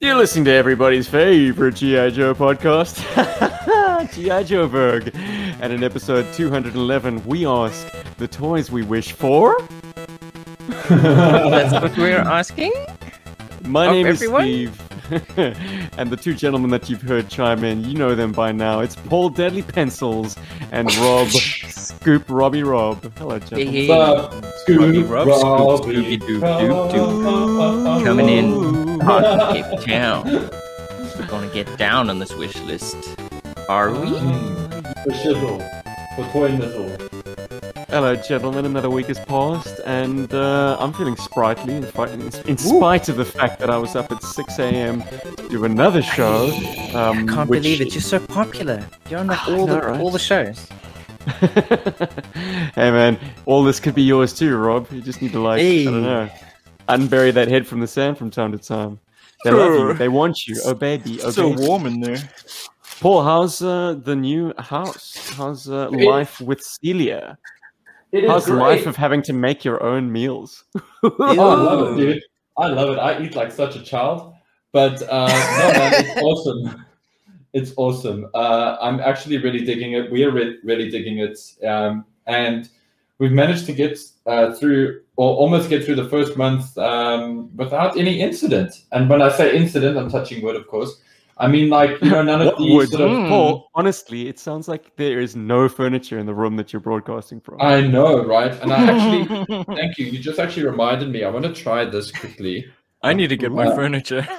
You're listening to everybody's favorite G.I. Joe podcast, G.I. Joe Berg. And in episode 211, we ask the toys we wish for. That's what we're asking. My Of name everyone? is Steve. and the two gentlemen that you've heard chime in, you know them by now. It's Paul Deadly Pencils and Rob Scoop Robbie Rob. Hello, gentlemen. Hey, What's up? Scoop, Robbie Rob, Scoop, Robbie. Scooby-Doo, doo, doo. Coming in hot Cape Town. We're gonna get down on this wish list. Are we? Shizzle. For toy nizzle. Hello, gentlemen. Another week has passed, and uh, I'm feeling sprightly, in, fi- in spite of the fact that I was up at 6 a.m. to do another show. Um, I can't which- believe it. You're so popular. You're on like all know, the right? all the shows. hey, man, all this could be yours too, Rob. You just need to, like, I don't know, unbury that head from the sand from time to time. They love you. They want you. Oh, baby. Oh, it's so baby. warm in there. Paul, how's uh, the new house? How's uh, life with Celia? It is How's the great. life of having to make your own meals? Oh, I love it, dude. I love it. I eat like such a child. But uh, no, man, it's awesome. It's awesome. Uh, I'm actually really digging it. We are re- really digging it. Um, and we've managed to get uh, through, or almost get through the first month um, without any incident. And when I say incident, I'm touching wood, of course. I mean, like, you know, none of What these would sort of. Mm. Paul? Honestly, it sounds like there is no furniture in the room that you're broadcasting from. I know, right? And I actually, thank you. You just actually reminded me. I want to try this quickly. I need to get my Wow. furniture.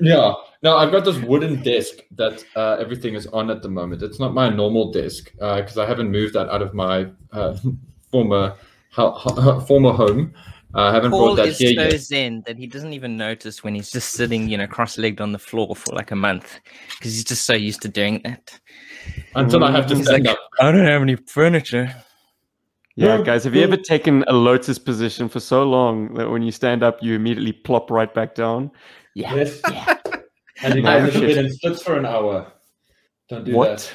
Yeah. No, I've got this wooden desk that uh, everything is on at the moment. It's not my normal desk because I haven't moved that out of my uh, former ho- ho- former home. I haven't Paul brought that is here so yet. zen that he doesn't even notice when he's just sitting, you know, cross-legged on the floor for like a month because he's just so used to doing that. Until I have to He's stand like- up. I don't have any furniture. yeah, guys, have you ever taken a lotus position for so long that when you stand up, you immediately plop right back down? Yeah. Yes. And you No guys in the shit. bed and splits for an hour. Don't do What? that.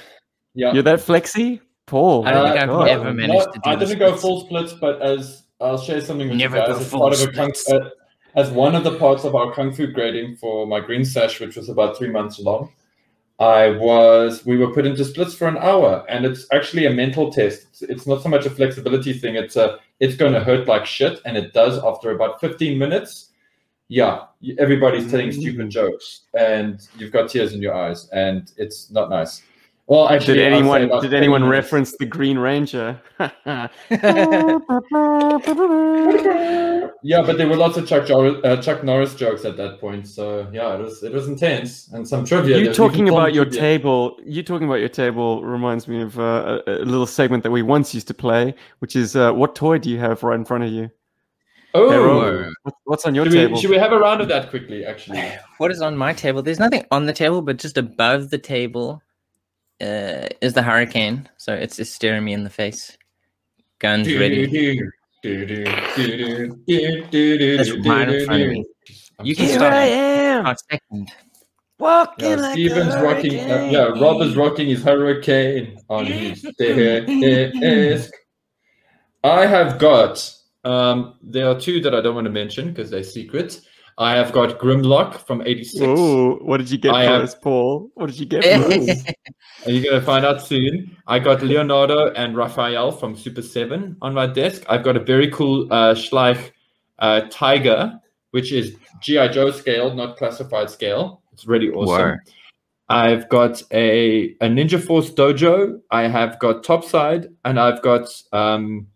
Yeah. You're that flexy, Paul? I don't think I've God. ever managed to do I didn't go splits. full splits, but as I'll share something with Never you guys as full part of a kung, uh, as one of the parts of our kung fu grading for my green sash, which was about three months long. I was we were put into splits for an hour, and it's actually a mental test. It's, it's not so much a flexibility thing. It's a it's going to hurt like shit, and it does after about fifteen minutes. Yeah, everybody's telling stupid jokes, and you've got tears in your eyes, and it's not nice. Well, actually, Did anyone did anyone minutes. reference the Green Ranger? Yeah, but there were lots of Chuck, Jor- uh, Chuck Norris jokes at that point. So yeah, it was it was intense and some trivia. you talking about your trivia. table you talking about your table reminds me of uh, a, a little segment that we once used to play which is uh, what toy do you have right in front of you Oh, Hey, Rob, what- what's on your should table we, should we have a round of that quickly? Actually, What is on my table? There's nothing on the table, but just above the table uh, is the hurricane. So it's just staring me in the face. Guns ready. That's right in front of me. You can here start i am Oh, second. walking Yeah, like Steven's a rocking. Uh, yeah, Rob is rocking his hurricane on his desk. I have got. Um, there are two that I don't want to mention because they're secret. I have got Grimlock from '86. Whoa, what did you get I for have- us paul what did you get for us And you're gonna find out soon. I got Leonardo and Raphael from Super Seven on my desk. I've got a very cool uh, Schleich uh, Tiger, which is GI Joe scale, not classified scale. It's really awesome. Whoa. I've got a, a Ninja Force Dojo. I have got Topside, and I've got um,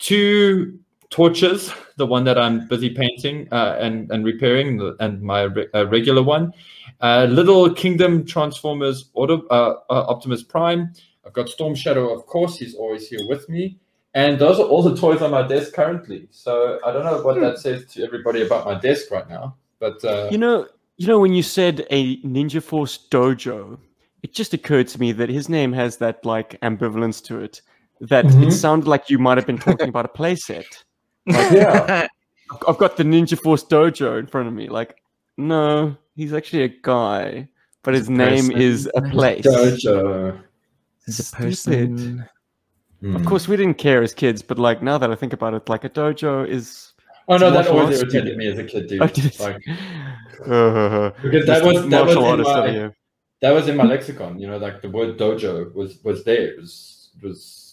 two torches. The one that I'm busy painting uh, and and repairing, and my re- uh, regular one. Uh, Little Kingdom Transformers Auto, uh, uh, Optimus Prime. I've got Storm Shadow, of course. He's always here with me. And those are all the toys on my desk currently. So I don't know what that says to everybody about my desk right now. But uh, you know you know when you said a ninja force dojo it just occurred to me that his name has that like ambivalence to it that Mhm. it sounded like you might have been talking about a playset yeah. I've got the Ninja Force Dojo in front of me. Like, no, he's actually a guy, but his name person. is a place. Dojo. Is a Stupid. person. Hmm. Of course, we didn't care as kids, but like now that I think about it, like a dojo is Oh no, that always irritated me as a kid, dude. Did it? Like, Uh, because that was that was in my, that was in my lexicon. You know, like the word dojo was was there. It was it was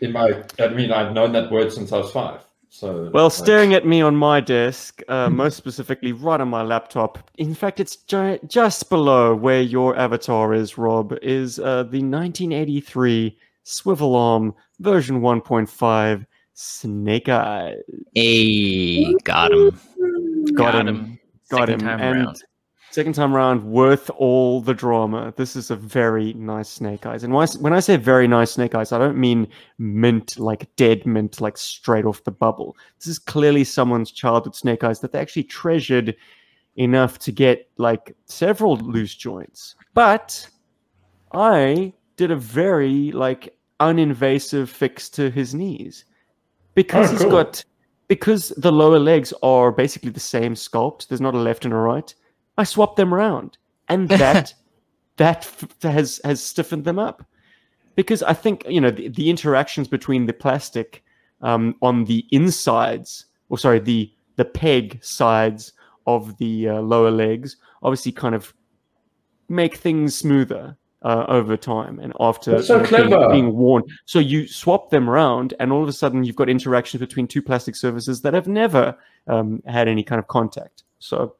in my. I mean, I've known that word since I was five. So Well, like, staring at me on my desk, uh, most specifically right on my laptop. In fact, it's ju- just below where your avatar is, Rob, is uh, the 1983 Swivel Arm version 1.5 Snake Eye. Hey, got him. Got him. Got Second him. time and around. Second time around, worth all the drama. This is a very nice Snake Eyes. And when I s- when I say very nice Snake Eyes, I don't mean mint, like dead mint, like straight off the bubble. This is clearly someone's childhood Snake Eyes that they actually treasured enough to get like several loose joints. But I did a very like uninvasive fix to his knees because Oh, he's cool. got because the lower legs are basically the same sculpt. There's not a left and a right. I swapped them around, and that that f- has has stiffened them up because I think you know the, the interactions between the plastic um, on the insides, or sorry, the the peg sides of the uh, lower legs, obviously kind of make things smoother uh, over time and after so you know, being- being worn. So you swap them around, and all of a sudden you've got interactions between two plastic surfaces that have never um, had any kind of contact. So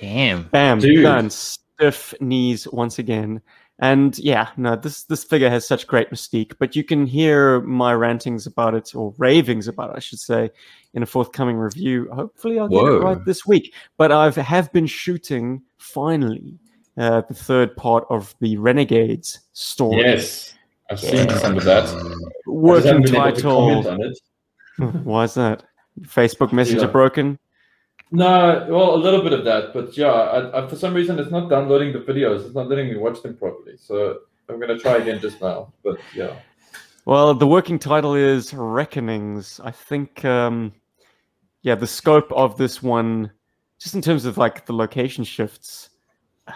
Damn. Bam, Dude. done. Stiff knees once again. And yeah, no, this this figure has such great mystique. But you can hear my rantings about it, or ravings about it, I should say, in a forthcoming review. Hopefully, I'll get it right this week. But I've have been shooting finally uh, the third part of the Renegades story. Yes, I've seen some of that. I just Working haven't been able to comment title. on it. Why is that? Facebook Messenger Yeah. broken? No, well, a little bit of that, but yeah, I, I, for some reason it's not downloading the videos. It's not letting me watch them properly. So I'm gonna try again just now. But yeah, Well, the working title is Reckonings. I think, um, yeah, the scope of this one, just in terms of like the location shifts, uh,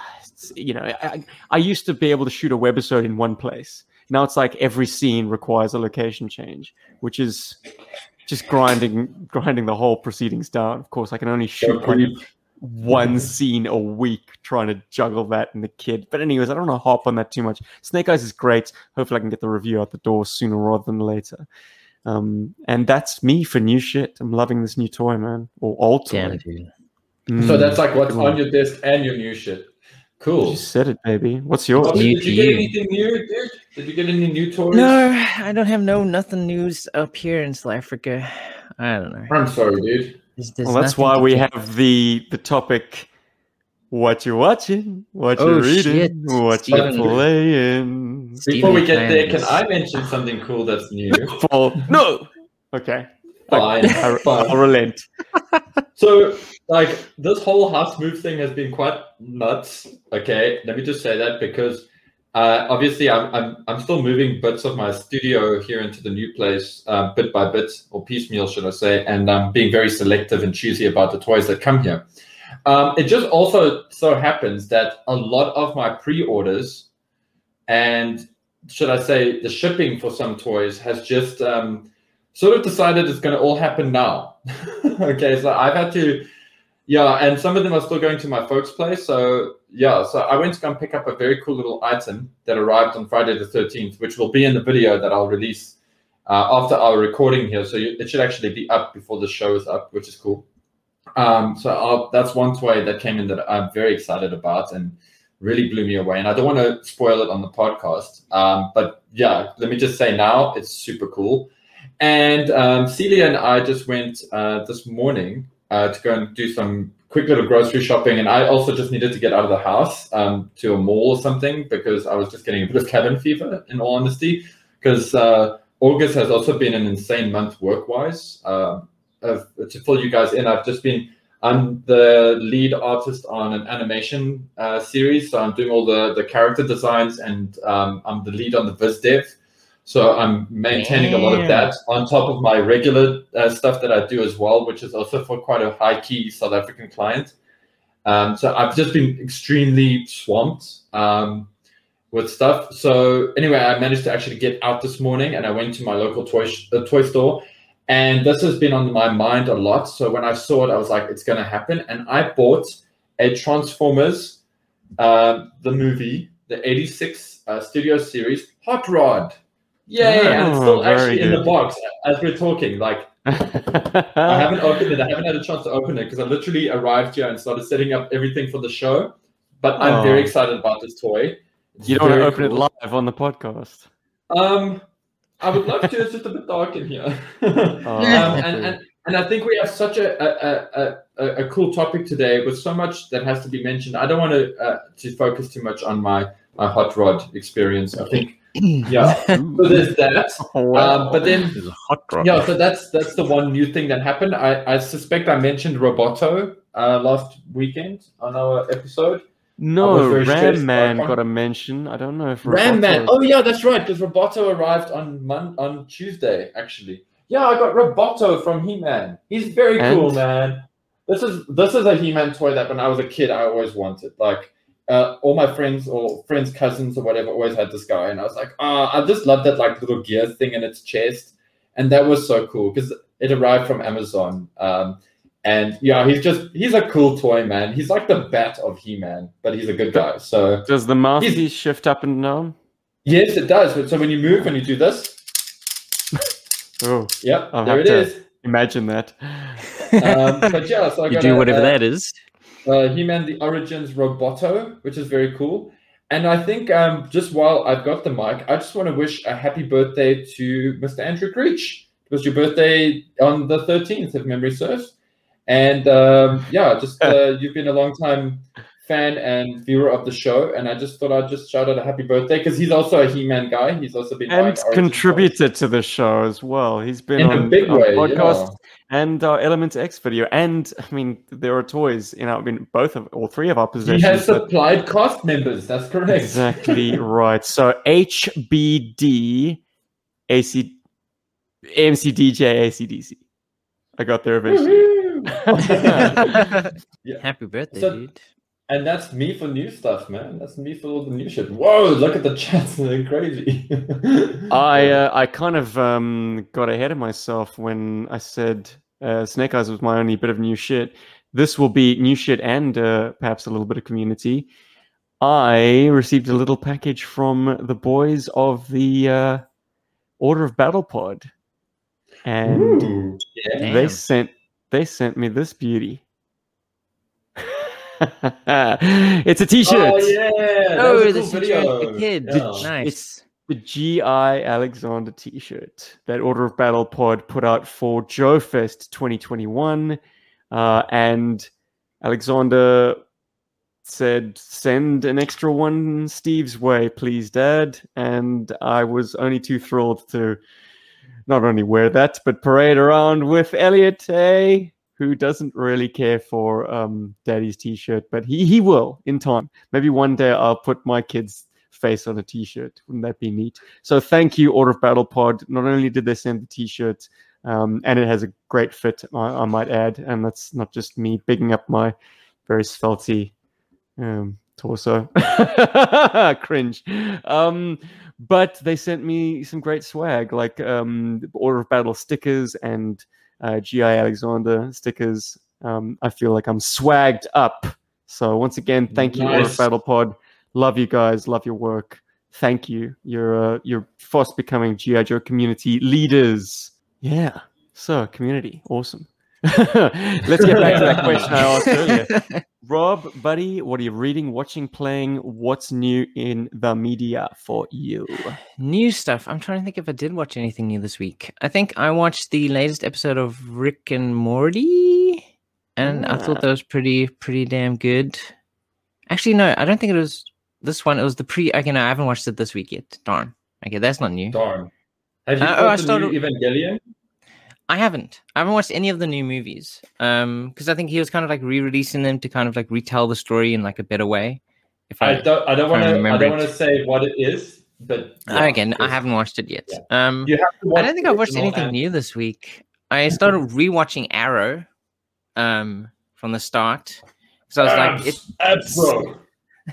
you know, I, I used to be able to shoot a webisode in one place. Now it's like every scene requires a location change, which is just grinding grinding the whole proceedings down. Of course, I can only so shoot like one scene a week trying to juggle that and the kid. But anyways, I don't want to harp on that too much. Snake Eyes is great. Hopefully, I can get the review out the door sooner rather than later. Um, and that's me for new shit. I'm loving this new toy, man, or old toy. Damn, dude. Mm, So that's like what's on your desk and your new shit. Cool. You said it, baby. What's oh, yours? Bobby, New did you get you. anything new, dude? Did you get any new toys? No, I don't have no nothing news up here in South Africa. I don't know. I'm sorry, dude. There's- there's Well, that's why we get- have the the topic. What you're watching? What you Oh, reading? shit. What you Steven. playing? Before Stephen we get there, can I mention something cool that's new? No. Okay. Fine, I, fine. I'll relent. So, like, this whole house move thing has been quite nuts. Okay, let me just say that because uh, obviously I'm, I'm I'm still moving bits of my studio here into the new place, uh, bit by bit, or piecemeal, should I say, and I'm being very selective and choosy about the toys that come here. Um, it just also so happens that a lot of my pre-orders and should I say the shipping for some toys has just um, sort of decided it's going to all happen now. okay, so I've had to, yeah, and some of them are still going to my folks' place. So yeah, so I went to go and pick up a very cool little item that arrived on Friday the thirteenth, which will be in the video that I'll release uh, after our recording here. So you, it should actually be up before the show is up, which is cool. Um, so I'll, that's one toy that came in that I'm very excited about and really blew me away. And I don't want to spoil it on the podcast, um, but yeah, let me just say now it's super cool. And um, Celia and I just went uh, this morning uh, to go and do some quick little grocery shopping. And I also just needed to get out of the house um, to a mall or something because I was just getting a bit of cabin fever, in all honesty. Because uh, August has also been an insane month work wise. Uh, to fill you guys in, I've just been. I'm the lead artist on an animation uh, series, so I'm doing all the, the character designs, and um, I'm the lead on the Viz Dev. So I'm maintaining a lot of that on top of my regular uh, stuff that I do as well, which is also for quite a high key South African client. Um, so I've just been extremely swamped um, with stuff. So anyway, I managed to actually get out this morning, and I went to my local toy sh- uh, toy store, and this has been on my mind a lot. So when I saw it, I was like, it's going to happen. And I bought a Transformers, uh, the movie, the 86 uh, studio series, Hot Rod. Yay! and it's Oh, still very actually in the box as we're talking. Like, I haven't opened it. I haven't had a chance to open it because I literally arrived here and started setting up everything for the show. But I'm very Oh. excited about this toy. It's you don't want to very open it live on the podcast. Um, I would love to. It's just a bit dark in here. Oh, um, and, and and I think we have such a a, a, a a cool topic today with so much that has to be mentioned. I don't want to uh, to focus too much on my my hot rod experience. I think yeah. So there's that. Um, but then a hot yeah, so that's that's the one new thing that happened. I, I suspect I mentioned Roboto uh, last weekend on our episode. No, was very stressed Ram Man got a mention. I don't know if Ram Man. Oh yeah, that's right. Because Roboto arrived on Mon- on Tuesday, actually. Yeah, I got Roboto from He Man. He's very cool, man. This is this is a He Man toy that when I was a kid I always wanted. Like uh, all my friends or friends' cousins or whatever always had this guy, and I was like, ah, I just love that like little gear thing in its chest, and that was so cool because it arrived from Amazon. Um, and yeah, he's just he's a cool toy, man. He's like the bat of He Man, but he's a good guy. So Does the mouthpiece shift up and down? Yes, it does. But so when you move, when you do this, Oh, yep, I'll there have it to- is. imagine that. Um, but yeah, so I you got do a, whatever a, that is. Uh, He-Man: The Origins Roboto, which is very cool. And I think um, just while I've got the mic, I just want to wish a happy birthday to Mr. Andrew Creech. It was your birthday on the 13th, if memory serves. And um, yeah, just uh, you've been a long time fan and viewer of the show, and I just thought I'd just shout out a happy birthday because he's also a He-Man guy. He's also been And contributed to the show as well. He's been in on a big our way. podcast. And our Element X video. And I mean, there are toys in our, I mean, both of all three of our positions. He possessions. has that- supplied cast members. That's correct. exactly right. So HBD AC AMCDJ ACDC. I got there eventually. Yeah. Happy birthday, So- dude. and that's me for new stuff, man. That's me for all the new shit. Whoa, look at the chats. They're crazy. I uh, I kind of um, got ahead of myself when I said uh, Snake Eyes was my only bit of new shit. This will be new shit and uh, perhaps a little bit of community. I received a little package from the boys of the uh, Order of Battle Pod, and Ooh, yeah. They sent they sent me this beauty. it's a T-shirt. Oh yeah. that Oh, was a the cool feature video. for kids. Yeah. Nice. The GI Alexander T-shirt that Order of Battle Pod put out for Joe Fest 2021, uh, and Alexander said, "Send an extra one Steve's way, please, Dad." And I was only too thrilled to not only wear that but parade around with Elliot, eh? Who doesn't really care for um, Daddy's T-shirt, but he he will in time. Maybe one day I'll put my kids face on a t-shirt. Wouldn't that be neat? So thank you, Order of Battle Pod. Not only did they send the t-shirt, um, and it has a great fit, I, I might add, and that's not just me bigging up my very svelty um, torso. Cringe. Um, but they sent me some great swag, like um, Order of Battle stickers and uh, GI Alexander stickers. Um, I feel like I'm swagged up. So once again, thank you, Order of Battle Pod. Love you guys. Love your work. Thank you. You're uh, you're fast becoming GI Joe community leaders. Yeah. So community, awesome. Let's get back to that question I asked earlier. Rob, buddy, what are you reading, watching, playing? What's new in the media for you? New stuff. I'm trying to think if I did watch anything new this week. I think I watched the latest episode of Rick and Morty, and I Ah. thought that was pretty pretty damn good. Actually, no, I don't think it was this one. It was the pre. Okay, no, I haven't watched it this week yet. Darn. Okay, that's not new. Darn. Have you Uh, oh, I the started- new Evangelion? I haven't. I haven't watched any of the new movies. Um, because I think he was kind of like re-releasing them to kind of like retell the story in like a better way. If I I, don't. I don't want to. I don't want to say what it is, but yeah, again, I haven't watched it yet. Yeah. Um, You have to I don't think I've watched anything and- new this week. I started rewatching Arrow, um, from the start. So I was like, it, Abs, abs.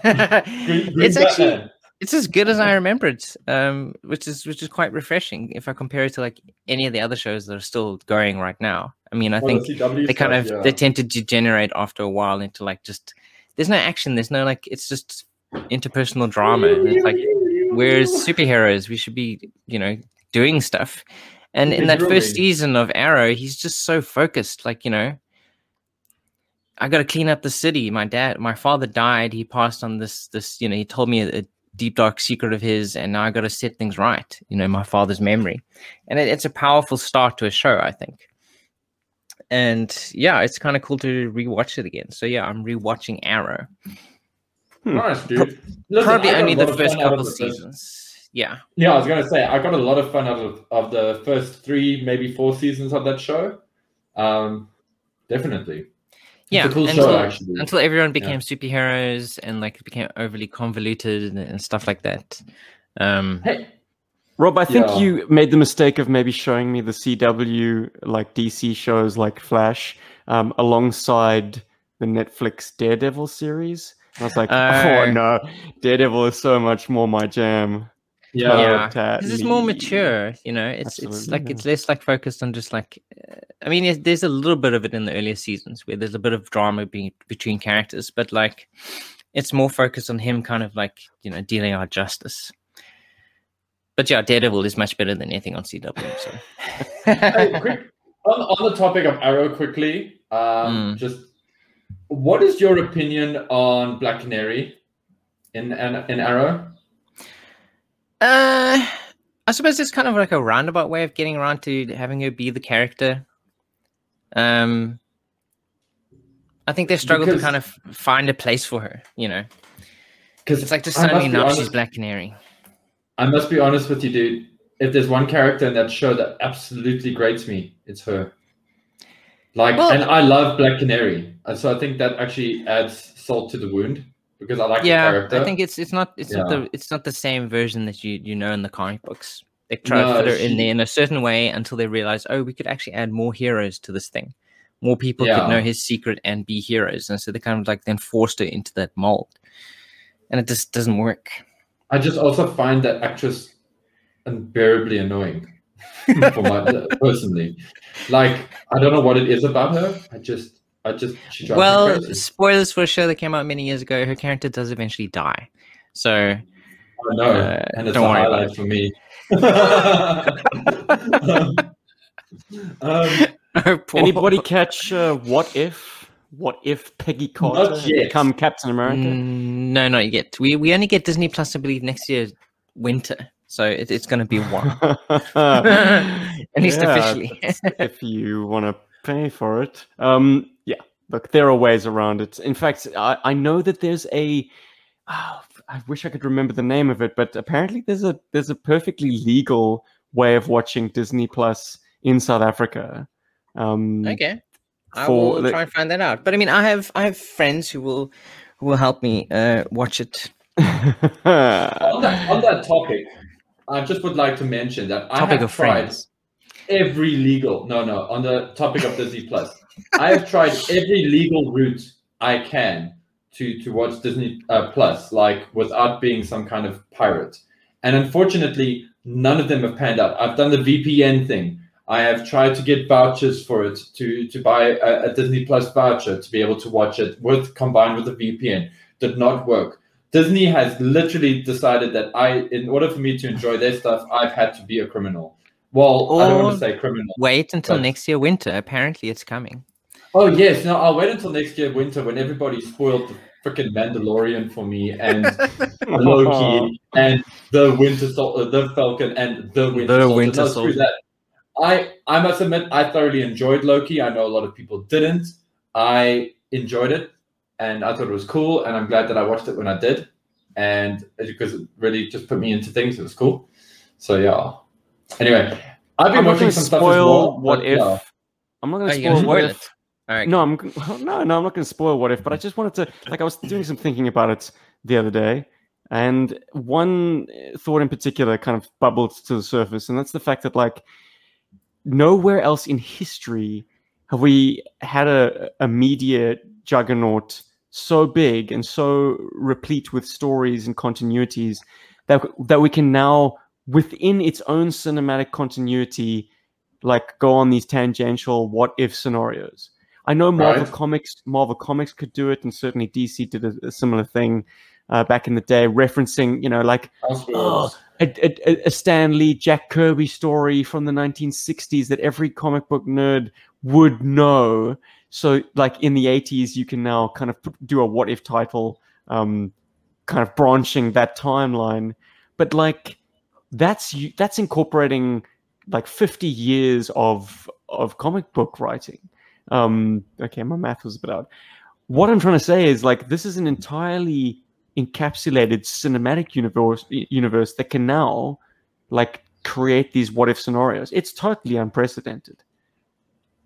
Green, green it's actually Batman. it's as good as I remember it, um, which is which is quite refreshing if I compare it to like any of the other shows that are still going right now. I mean, I Well, think the CW they kind of yeah. they tend to degenerate after a while into like just there's no action, there's no like it's just interpersonal drama. It's like whereas superheroes, we should be you know doing stuff. And in that first season of Arrow, he's just so focused, like you know. I got to clean up the city. My dad, my father died. He passed on this, this, you know, he told me a, a deep dark secret of his, and now I got to set things right. You know, my father's memory, and it, it's a powerful start to a show, I think. And yeah, it's kind of cool to rewatch it again. So yeah, I'm rewatching Arrow. Nice, dude. Listen, Probably only the first fun of couple the first- seasons. Yeah. Yeah, I was gonna say I got a lot of fun out of, of the first three, maybe four seasons of that show. Um, definitely. Yeah, it's a cool until, show actually. until everyone became superheroes and like became overly convoluted and, and stuff like that. Um, Hey, Rob, I think Yeah. you made the mistake of maybe showing me the CW like DC shows like Flash um, alongside the Netflix Daredevil series. I was like, Uh, oh no, Daredevil is so much more my jam. Yeah, Yeah. Tat this more mature, you know. It's it's like yeah. it's less like focused on just like. Uh, I mean, there's a little bit of it in the earlier seasons where there's a bit of drama being between characters, but like, it's more focused on him kind of like you know dealing out justice. But yeah, Daredevil is much better than anything on CW. So. Hey, quick, on, on the topic of Arrow, quickly, um, Mm. just what is your opinion on Black Canary in in, in Arrow? Uh, I suppose it's kind of like a roundabout way of getting around to having her be the character. Um, I think they've struggled Because- to kind of find a place for her. You know, Because it's like just suddenly now honest- she's Black Canary. I must be honest with you, dude. If there's one character in that show that absolutely grates me, it's her. Like, Well- and I love Black Canary, and so I think that actually adds salt to the wound because I like the Yeah, character. I think it's it's not it's not the it's not the same version that you you know in the comic books. They try to No, fit her in there in a certain way until they realize, oh, we could actually add more heroes to this thing. More people Yeah. could know his secret and be heroes, and so they kind of like then forced her into that mold, and it just doesn't work. I just also find that actress unbearably annoying for my personally. Like, I don't know what it is about her. I just, I just, she well, spoilers for a show that came out many years ago. Her character does eventually die, so I know, uh, and it's don't a worry about highlight it. for me. um, poor- Anybody catch uh, What If? What if Peggy Carter had become Captain America? Mm, no, not yet. We we only get Disney Plus, I believe, next year winter. So it, it's going to be one. At least Yeah, officially. if you want to pay for it. Um, yeah, look, there are ways around it. In fact, I, I know that there's a. Oh, I wish I could remember the name of it, but apparently there's a there's a perfectly legal way of watching Disney Plus in South Africa. Um, okay. I will the- try and find that out. But I mean, I have I have friends who will who will help me uh, watch it. on, that, on that topic, I just would like to mention that I have of tried friends. every legal. No, no. On the topic of Disney Plus, I have tried every legal route I can to to watch Disney uh, Plus, like without being some kind of pirate. And unfortunately, none of them have panned out. I've done the VPN thing. I have tried to get vouchers for it to to buy a, a Disney Plus voucher to be able to watch it with combined with the VPN. Did not work. Disney has literally decided that I, in order for me to enjoy their stuff, I've had to be a criminal. Well, I don't want to say criminal. Wait until But- next year winter. Apparently, it's coming. Oh yes, no, I'll wait until next year winter when everybody spoiled the freaking Mandalorian for me and Loki and the Winter Sol- uh, the Falcon and the Winter The Soldier. Winter No, Soldier. that. I I must admit I thoroughly enjoyed Loki. I know a lot of people didn't. I enjoyed it and I thought it was cool and I'm glad that I watched it when I did. And because it really just put me into things, it was cool. So yeah. Anyway, I've been I'm watching going to some stuff as spoil well. What If. yeah. I'm not going to spoil What If. it? No, I'm no, no. I'm not going to spoil what if, but I just wanted to like I was doing some thinking about it the other day, and one uh, thought in particular kind of bubbled to the surface, and that's the fact that like nowhere else in history have we had a, a media juggernaut so big and so replete with stories and continuities that that we can now within its own cinematic continuity like go on these tangential what if scenarios i know marvel Right. comics marvel comics could do it and certainly dc did a, a similar thing uh, back in the day referencing you know like Elseworlds. a, a, a Stan Lee, Jack Kirby story from the 1960s that every comic book nerd would know. So, like in the 80s, you can now kind of put, do a what if title, um, kind of branching that timeline. But like that's you- that's incorporating like 50 years of of comic book writing. Um, okay, my math was a bit out. What I'm trying to say is like this is an entirely encapsulated cinematic universe universe that can now like create these what if scenarios. It's totally unprecedented.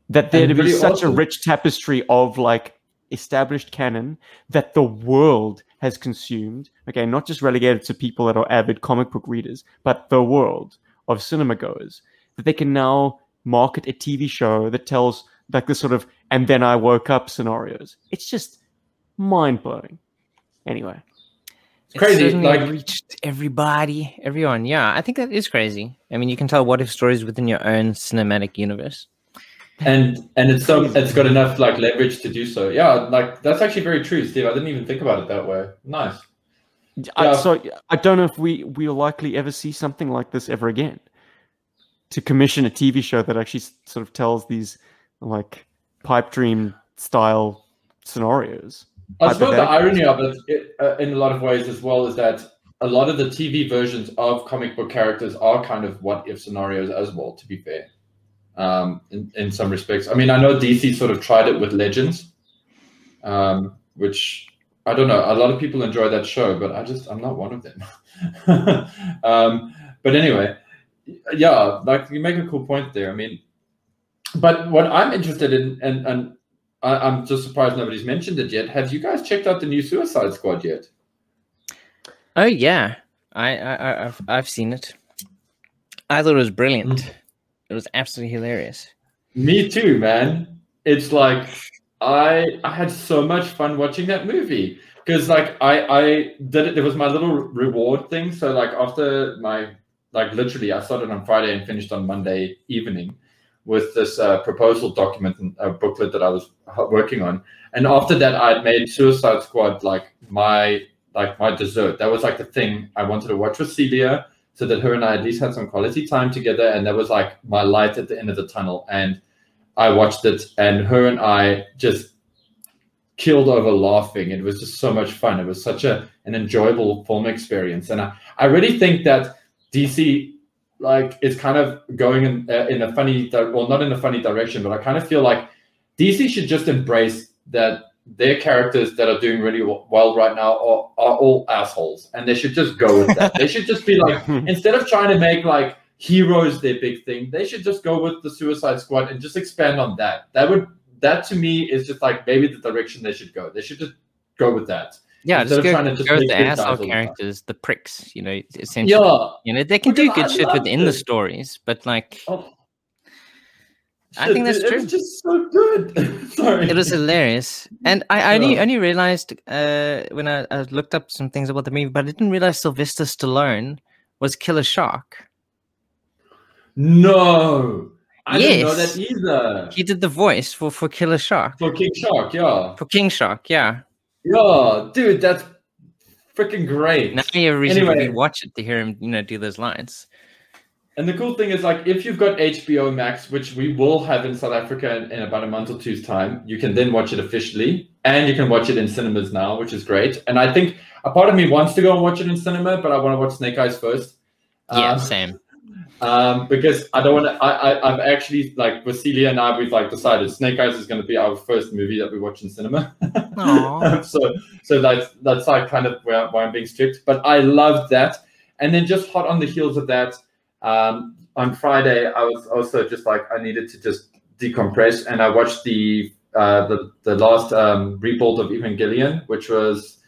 That there to be such a rich tapestry of like established canon that the world has consumed. Okay, not just relegated to people that are avid comic book readers, but the world of cinema goers. That they can now market a TV show that tells like this sort of and then I woke up scenarios. It's just mind blowing. Anyway. It's crazy, certainly like- reached everybody, everyone. Yeah, I think that is crazy. I mean, you can tell what if stories within your own cinematic universe. And and it's so it's got enough like leverage to do so. Yeah, like that's actually very true, Steve. I didn't even think about it that way. Nice. I, Yeah. so I don't know if we we'll likely ever see something like this ever again. To commission a TV show that actually sort of tells these like pipe dream style scenarios. I suppose the irony of it, it uh, in a lot of ways as well, is that a lot of the TV versions of comic book characters are kind of what if scenarios as well. To be fair, um, in in some respects, I mean, I know DC sort of tried it with Legends, um, which I don't know. A lot of people enjoy that show, but I just I'm not one of them. um, but anyway, yeah, like you make a cool point there. I mean, but what I'm interested in, and and I, I'm just surprised nobody's mentioned it yet. Have you guys checked out the new Suicide Squad yet? Oh yeah, I, I I've I've seen it. I thought it was brilliant. It was absolutely hilarious. Me too, man. It's like I I had so much fun watching that movie because like I I did it. There was my little reward thing. So like after my like literally, I started on Friday and finished on Monday evening with this uh, proposal document and a booklet that I was working on. And after that, I had made Suicide Squad like my like my dessert. That was like the thing I wanted to watch with Celia, so that her and I at least had some quality time together. And that was like my light at the end of the tunnel. And I watched it, and her and I just killed over laughing. It was just so much fun. It was such a an enjoyable film experience, and I, I really think that DC like is kind of going in uh, in a funny di- well not in a funny direction, but I kind of feel like DC should just embrace that their characters that are doing really well right now are, are all assholes, and they should just go with that. they should just be like instead of trying to make like heroes their big thing, they should just go with the Suicide Squad and just expand on that. That would that to me is just like maybe the direction they should go. They should just go with that. Yeah, Instead just of go, trying to just go with the good asshole all the characters, the pricks. You know, essentially. Yeah. You know, they can do good shit loved within the stories, but like, Oh. I think that's It true. was just so good. Sorry. it was hilarious. And I, I only only realized uh, when I, I looked up some things about the movie, but I didn't realize Sylvester Stallone was Killer Shark. No. I didn't know Yes. that either. He did the voice for for Killer Shark For King Shark, yeah. for King Shark. Yeah. Yeah, dude, that's freaking great. Now you have a reason Anyway. to watch it to hear him, you know, do those lines. And the cool thing is, like, if you've got HBO Max, which we will have in South Africa in, in about a month or two's time, you can then watch it officially, and you can watch it in cinemas now, which is great. And I think a part of me wants to go and watch it in cinema, but I want to watch Snake Eyes first. Yeah, Um, same. um, because I don't want to. I, I I've actually like with Celia and I, we've like decided Snake Eyes is going to be our first movie that we watch in cinema. So so that's that's like kind of where, why I'm being strict. But I loved that, and then just hot on the heels of that, um, on Friday I was also just like I needed to just decompress, and I watched the uh, the the last um, rebuild of Evangelion, which was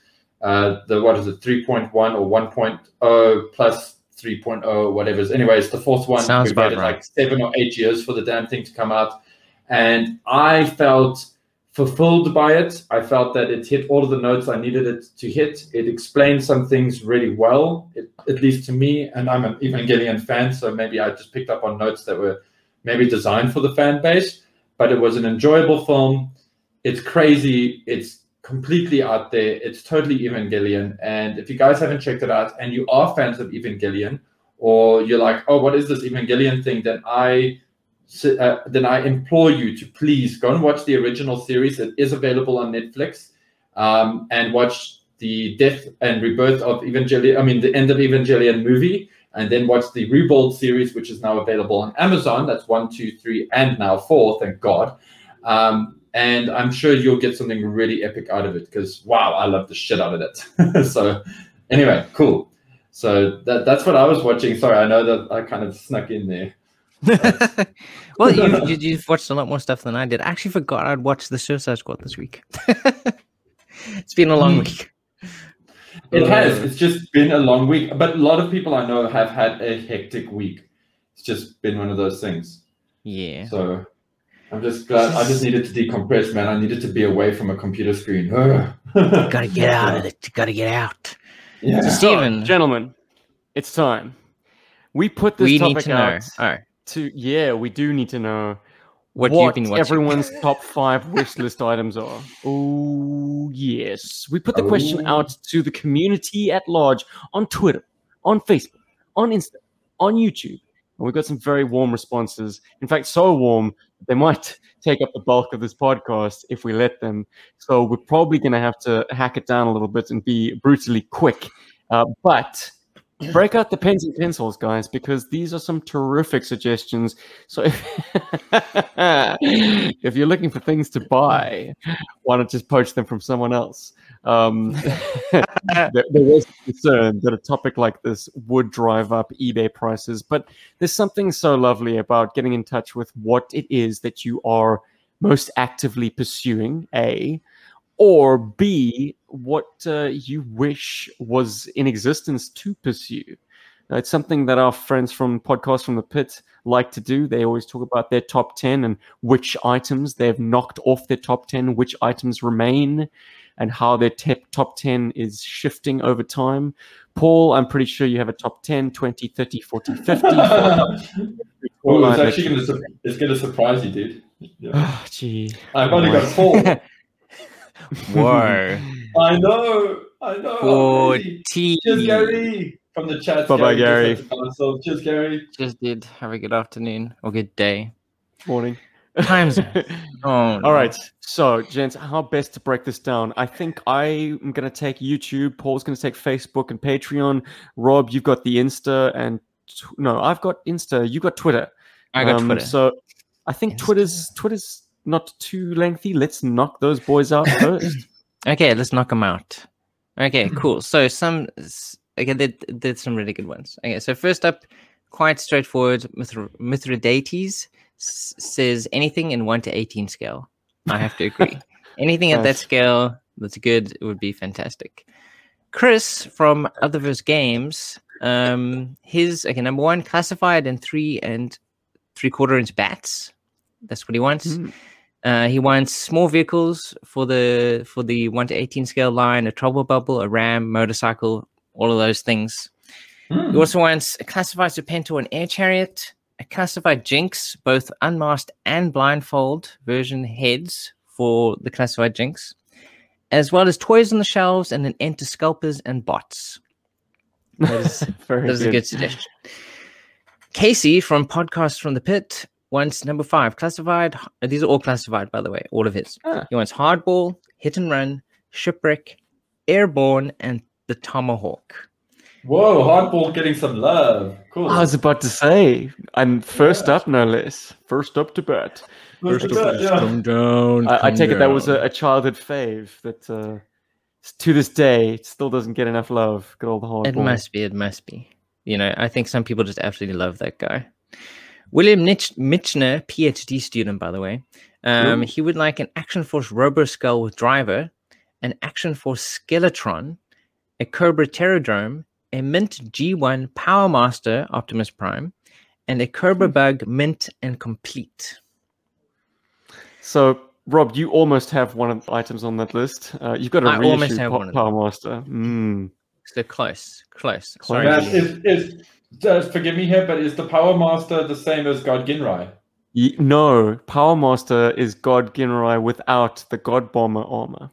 uh, the what is it 3.1 or 1.0 plus 3.0 whatever. Anyways, the fourth one. Sounds we about waited right. like seven or eight years for the damn thing to come out, and I felt fulfilled by it. I felt that it hit all of the notes I needed it to hit. It explained some things really well, it, at least to me. And I'm an Evangelion fan, so maybe I just picked up on notes that were maybe designed for the fan base. But it was an enjoyable film. It's crazy. It's completely out there. It's totally Evangelion. And if you guys haven't checked it out and you are fans of Evangelion, or you're like, oh, what is this Evangelion thing? Then I uh, then I implore you to please go and watch the original series. It is available on Netflix, um, and watch the death and rebirth of Evangelion. I mean, the end of Evangelion movie, and then watch the Rebuild series, which is now available on Amazon. That's one, two, three, and now four. Thank God. Um, and I'm sure you'll get something really epic out of it because wow, I love the shit out of it. so, anyway, cool. So that that's what I was watching. Sorry, I know that I kind of snuck in there. well, you, you, you've watched a lot more stuff than I did. I actually forgot I'd watched the Suicide Squad this week. it's been a long Mm. week. It has. It's just been a long week, but a lot of people I know have had a hectic week. It's just been one of those things. Yeah. So I'm just glad. I just needed to decompress, man. I needed to be away from a computer screen. Gotta get out of it. Gotta get out. Yeah. So, So, gentlemen, it's time. We put this we topic need to know. out All right. To yeah, we do need to know What, what, you've been everyone's top five wish list items are. Oh yes, we put the question Oh. out to the community at large on Twitter, on Facebook, on Insta, on YouTube, and we got some very warm responses. In fact, so warm they might take up the bulk of this podcast if we let them. So we're probably going to have to hack it down a little bit and be brutally quick. Uh, but break out the pens and pencils, guys, because these are some terrific suggestions. So if, if you're looking for things to buy, why not just poach them from someone else? Um, there, there was concern that a topic like this would drive up eBay prices, but there's something so lovely about getting in touch with what it is that you are most actively pursuing, A, or B, what uh, you wish was in existence to pursue. Uh, it's something that our friends from Podcast from the Pit like to do. They always talk about their top 10 and which items they've knocked off their top 10, which items remain, and how their tep- top 10 is shifting over time. Paul, I'm pretty sure you have a top 10, 20, 30, 40, 50. well, Alright, it's actually gonna su- it's gonna surprise you, dude. Yeah. Ah, gee. I've only got four. Whoa. I know. I know. I'm Forty. Cheers, Gary. From the chat. Bye-bye, Gary. just had to cancel. Cheers, Gary. Just did. Have a good afternoon or good day. Morning. Time zone. Oh, All right. So, gents, how best to break this down? I think I'm going to take YouTube. Paul's going to take Facebook and Patreon. Rob, you've got the Insta and tw- no, I've got Insta. You got Twitter. I got Um, Twitter. So, I think Insta. Twitter's Twitter's not too lengthy. Let's knock those boys out first. Okay, let's knock them out. Okay, cool. So some okay, there, there's some really good ones. Okay, so first up, quite straightforward. Mithra- Mithridates s- says anything in one to eighteen scale. I have to agree. anything at that scale that's good would be fantastic. Chris from Otherverse Games, um, his okay number one classified in three and three quarter inch bats. That's what he wants. Hmm. Uh, he wants small vehicles for the for the one to eighteen scale line, a trouble bubble, a ram, motorcycle, all of those things. Hmm. He also wants a classified Serpentor and air chariot, a classified Jinx, both unmasked and blindfold version heads for the classified Jinx, as well as toys on the shelves and an end to scalpers and bots. That is that is a good. good suggestion. Casey from Podcast from the Pit wants number five classified. These are all classified, by the way, all of his. Ah. He wants Hardball, Hit and Run, Shipwreck, Airborne, and the Tomahawk. Whoa, hardball getting some love. Cool. I was about to say, and first up, no less. First up to bat. Look first at of yeah. Come down. I, I come take it that was a, a childhood fave that uh, to this day still doesn't get enough love. Good old hard It must be. It must be. You know, I think some people just absolutely love that guy. William Nitch- Mitchner, PhD student, by the way. Um, he would like an Action Force Robo Skull with driver, an Action Force Skeletron, a Cobra Terrordrome, a Mint G1 Power Master Optimus Prime, and a Cobra Bug Mint and Complete. So Rob, you almost have one of the items on that list. Uh, you've got a I almost reissue have Pa- one of. Power Master. Mm. So close, close. Close. Sorry. Yeah, Julian. is, is, just forgive me here, but is the Power Master the same as God Ginrai? Ye- no, Power Master is God Ginrai without the God Bomber armor.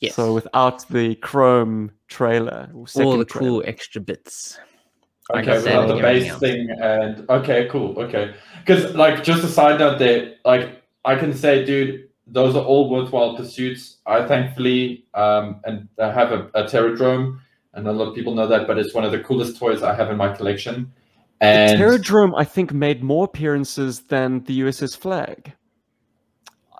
Yes. So without the chrome trailer. or all the trailer. cool extra bits. Okay, I said, without the base else. thing and okay, cool, okay. Because like just a side note there, like I can say, dude, those are all worthwhile pursuits. I thankfully um and I have a, a Terrordrome, and a lot of people know that, but it's one of the coolest toys I have in my collection. The And Terrordrome, I think, made more appearances than the USS Flag.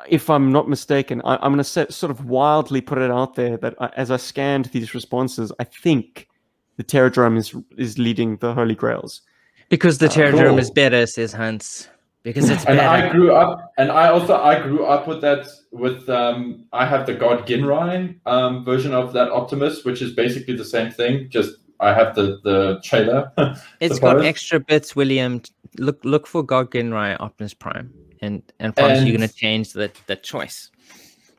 If I'm not mistaken, I, I'm going to sort of wildly put it out there that I, as I scanned these responses, I think the Terrordrome is is leading the Holy Grails. Because the Uh, cool. is better, says Hans. Because it's and better. I grew up, and I also I grew up with that. With um, I have the God Ginrai um, version of that Optimus, which is basically the same thing. Just I have the the trailer. It's got extra bits, William. Look look for God Ginrai Optimus Prime. And and promise you're gonna change the, the choice.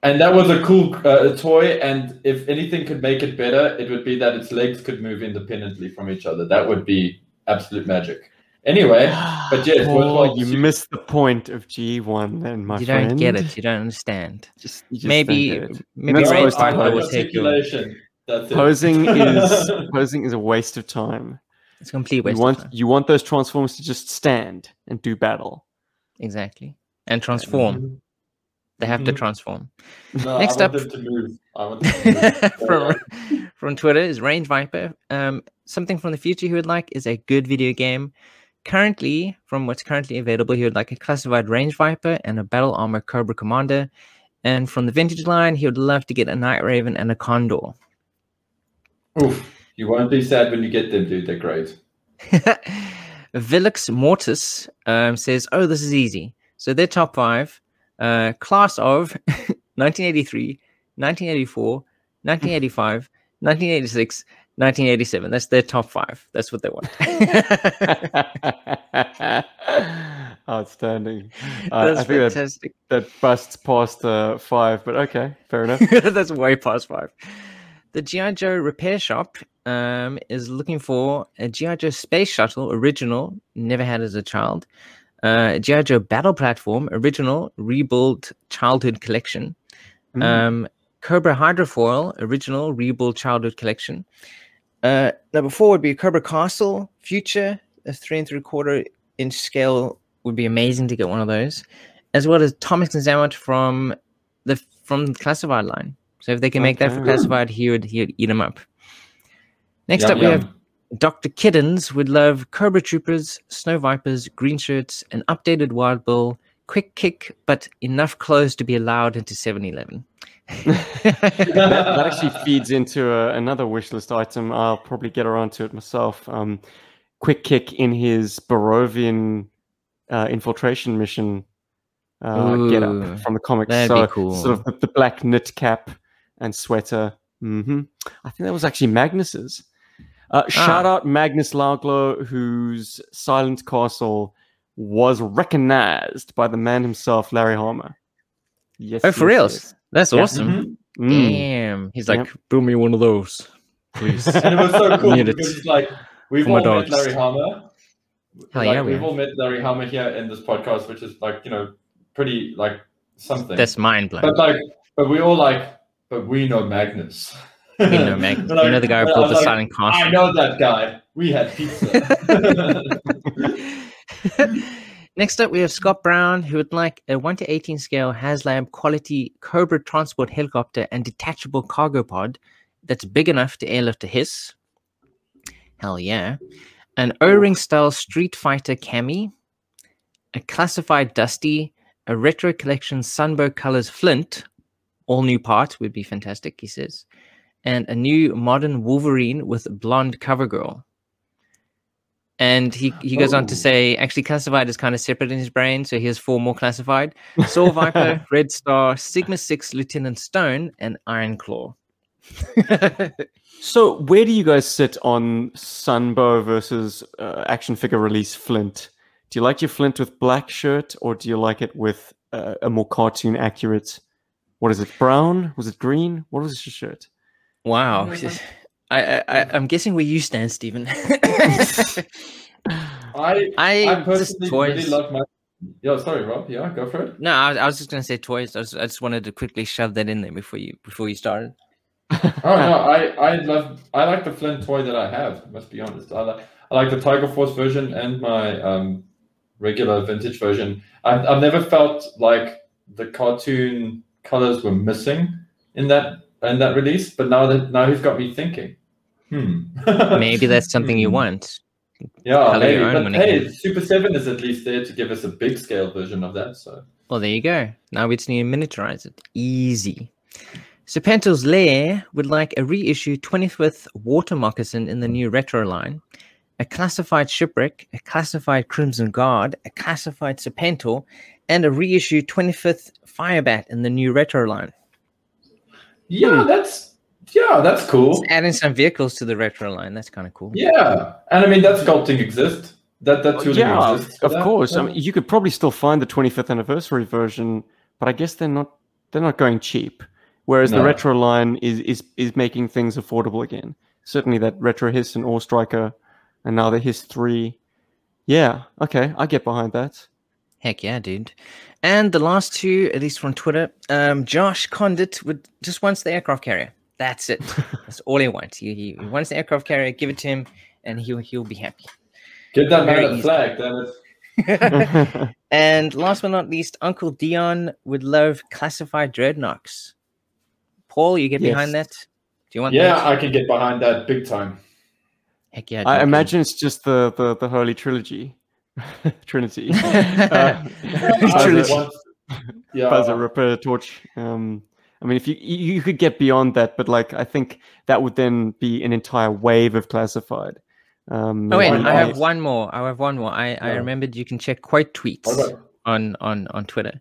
and that was a cool uh, toy. And if anything could make it better, it would be that its legs could move independently from each other. That would be absolute magic. Anyway, but yes, Paul, worthwhile you pursuit. missed the point of G1 then, my you friend. don't get it, you don't understand. Just, you just maybe don't maybe Not Range Viper will take your articulation. That's it. Posing is posing is a waste of time. it's a complete You waste want of time. you want those transformers to just stand and do battle. Exactly. And transform. They have to Mhm. transform. No, Next I up- to move. I to move. from from Twitter is Range Viper. Um, something from the future he would like is a good video game. Currently, from what's currently available, he would like a classified Range Viper and a Battle Armor Cobra Commander. And from the vintage line, he would love to get a Night Raven and a Condor. Oof, you won't be sad when you get them, dude. They're great. Vilix Mortis um, says, "Oh, this is easy." So their top five: uh, class of 1983, 1984, 1985, 1986, 1987. That's their top five. That's what they want. Outstanding. Uh, That's I think that, fantastic. that busts past uh, five, but okay, fair enough. That's way past five. The GI Joe repair shop um, is looking for a GI Joe space shuttle original, never had as a child. Uh, GI Joe battle platform original, rebuilt childhood collection. Mm. Um, Cobra Hydrofoil original, rebuilt childhood collection. Uh, number four would be Cobra Castle Future, a three and three quarter inch scale would be amazing to get one of those, as well as Tomax and Xamot from the from the classified line. So if they can make that for classified, he would he would eat them up. Next Yum, up, we have. Dr. Kiddens would love Cobra Troopers, Snow Vipers, Green Shirts, an updated Wild Bill, Quick Kick, but enough clothes to be allowed into 7 Eleven. that, that actually feeds into uh, another wish list item. I'll probably get around to it myself. Um, quick kick in his Borovian uh, infiltration mission uh, get up from the comics. that'd so be cool. sort of the, the black knit cap and sweater. hmm I think that was actually Magnus's. Uh, shout Ah. out Magnus Lauglo, whose Silent Castle was recognized by the man himself, Larry Hama. Yes. Oh, for yes, reals? yes. That's Yeah. awesome. Mhm. Mm. Damn. He's Yep. like, "Boom me one of those, please. And it was so cool Need it. because like we've For my all met. Larry Hama. Hell like, yeah, we we've have. all met Larry Hama here in this podcast, which is like you know pretty like something. That's mind blowing. but like, but we all like, but we know Magnus. We know Magnus. Like- you know the guy who I built the like, silent I know that guy. We had pizza. Next up, we have Scott Brown, who would like a 1 to 18 scale HasLab quality Cobra transport helicopter and detachable cargo pod that's big enough to airlift a hiss. Hell yeah. An O ring style Street Fighter Cami, a classified Dusty, a retro collection Sunbow Colors Flint, all new part would be fantastic, he says, and a new modern Wolverine with blonde cover girl. And he, he goes on to Oh. say, actually, classified is kind of separate in his brain, so he has four more classified: Saw Viper, Red Star, Sigma Six, Lieutenant Stone, and Iron Claw. So, where do you guys sit on Sunbow versus uh, action figure release Flint? Do you like your Flint with black shirt, or do you like it with uh, a more cartoon accurate what is it? Brown? Was it green? What was your shirt? Wow. I, I, I I'm guessing where you stand, Stephen. I I I personally really love my. Yeah, sorry, Rob. Yeah, go for it. No, I, was- I was just gonna say toys. I, was, I just wanted to quickly shove that in there before you before you started. Oh no, I I love I like the Flint toy that I have. Must be honest. I like I like the Tiger Force version and my um regular vintage version. I've I've never felt like the cartoon colors were missing in that in that release, but now that now he's got me thinking. Hmm. Maybe that's something you want. Yeah, color maybe. But hey, again. Super Seven is at least there to give us a big scale version of that. So Well, there you go. Now we just need to miniaturize it. Easy. So Serpentor's Lair would like a reissue 25th Water Moccasin in the new retro line, a classified Shipwreck, a classified Crimson Guard, a classified Serpentor, and a reissue 25th Firebat in the new retro line. Yeah, hmm. that's yeah, that's cool. Just adding some vehicles to the retro line. That's kind of cool. Yeah, and I mean that sculpting exists. That that tooling yeah, exists. for of that. course. I mean, you could probably still find the 25th anniversary version, but I guess they're not they're not going cheap. Whereas the retro line is is is making things affordable again. Certainly that retro hiss and AWE Striker, and now the hiss three. Yeah, okay, I get behind that. Heck yeah, dude. And the last two, at least from Twitter, um, Josh Condit would just wants the aircraft carrier. That's it. That's all he wants. He, he, he wants the aircraft carrier. Give it to him, and he'll he'll be happy. Give that man a flag, then it's and last but not least, Uncle Dion would love classified dreadnoughts. Paul, you get behind that? Do you want Yeah, that? I can get behind that big time. Heck yeah. I imagine it's just the the, the holy trilogy, Trinity. Uh, I Trilogy. want- yeah, Buzzer, Ripper, Torch. Um, I mean, if you you you could get beyond that, but like I think that would then be an entire wave of classified. Um, Oh wait, I have not? one more. I have one more. I, I remembered you can check quote tweets. What about- on on on Twitter.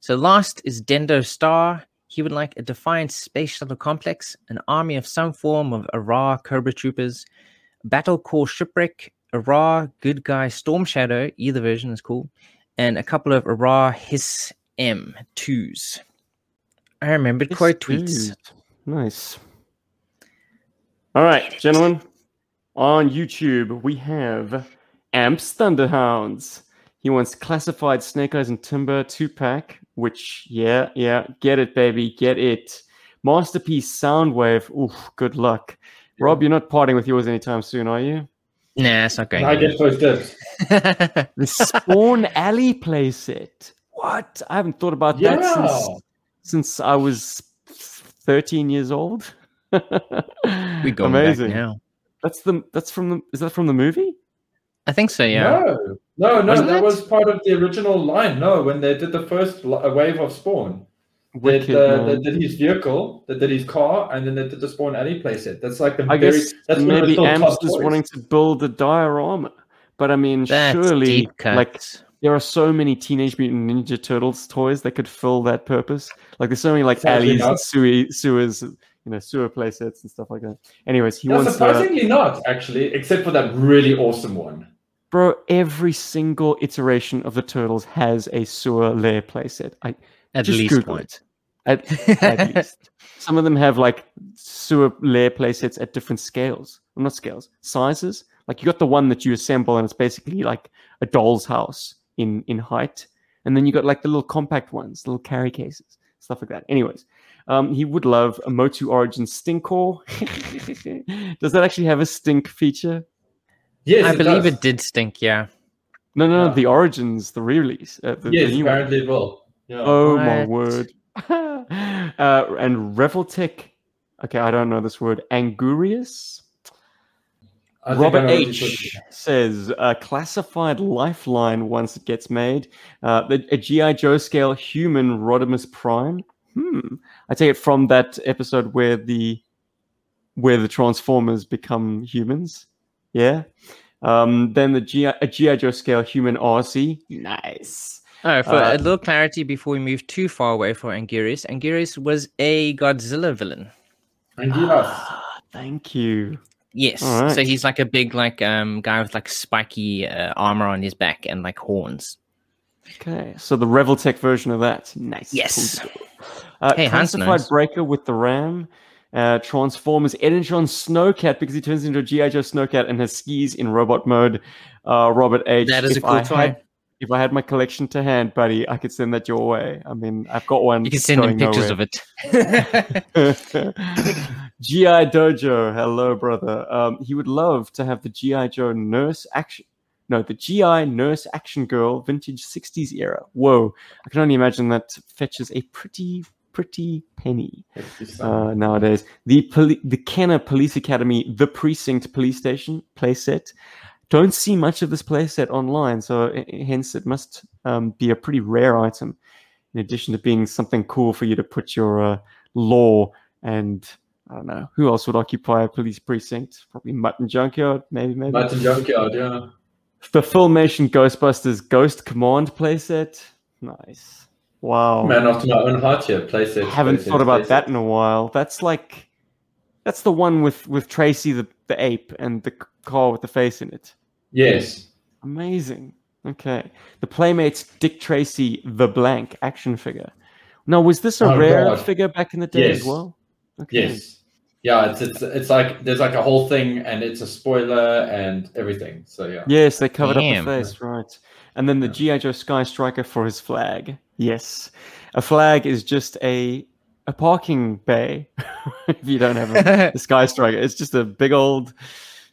So last is Dendo Star. He would like a Defiant space shuttle complex, an army of some form of Ara Cobra troopers, Battle Corps shipwreck, Ara Good Guy Storm Shadow. Either version is cool, and a couple of Ara Hiss M twos. I remembered Yes, quote tweets. Nice. All right, gentlemen. On YouTube, we have Amps Thunderhounds. He wants classified Snake Eyes and Timber two pack, which, yeah, yeah, get it, baby, get it. Masterpiece Soundwave. Oof, good luck. Rob, you're not parting with yours anytime soon, are you? Nah, it's not going. I get first dibs. The Spawn Alley playset. What? I haven't thought about that since since I was 13 years old. we go Amazing. back now. That's the that's from the is that from the movie? I think so. Yeah. No, no, no. Wasn't that it? was part of the original line. No, when they did the first wave of Spawn, they, Wicked, uh, they did his vehicle, they did his car, and then they did the Spawn Alley playset. That's like the I very. guess that's one of the maybe still Amps top is wanting to build a diorama. But I mean, That's surely like there are so many Teenage Mutant Ninja Turtles toys that could fill that purpose. Like there's so many like Sadly alleys not. and sewer, sewers, you know, sewer playsets and stuff like that. Anyways, he No, wants uh, surprisingly not actually, except for that really awesome one. bro. Every single iteration of the Turtles has a sewer layer playset. I At just least Google one. it. At, at least. Some of them have like sewer layer playsets at different scales. Well, not scales, sizes. Like you got the one that you assemble and it's basically like a doll's house in in height. And then you got like the little compact ones, little carry cases, stuff like that. Anyways, um, he would love a Motu Origin Stinkor. Does that actually have a stink feature? Yes, I believe does. it did stink. Yeah. No, no, no. Yeah. The Origins, the re-release. Uh, the, the Yes, new one. apparently it will. Yeah. Oh my word. uh, and Revoltech. Okay, I don't know this word. Anguirus. I Robert know what you're H says a classified lifeline once it gets made. Uh, the- a GI Joe scale human Rodimus Prime. Hmm. I take it from that episode where the where the Transformers become humans. Yeah. Um, then the GI, a GI Joe scale human RC. Nice. Oh, for Uh, a little clarity before we move too far away for Anguirus, Anguirus was a Godzilla villain. Anguirus. Ah, thank you. Yes, All so he's like a big like um guy with like spiky uh, armor on his back and like horns. Okay, so the Revoltech version of that. Nice. Yes. Cool. Uh, Hey, classified knows. breaker with the Ram. Uh, Transformers Energon Snowcat because he turns into a GI Joe Snowcat and has skis in robot mode. Uh, Robert H. That is a cool I toy. Had, if I had my collection to hand, buddy, I could send that your way. I mean, I've got one. You can send him pictures nowhere. of it. GI Dojo, hello, brother. Um, he would love to have the GI Joe nurse action. No, the GI nurse action girl, vintage 60s era. Whoa, I can only imagine that fetches a pretty, pretty penny uh, nowadays. The poli- the Kenner Police Academy, the Precinct Police Station playset. Don't see much of this playset online, so uh, hence it must um, be a pretty rare item. In addition to being something cool for you to put your uh, law and I don't know who else would occupy a police precinct. Probably Mutt and Junkyard, maybe, maybe. Mutt and Junkyard, yeah. The Filmation Ghostbusters Ghost Command playset. Nice. Wow. Man after my own heart here. PlayStation. I haven't thought about that in a while. That's like that's the one with with Tracy the the ape and the car with the face in it. Yes. Amazing. Okay. The Playmates Dick Tracy the blank action figure. Now, was this a Oh, rare God. figure back in the day as Yes. well? Okay. Yes. Yeah, it's, it's it's like there's like a whole thing and it's a spoiler and everything. So yeah. Yes, they covered Damn. up the face, right. And then the G.I. Joe Sky Striker for his flag. Yes. A flag is just a a parking bay if you don't have a, the Sky Striker. It's just a big old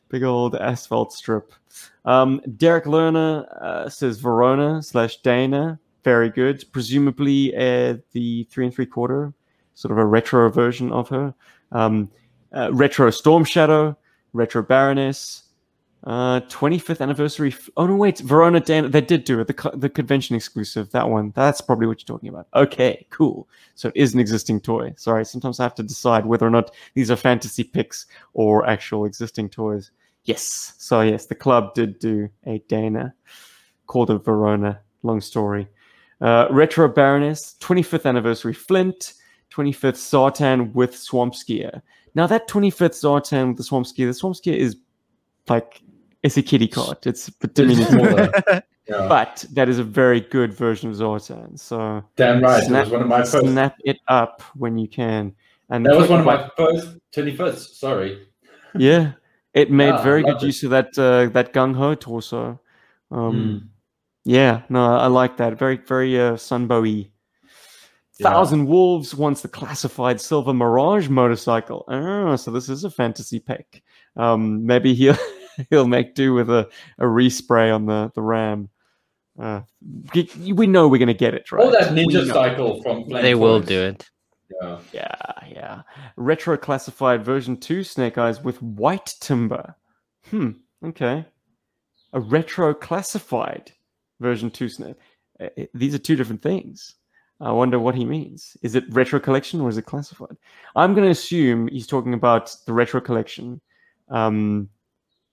big old asphalt strip. Um, Derek Lerner uh, says Verona slash Dana. Very good. Presumably uh, the three and three quarter, sort of a retro version of her. Um, uh, retro Storm Shadow, retro Baroness, uh, 25th anniversary. F- oh no, wait, Verona Dana. They did do it. The co- the convention exclusive. That one. That's probably what you're talking about. Okay, cool. So it is an existing toy. Sorry, sometimes I have to decide whether or not these are fantasy picks or actual existing toys. Yes. So yes, the club did do a Dana called a Verona. Long story. Uh, retro Baroness, 25th anniversary Flint, 25th Zartan with Swamp Skier. Now that 25th Zartan with the Swamp Skier, the Swamp Skier is like it's a kitty cart. It's It's diminutive, yeah. but that is a very good version of Zartan. So Damn right. snap, it was one of my first. snap it up when you can. And That was one of my first twenty first. Sorry. yeah, it made Yeah, very good it. use of that uh, that gung ho torso. Um, Mm. Yeah, no, I like that. Very, very uh, sunbowy. Yeah. Thousand Wolves wants the classified Silver Mirage motorcycle. Oh, so this is a fantasy pick. Um, maybe he'll he'll make do with a, a respray on the the Ram. Uh, we we know we're gonna get it right. All that ninja cycle from Flame they will do it. Yeah. Yeah, yeah. Retro classified version 2 Snake Eyes with white timber. Hmm, okay. A retro classified version 2 Snake. Uh, uh, These are two different things. I wonder what he means. Is it retro collection or is it classified? I'm going to assume he's talking about the retro collection um,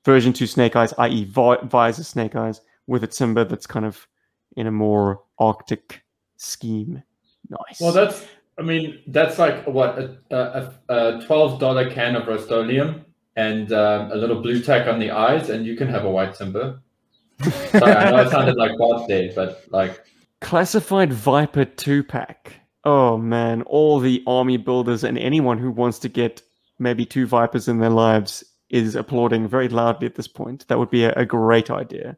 version 2 Snake Eyes, i.e., vi- visor Snake Eyes with a timber that's kind of in a more Arctic scheme. Nice. Well, that's. I mean, that's like what a, a, a twelve dollar can of Rust-Oleum and um, a little blue tack on the eyes, and you can have a white timber. Sorry, I know it sounded like Bart there, but like, Classified Viper 2 pack. Oh man, all the army builders and anyone who wants to get maybe two Vipers in their lives is applauding very loudly at this point. That would be a, a great idea.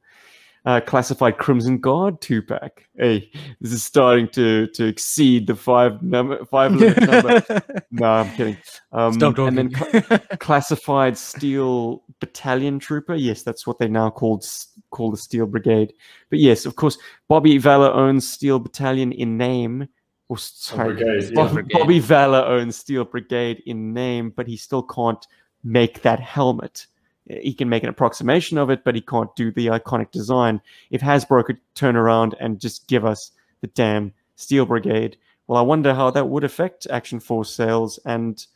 Uh, classified Crimson Guard 2 pack. Hey, this is starting to to exceed the five number five limit number. no, I'm kidding. Um, Stop and then cla- classified Steel Battalion Trooper. Yes, that's what they now called call the Steel Brigade. But yes, of course, Bobby Valor owns Steel Battalion in name. Or sorry, brigade. Bob- Brigade. Bobby Valor owns Steel Brigade in name, but he still can't make that helmet. He can make an approximation of it, but he can't do the iconic design. If Hasbro could turn around and just give us the damn Steel Brigade, well, I wonder how that would affect Action Force sales and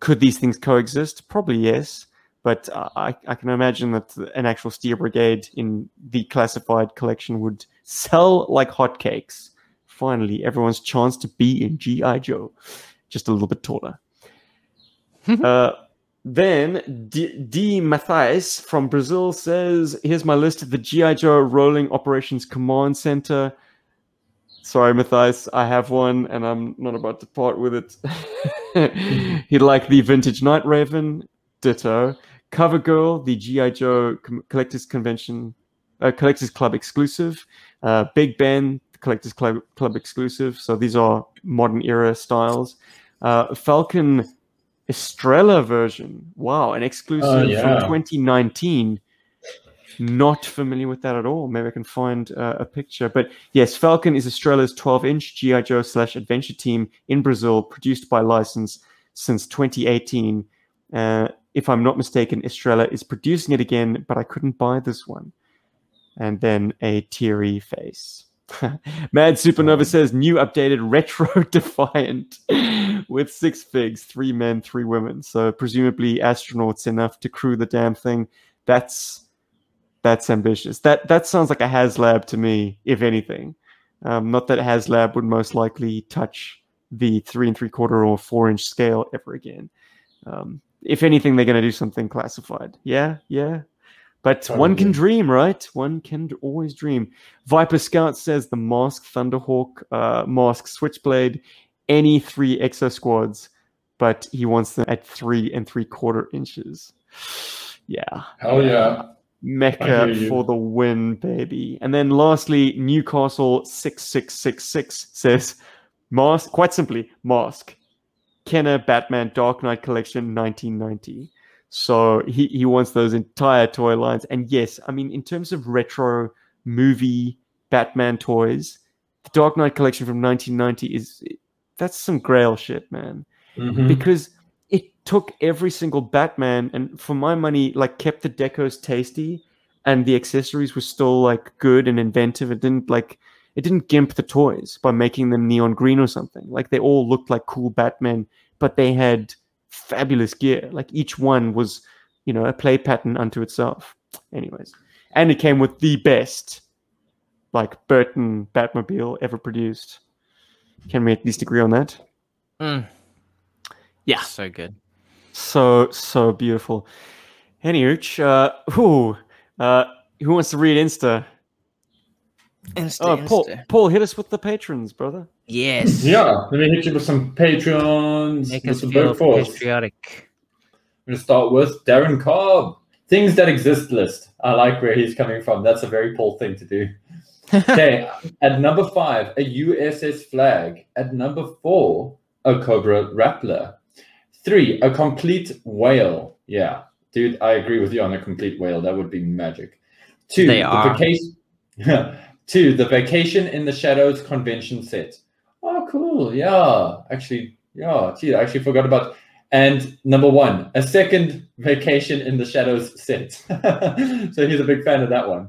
could these things coexist? Probably yes, but I, I can imagine that an actual Steel Brigade in the classified collection would sell like hotcakes. Finally, everyone's chance to be in G.I. Joe, just a little bit taller. uh, then D, D. Mathias from Brazil says, "Here's my list the GI Joe Rolling Operations Command Center. Sorry, Matthias, I have one, and I'm not about to part with it. He'd like the vintage Night Raven, ditto. Cover Girl, the GI Joe Collectors Convention, uh, Collectors Club exclusive. Uh, Big Ben, Collectors Club, Club exclusive. So these are modern era styles. Uh, Falcon Estrela version. Wow, an exclusive yeah. from 2019. Not familiar with that at all. Maybe I can find uh, a picture. But yes, Falcon is Estrela's 12 inch GI Joe slash adventure team in Brazil, produced by license since 2018. Uh, if I'm not mistaken, Estrela is producing it again, but I couldn't buy this one. And then a teary face. Mad Supernova says new updated retro defiant with six figs, three men, three women. So presumably astronauts enough to crew the damn thing. That's that's ambitious. That that sounds like a HasLab to me, if anything. Um, not that HasLab would most likely touch the three and three quarter or four inch scale ever again. Um, if anything, they're going to do something classified. Yeah, yeah. But one can dream, right? One can always dream. Viper Scout says the Mask Thunderhawk, uh, Mask Switchblade, any three Exo squads, but he wants them at three and three quarter inches. Yeah. Hell yeah. I Mecca for the win, baby. And then lastly, Newcastle 6666 says Mask, quite simply, Mask. Kenner Batman Dark Knight Collection 1990. So he, he wants those entire toy lines. And yes, I mean, in terms of retro movie Batman toys, the Dark Knight Collection from 1990 is that's some grail shit, man Mhm. because it took every single Batman and for my money, like kept the decos tasty and the accessories were still like good and inventive. It didn't like it didn't gimp the toys by making them neon green or something. Like they all looked like cool Batman, but they had fabulous gear. Like each one was, you know, a play pattern unto itself. Anyways. And it came with the best like Burton Batmobile ever produced. Can we at least agree on that? Mm. Yeah. So good. So so beautiful. Anywho, uh, who uh, who wants to read Insta? Insta, Oh, Paul, Insta. Paul, hit us with the patrons, brother. Yes. Yeah, let me hit you with some Patreons. Make us some feel Force. patriotic. I'm going to start with Darren Cobb. Things that exist list. I like where he's coming from. That's a very Paul thing to do. Okay, at number five, a USS flag. At number four, a Cobra Rattler. Three, a complete whale. Yeah, dude, I agree with you on a complete whale. That would be magic. Two, They the are. vacation. Two, the Vacation in the Shadows convention set. Oh, cool. Yeah, actually, yeah. Gee, I actually forgot about. And number one, a second Vacation in the Shadows set. so he's a big fan of that one.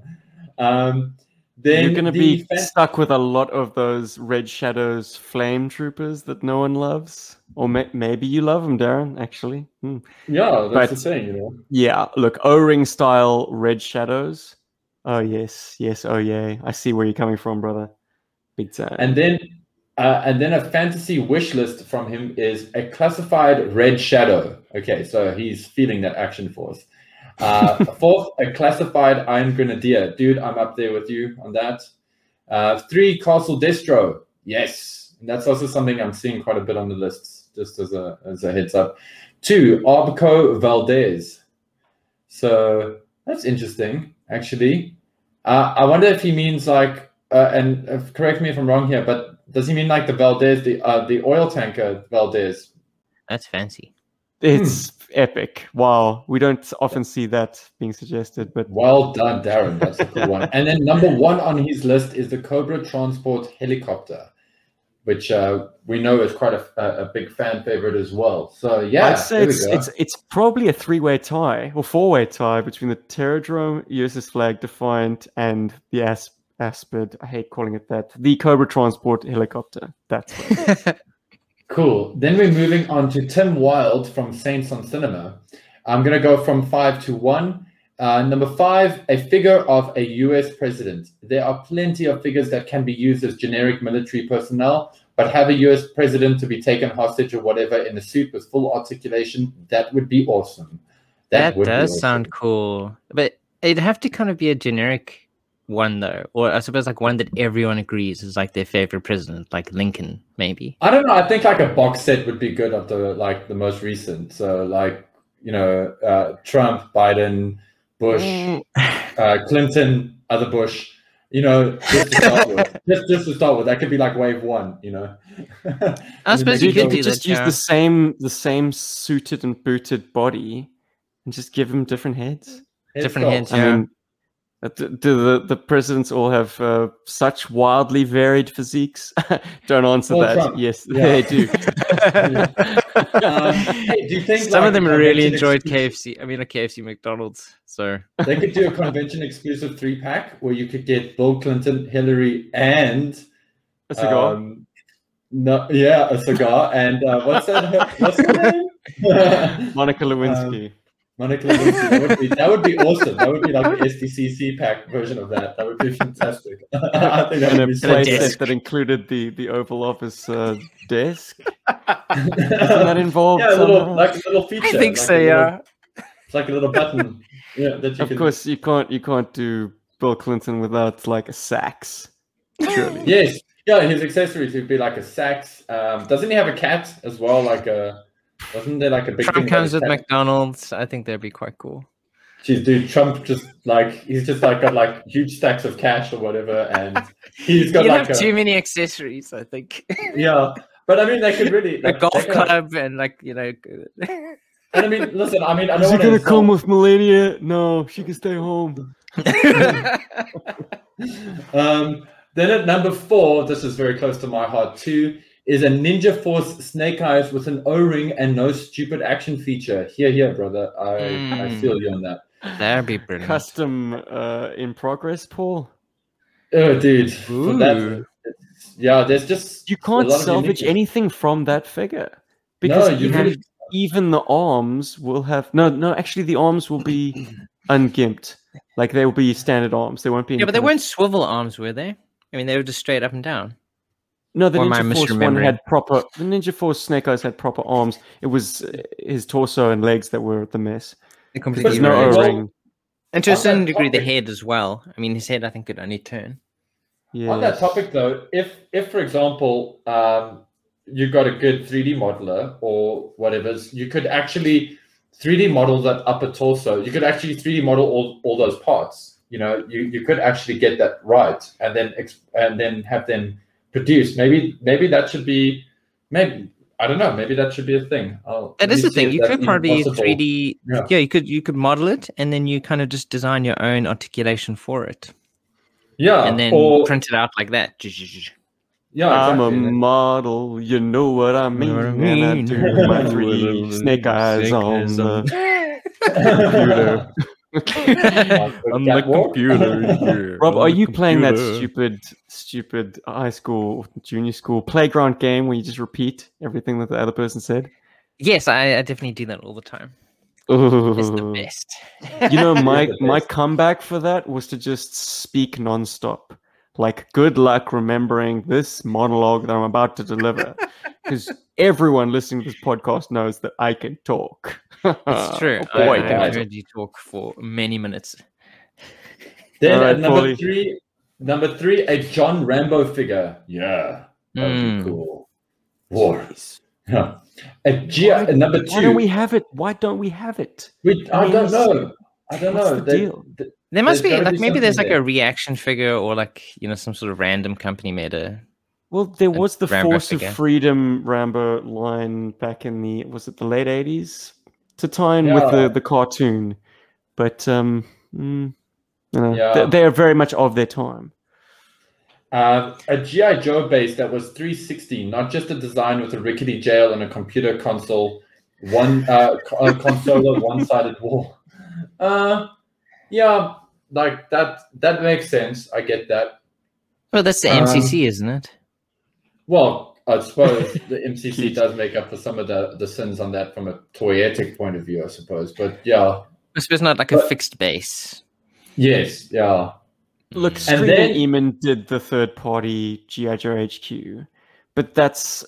Um, then You're going to be fan- stuck with a lot of those Red Shadows flame troopers that no one loves. Or may- maybe you love them, Darren, actually. Hmm. yeah, that's but- the thing, you know. Yeah, look, O-ring style Red Shadows. Oh, yes, yes, oh, yeah. I see where you're coming from, brother. Big time. And then, uh, and then a fantasy wish list from him is a classified red shadow. Okay, so he's feeling that action force. Uh, fourth, a classified Iron Grenadier. Dude, I'm up there with you on that. Uh, three, Castle Destro. Yes, and that's also something I'm seeing quite a bit on the lists. Just as a as a heads up. Two, Arbico Valdez. So that's interesting, actually. Uh, I wonder if he means like, uh, and uh, correct me if I'm wrong here, but does he mean like the Valdez, the uh, the oil tanker Valdez? That's fancy. it's Hmm. epic. Wow. We don't often see that being suggested, but Well done, Darren. That's a cool one. And then number one on his list is the Cobra Transport helicopter, which uh, we know is quite a, a, a big fan favorite as well. So yeah, I'd say it's, it's it's probably a three way tie or four way tie between the Terrordrome, USS Flag Defiant, and the Asp- Aspid. I hate calling it that. The Cobra Transport helicopter. That's what. Cool. Then we're moving on to Tim Wild from Saints on Cinema. I'm going to go from five to one. Uh, number five, a figure of a US president. There are plenty of figures that can be used as generic military personnel, but have a US president to be taken hostage or whatever in a suit with full articulation, that would be awesome. That, would does awesome. sound cool, but it'd have to kind of be a generic one though, or I suppose like one that everyone agrees is like their favorite president, like Lincoln, maybe. I don't know. I think like a box set would be good of the like the most recent. So like you know, uh, Trump, Biden, Bush, Mm. uh, Clinton, other Bush. You know, just to start with. Just, just to start with, that could be like wave one. You know. I suppose you could just that, use yeah. the same the same suited and booted body and just give them different heads. Different heads, I mean, do do the, the presidents all have uh, such wildly varied physiques? Don't answer Well, that. Trump. Yes, Yeah. they do. Um, hey, do you think Some like, of them really enjoyed exclusive- KFC. I mean, a KFC McDonald's. So They could do a convention exclusive three pack where you could get Bill Clinton, Hillary, and A cigar. Um, no, yeah, a cigar. And uh, what's that? What's her name? Monica Lewinsky. Monica Lewinsky. That would be that would be awesome. That would be like the SDCC pack version of that. That would be fantastic. I think that and a would be so play good. that included the, the Oval Office uh, desk. Isn't that involved? yeah, a little somehow? like a little feature. I think like so. a little- Yeah. It's like a little button. Yeah, that you of can. course, you can't you can't do Bill Clinton without like a sax. Surely. Yes. Yeah, his accessories would be like a sax. Um, doesn't he have a cat as well? Like a wasn't there like a big Trump comes with? McDonald's. I think that'd be quite cool. Jeez, dude, Trump just like he's just like got like huge stacks of cash or whatever, and he's got You like have a, too many accessories. I think yeah. But I mean, they could really a like, golf they could, like- club and like you know. And I mean, listen, I mean, I Is don't he want gonna to come with Melania? No, she can stay home. Um, then at number four, this is very close to my heart too, is a Ninja Force Snake Eyes with an O-ring and no stupid action feature. Here, here, brother. I, I Mm. feel you on that. That'd be brilliant. Custom uh, in progress, Paul. Oh, dude. For that, yeah, there's just You can't lot salvage uniqueness. anything from that figure because no, you even, really, even the arms will have no, no. Actually, the arms will be ungimped. Like they will be standard arms. They won't be. Yeah, but they of- weren't swivel arms, were they? I mean, they were just straight up and down. No, the Or Ninja Force one misremembering? had proper. The Ninja Force Snake Eyes had proper arms. It was uh, his torso and legs that were the mess. They But completely There's no know, erased. well, O-ring. And to a certain degree, the head as well. I mean, his head, I think, could only turn. Yeah. On that topic, though, if if for example um, you got a good 3D modeler or whatever, you could actually 3D model that upper torso. You could actually 3D model all, all those parts. You know, you, you could actually get that right, and then ex- and then have them produced. Maybe maybe that should be maybe I don't know. Maybe that should be a thing. I'll That at the thing. You could probably possible. 3D. Yeah. Yeah. you could you could model it, and then you kind of just design your own articulation for it, Yeah, and then or print it out like that. yeah, I'm a exactly. And then- model, you know what I mean. what I And I mean. do my three snake eyes Snake on eyes the computer. On the computer. yeah, Rob, on are the you playing that computer. stupid, stupid high school, junior school playground game where you just repeat everything that the other person said? yes, I, I definitely do that all the time. It's the Ooh. best. You know, my the my best. comeback for that was to just speak nonstop. Like, good luck remembering this monologue that I'm about to deliver, because everyone listening to this podcast knows that I can talk. It's true. Oh, boy, I, can I I've talk. heard you talk for many minutes. Then All right, at number Paulie. three, number three, a John Rambo figure. Yeah, that would Mm. be cool. War. Yeah. A G- uh, number two. Why don't we have it? Why don't we have it? we- I mean, don't know. I don't what's know. the They- deal? th- There must There's be like be maybe there's like something a reaction figure or like you know some sort of random company made a. Well, there was the Rambo Force figure. of Freedom Rambo line back in the was it the late eighties to tie in with the the cartoon, but um, mm, you know, Yeah. they, they are very much of their time. Uh, a GI Joe base that was 360, not just a design with a rickety jail and a computer console, one uh, co- a console, one-sided wall. Uh, yeah, like that. That makes sense. I get that. Well, that's the Um, MCC, isn't it? Well, I suppose the MCC does make up for some of the, the sins on that from a toyetic point of view, I suppose. But yeah, I suppose not like a fixed base. yes, yeah. Look. Stream then- Eamon did the third party GI Joe HQ, but that's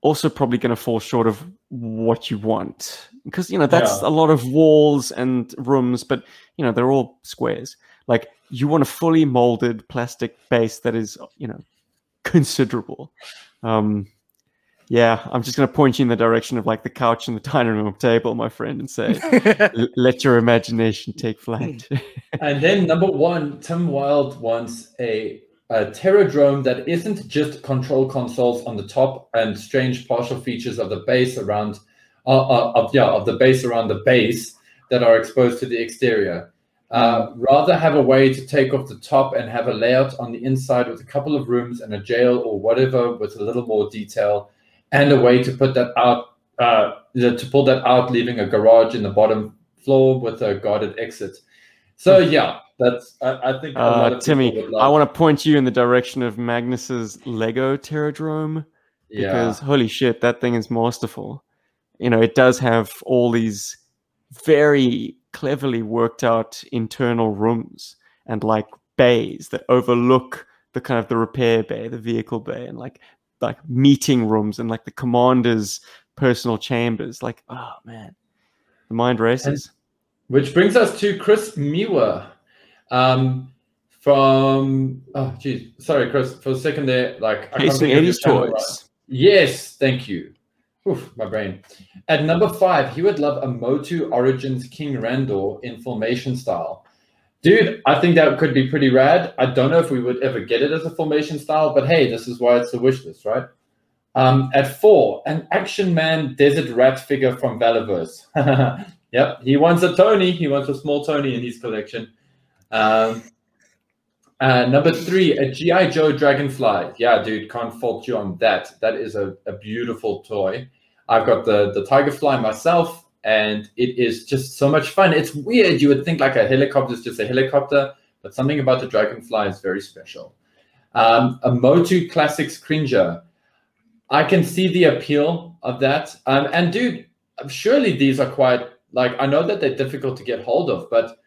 also probably going to fall short of what you want because you know that's Yeah. a lot of walls and rooms, but you know they're all squares. Like you want a fully molded plastic base that is, you know, considerable. Um, yeah, I'm just going to point you in the direction of like the couch and the dining room table, my friend, and say, let your imagination take flight. And then number one, Tim Wild wants a, a Terrordrome that isn't just control consoles on the top and strange partial features of the base around, uh, uh, of yeah, of the base around the base that are exposed to the exterior. Uh, rather have a way to take off the top and have a layout on the inside with a couple of rooms and a jail or whatever with a little more detail, and a way to put that out, uh, to pull that out, leaving a garage in the bottom floor with a guarded exit. So yeah, that's I, I think Uh, Timmy, I want to point you in the direction of Magnus's Lego Terrordrome. yeah. because holy shit, that thing is masterful. You know, it does have all these very cleverly worked out internal rooms and like bays that overlook the kind of the repair bay, the vehicle bay, and like like meeting rooms and like the commander's personal chambers. Like, oh man, the mind races. Which brings us to Chris Miwa. Um, from oh geez, sorry, Chris, for a second there, like I can't think of your 80s channel right. Yes, thank you. Oof, my brain. At number five, he would love a Motu Origins King Randor in formation style. Dude, I think that could be pretty rad. I don't know if we would ever get it as a formation style, but hey, this is why it's a wish list, right? Um, at four, an Action Man Desert Rat figure from Valaverse. yep, he wants a Tony. He wants a small Tony in his collection. Um, uh, number three, a GI Joe Dragonfly. Yeah, dude, can't fault you on that. That is a, a beautiful toy. I've got the the Tigerfly myself, and it is just so much fun. It's weird. You would think like a helicopter is just a helicopter, but something about the Dragonfly is very special. Um, a Motu Classics Cringer. I can see the appeal of that. Um, and dude, surely these are quite like I know that they're difficult to get hold of, but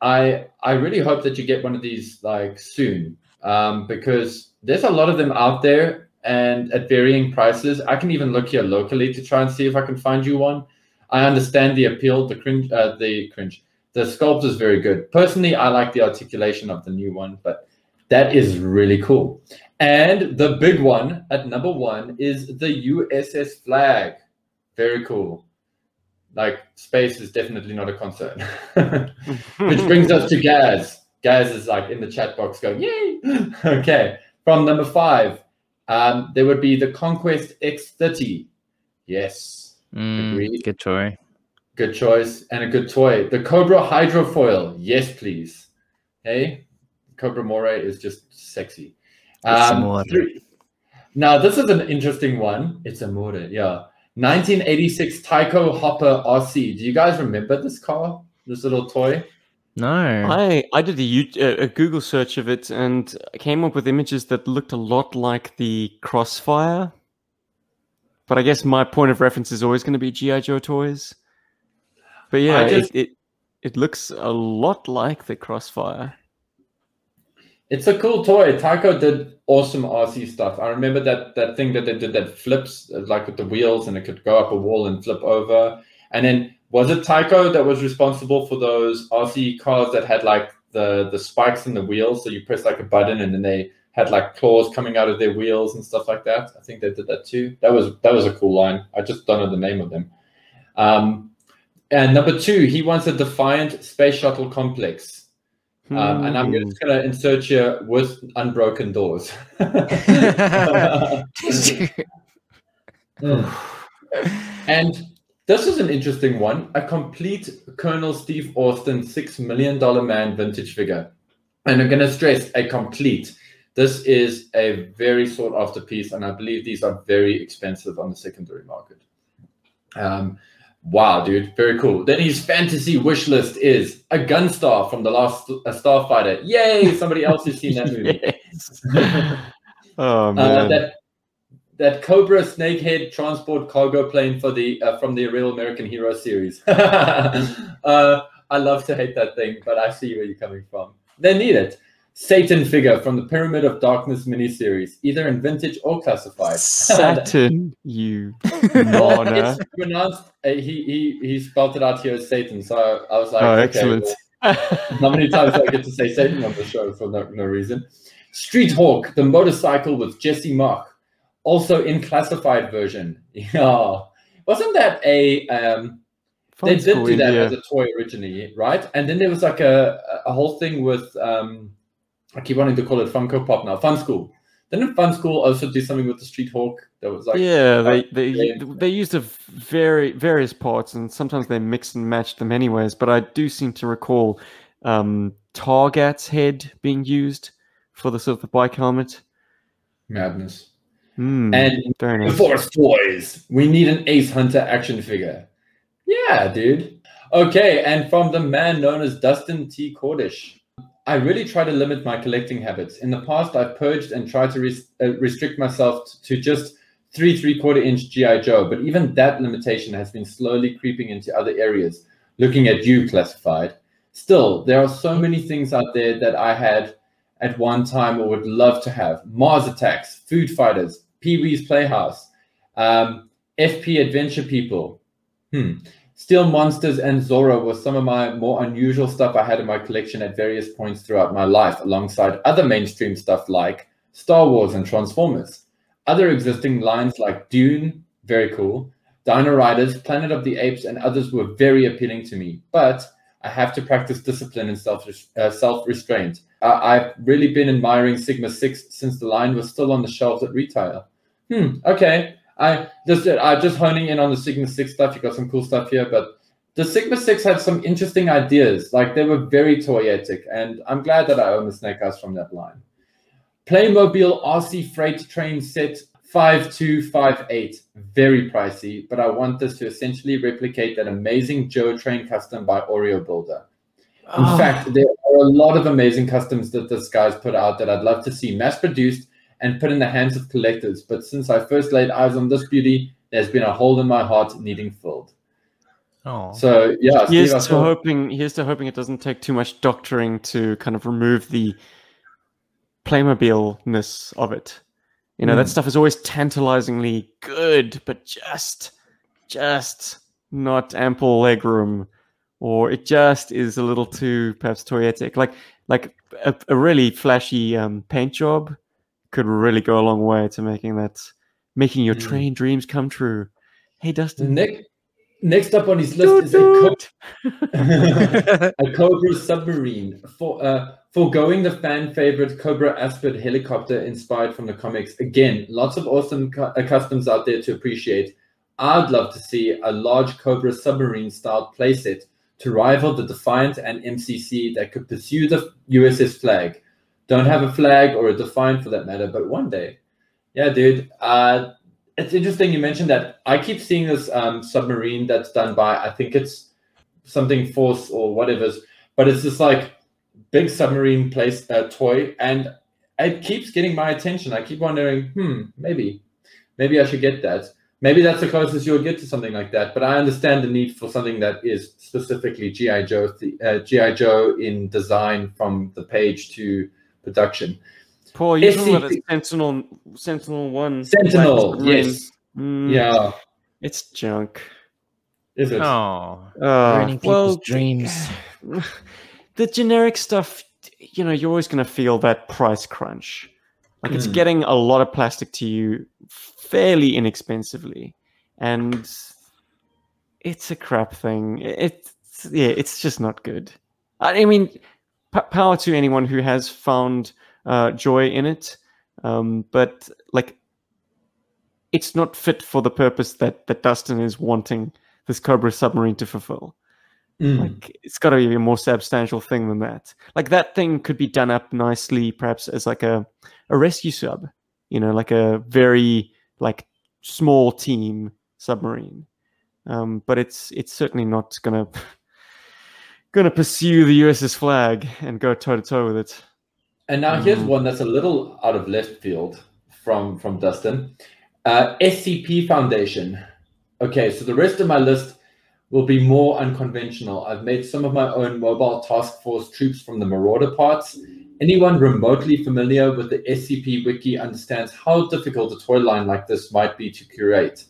I I really hope that you get one of these like soon um, because there's a lot of them out there and at varying prices. I can even look here locally to try and see if I can find you one. I understand the appeal, the cringe, uh, the cringe. The sculpt is very good. Personally, I like the articulation of the new one, but that is really cool. And the big one at number one is the USS Flag. Very cool. Like space is definitely not a concern. Which brings us to Gaz. Gaz is like in the chat box going, yay! okay. From number five, um, there would be the Conquest X30. Yes. Mm, Agreed. good toy. Good choice and a good toy. The Cobra Hydrofoil. Yes, please. Hey, Cobra Moray is just sexy. Um, three- Now, this is an interesting one. It's amore, yeah. 1986 Tyco Hopper RC. Do you guys remember this car? This little toy? No. I I did a, a a Google search of it and came up with images that looked a lot like the Crossfire. But I guess my point of reference is always going to be GI Joe toys. But yeah, just- it, it it looks a lot like the Crossfire. It's a cool toy. Tyco did awesome RC stuff. I remember that that thing that they did that flips uh, like with the wheels and it could go up a wall and flip over. And then was it Tyco that was responsible for those RC cars that had like the the spikes in the wheels? So you press like a button and then they had like claws coming out of their wheels and stuff like that. I think they did that too. That was that was a cool line. I just don't know the name of them. Um, and number two, he wants a Defiant space shuttle complex. Um, and I'm Hmm. just going to insert here with unbroken doors. Mm. and this is an interesting one a complete Colonel Steve Austin $6 million man vintage figure. And I'm going to stress a complete. This is a very sought after piece, and I believe these are very expensive on the secondary market. Um, wow, dude, very cool. Then his fantasy wish list is a Gunstar from the last a Starfighter. Yay! Somebody else has seen that movie. Yes. oh Uh, man. that that Cobra Snakehead transport cargo plane for the uh, from the Real American Hero series. uh, I love to hate that thing, but I see where you're coming from. They need it. Satan figure from the Pyramid of Darkness miniseries, either in vintage or classified. Saturn, you it's pronounced. Uh, he he he spelled it out here as Satan, so I was like, Oh, okay, excellent. well, How many times do I get to say Satan on the show for no, no reason? Street Hawk, the motorcycle with Jesse Mach, also in classified version. Yeah, wasn't that a? Um, they did do that India. as a toy originally, right? And then there was like a a whole thing with um, I keep wanting to call it Funko Pop now. Fun School. Didn't Fun School also do something with the Street Hawk? That was like yeah, they they they used a very various parts, and sometimes they mix and match them anyways. But I do seem to recall um, Targat's head being used for the sort of the bike helmet. madness. Hmm, And The nice. Force Toys. We need an Ace Hunter action figure. Yeah, dude. Okay, and from the man known as Dustin T. Cordish. I really try to limit my collecting habits. In the past, I've purged and tried to res- uh, restrict myself t- to just three three quarter inch GI Joe, but even that limitation has been slowly creeping into other areas. Looking at you, classified. Still, there are so many things out there that I had at one time or would love to have. Mars Attacks, Food Fighters, Pee Wee's Playhouse, um, FP Adventure People, hmm. Steel Monsters, and Zorro were some of my more unusual stuff I had in my collection at various points throughout my life, alongside other mainstream stuff like Star Wars and Transformers. Other existing lines like Dune, very cool, Dino Riders, Planet of the Apes, and others were very appealing to me, but I have to practice discipline and self uh, self restraint. Uh, I've really been admiring Sigma Six since the line was still on the shelves at retail. Hmm. Okay. I just I'm just honing in on the Sigma Six stuff. You got some cool stuff here, but the Sigma Six had some interesting ideas. Like they were very toyetic, and I'm glad that I own the Snake Eyes from that line. Playmobil RC Freight Train Set 5258. Very pricey, but I want this to essentially replicate that amazing Joe Train custom by Oreo Builder. In Ah. fact, there are a lot of amazing customs that this guy's put out that I'd love to see mass produced and put in the hands of collectors. But since I first laid eyes on this beauty, there's been a hole in my heart needing filled. Oh, So yeah, Here's I to saw- hoping. Here's to hoping it doesn't take too much doctoring to kind of remove the Playmobil-ness of it. You know, that Mm. stuff is always tantalizingly good, but just, just not ample leg room, or it just is a little too perhaps toyetic. Like, like a, a really flashy um, paint job could really go a long way to making that, making your Mm. train dreams come true. Hey, Dustin. Nick, next up on his list Doot, is a co- a Cobra submarine for uh, foregoing the fan favorite Cobra Aspid helicopter inspired from the comics. Again, lots of awesome cu- uh, customs out there to appreciate. I'd love to see a large Cobra submarine style playset to rival the Defiant and MCC that could pursue the USS flag. Don't have a flag or a Defiant for that matter, but one day. Yeah, dude. Uh, it's interesting you mentioned that. I keep seeing this um, submarine that's done by, I think it's something Force or whatever, but it's just like big submarine place uh, toy, and it keeps getting my attention. I keep wondering, hmm, maybe, maybe I should get that. Maybe that's the closest you'll get to something like that. But I understand the need for something that is specifically GI Joe, uh, GI Joe in design from the page to production. Paul, you're talking about a Sentinel, Sentinel One. Sentinel, yes, Mm, yeah, it's junk. is it? oh, Uh, ruining people's well, dreams. the generic stuff, you know, you're always going to feel that price crunch. Like it's Mm. getting a lot of plastic to you fairly inexpensively, and it's a crap thing. It's yeah, it's just not good. I I mean, p- power to anyone who has found uh, joy in it, um, but like, it's not fit for the purpose that that Dustin is wanting this Cobra submarine to fulfill. Mm. Like it's got to be a more substantial thing than that. Like that thing could be done up nicely, perhaps as like a a rescue sub. You know, like a very like small team submarine. Um, but it's it's certainly not gonna gonna pursue the USS flag and go toe to toe with it. And now here's Mm. one that's a little out of left field from from Dustin. Uh, SCP Foundation. Okay, so the rest of my list will be more unconventional. I've made some of my own mobile task force troops from the Marauder parts. Anyone remotely familiar with the SCP wiki understands how difficult a toy line like this might be to curate.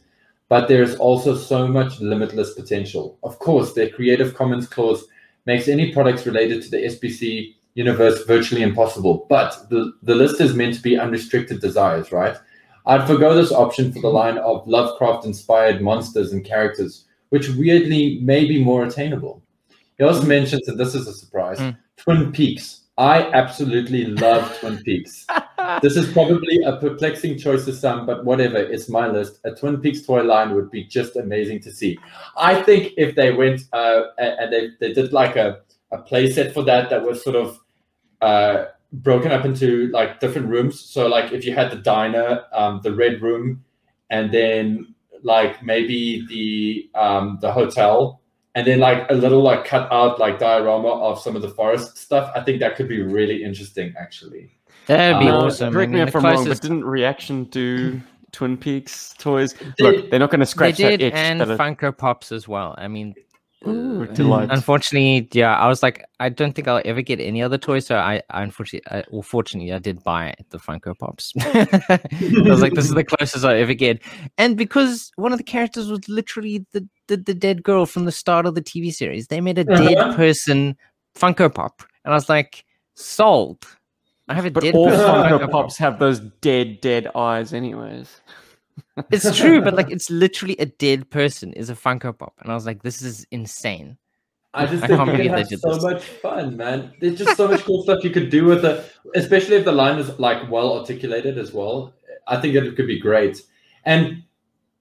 But there is also so much limitless potential. Of course, their Creative Commons clause makes any products related to the SCP universe virtually impossible. But the, the list is meant to be unrestricted desires, right? I'd forgo this option for the line of Lovecraft inspired monsters and characters, which weirdly may be more attainable. He also mentions, and this is a surprise, Mm. Twin Peaks. I absolutely love Twin Peaks. This is probably a perplexing choice to some, but whatever, it's my list. A Twin Peaks toy line would be just amazing to see. I think if they went uh, and they, they did like a, a play set for that that was sort of uh, broken up into like different rooms. So like if you had the diner, um, the red room, and then like maybe the um, the hotel, and then like a little like cut out like diorama of some of the forest stuff. I think that could be really interesting, actually. That'd be Uh, awesome. Correct I me mean, if the I'm wrong, but didn't Reaction do Twin Peaks toys? They- Look, they're not going to they scratch that did, itch. and that it- Funko Pops as well. I mean, Ooh, uh. Unfortunately, yeah, I was like, I don't think I'll ever get any other toys. So I, I unfortunately, I, well, fortunately, I did buy the Funko Pops. I was like, this is the closest I ever get, and because one of the characters was literally the the, the dead girl from the start of the TV series, they made a Uh-huh. dead person Funko Pop, and I was like, sold. I have a But dead all person Funko Funko Pops have those dead, dead eyes, anyways. It's true, but like, it's literally a dead person is a Funko Pop, and I was like, this is insane. I just I think can't you believe have so this. much fun, man. There's just so much cool stuff you could do with it, especially if the line is like well articulated as well. I think it could be great. And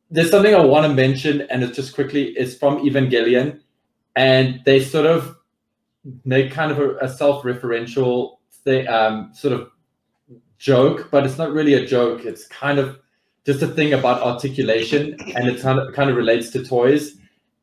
there's something I want to mention, and it's just quickly, it's from Evangelion, and they sort of make kind of a, a self-referential um, sort of joke, but it's not really a joke. It's kind of just a thing about articulation, and it kind of kind of relates to toys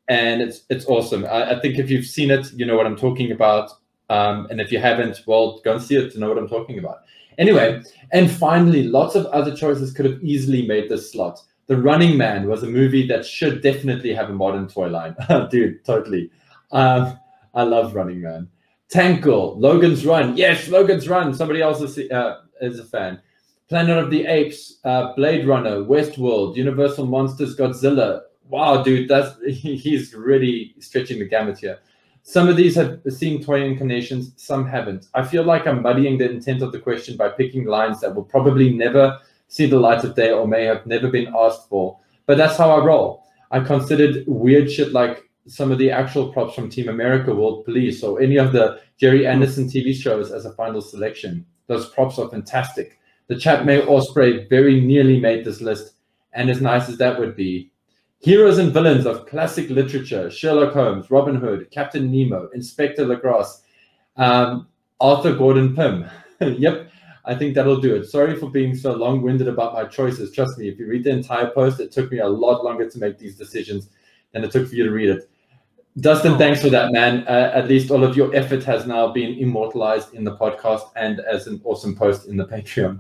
and it's it's awesome. I, I think if you've seen it, you know what I'm talking about. Um, and if you haven't, well, go and see it to know what I'm talking about. Anyway, and finally, lots of other choices could have easily made this slot. The Running Man was a movie that should definitely have a modern toy line. Dude, totally. Um, I love Running Man. Tank Girl, Logan's Run. Yes, Logan's Run. Somebody else is, uh, is a fan. Planet of the Apes, uh, Blade Runner, Westworld, Universal Monsters, Godzilla. Wow, dude, that's he's really stretching the gamut here. Some of these have seen toy incarnations, some haven't. I feel like I'm muddying the intent of the question by picking lines that will probably never see the light of day or may have never been asked for. But that's how I roll. I considered weird shit like some of the actual props from Team America, World Police, or any of the Gerry Anderson TV shows as a final selection. Those props are fantastic. The Chat May Osprey very nearly made this list, and as nice as that would be, heroes and villains of classic literature Sherlock Holmes, Robin Hood, Captain Nemo, Inspector Lagrange, um, Arthur Gordon Pym. yep, I think that'll do it. Sorry for being so long winded about my choices. Trust me, if you read the entire post, it took me a lot longer to make these decisions than it took for you to read it. Dustin, thanks for that, man. Uh, at least all of your effort has now been immortalized in the podcast and as an awesome post in the Patreon.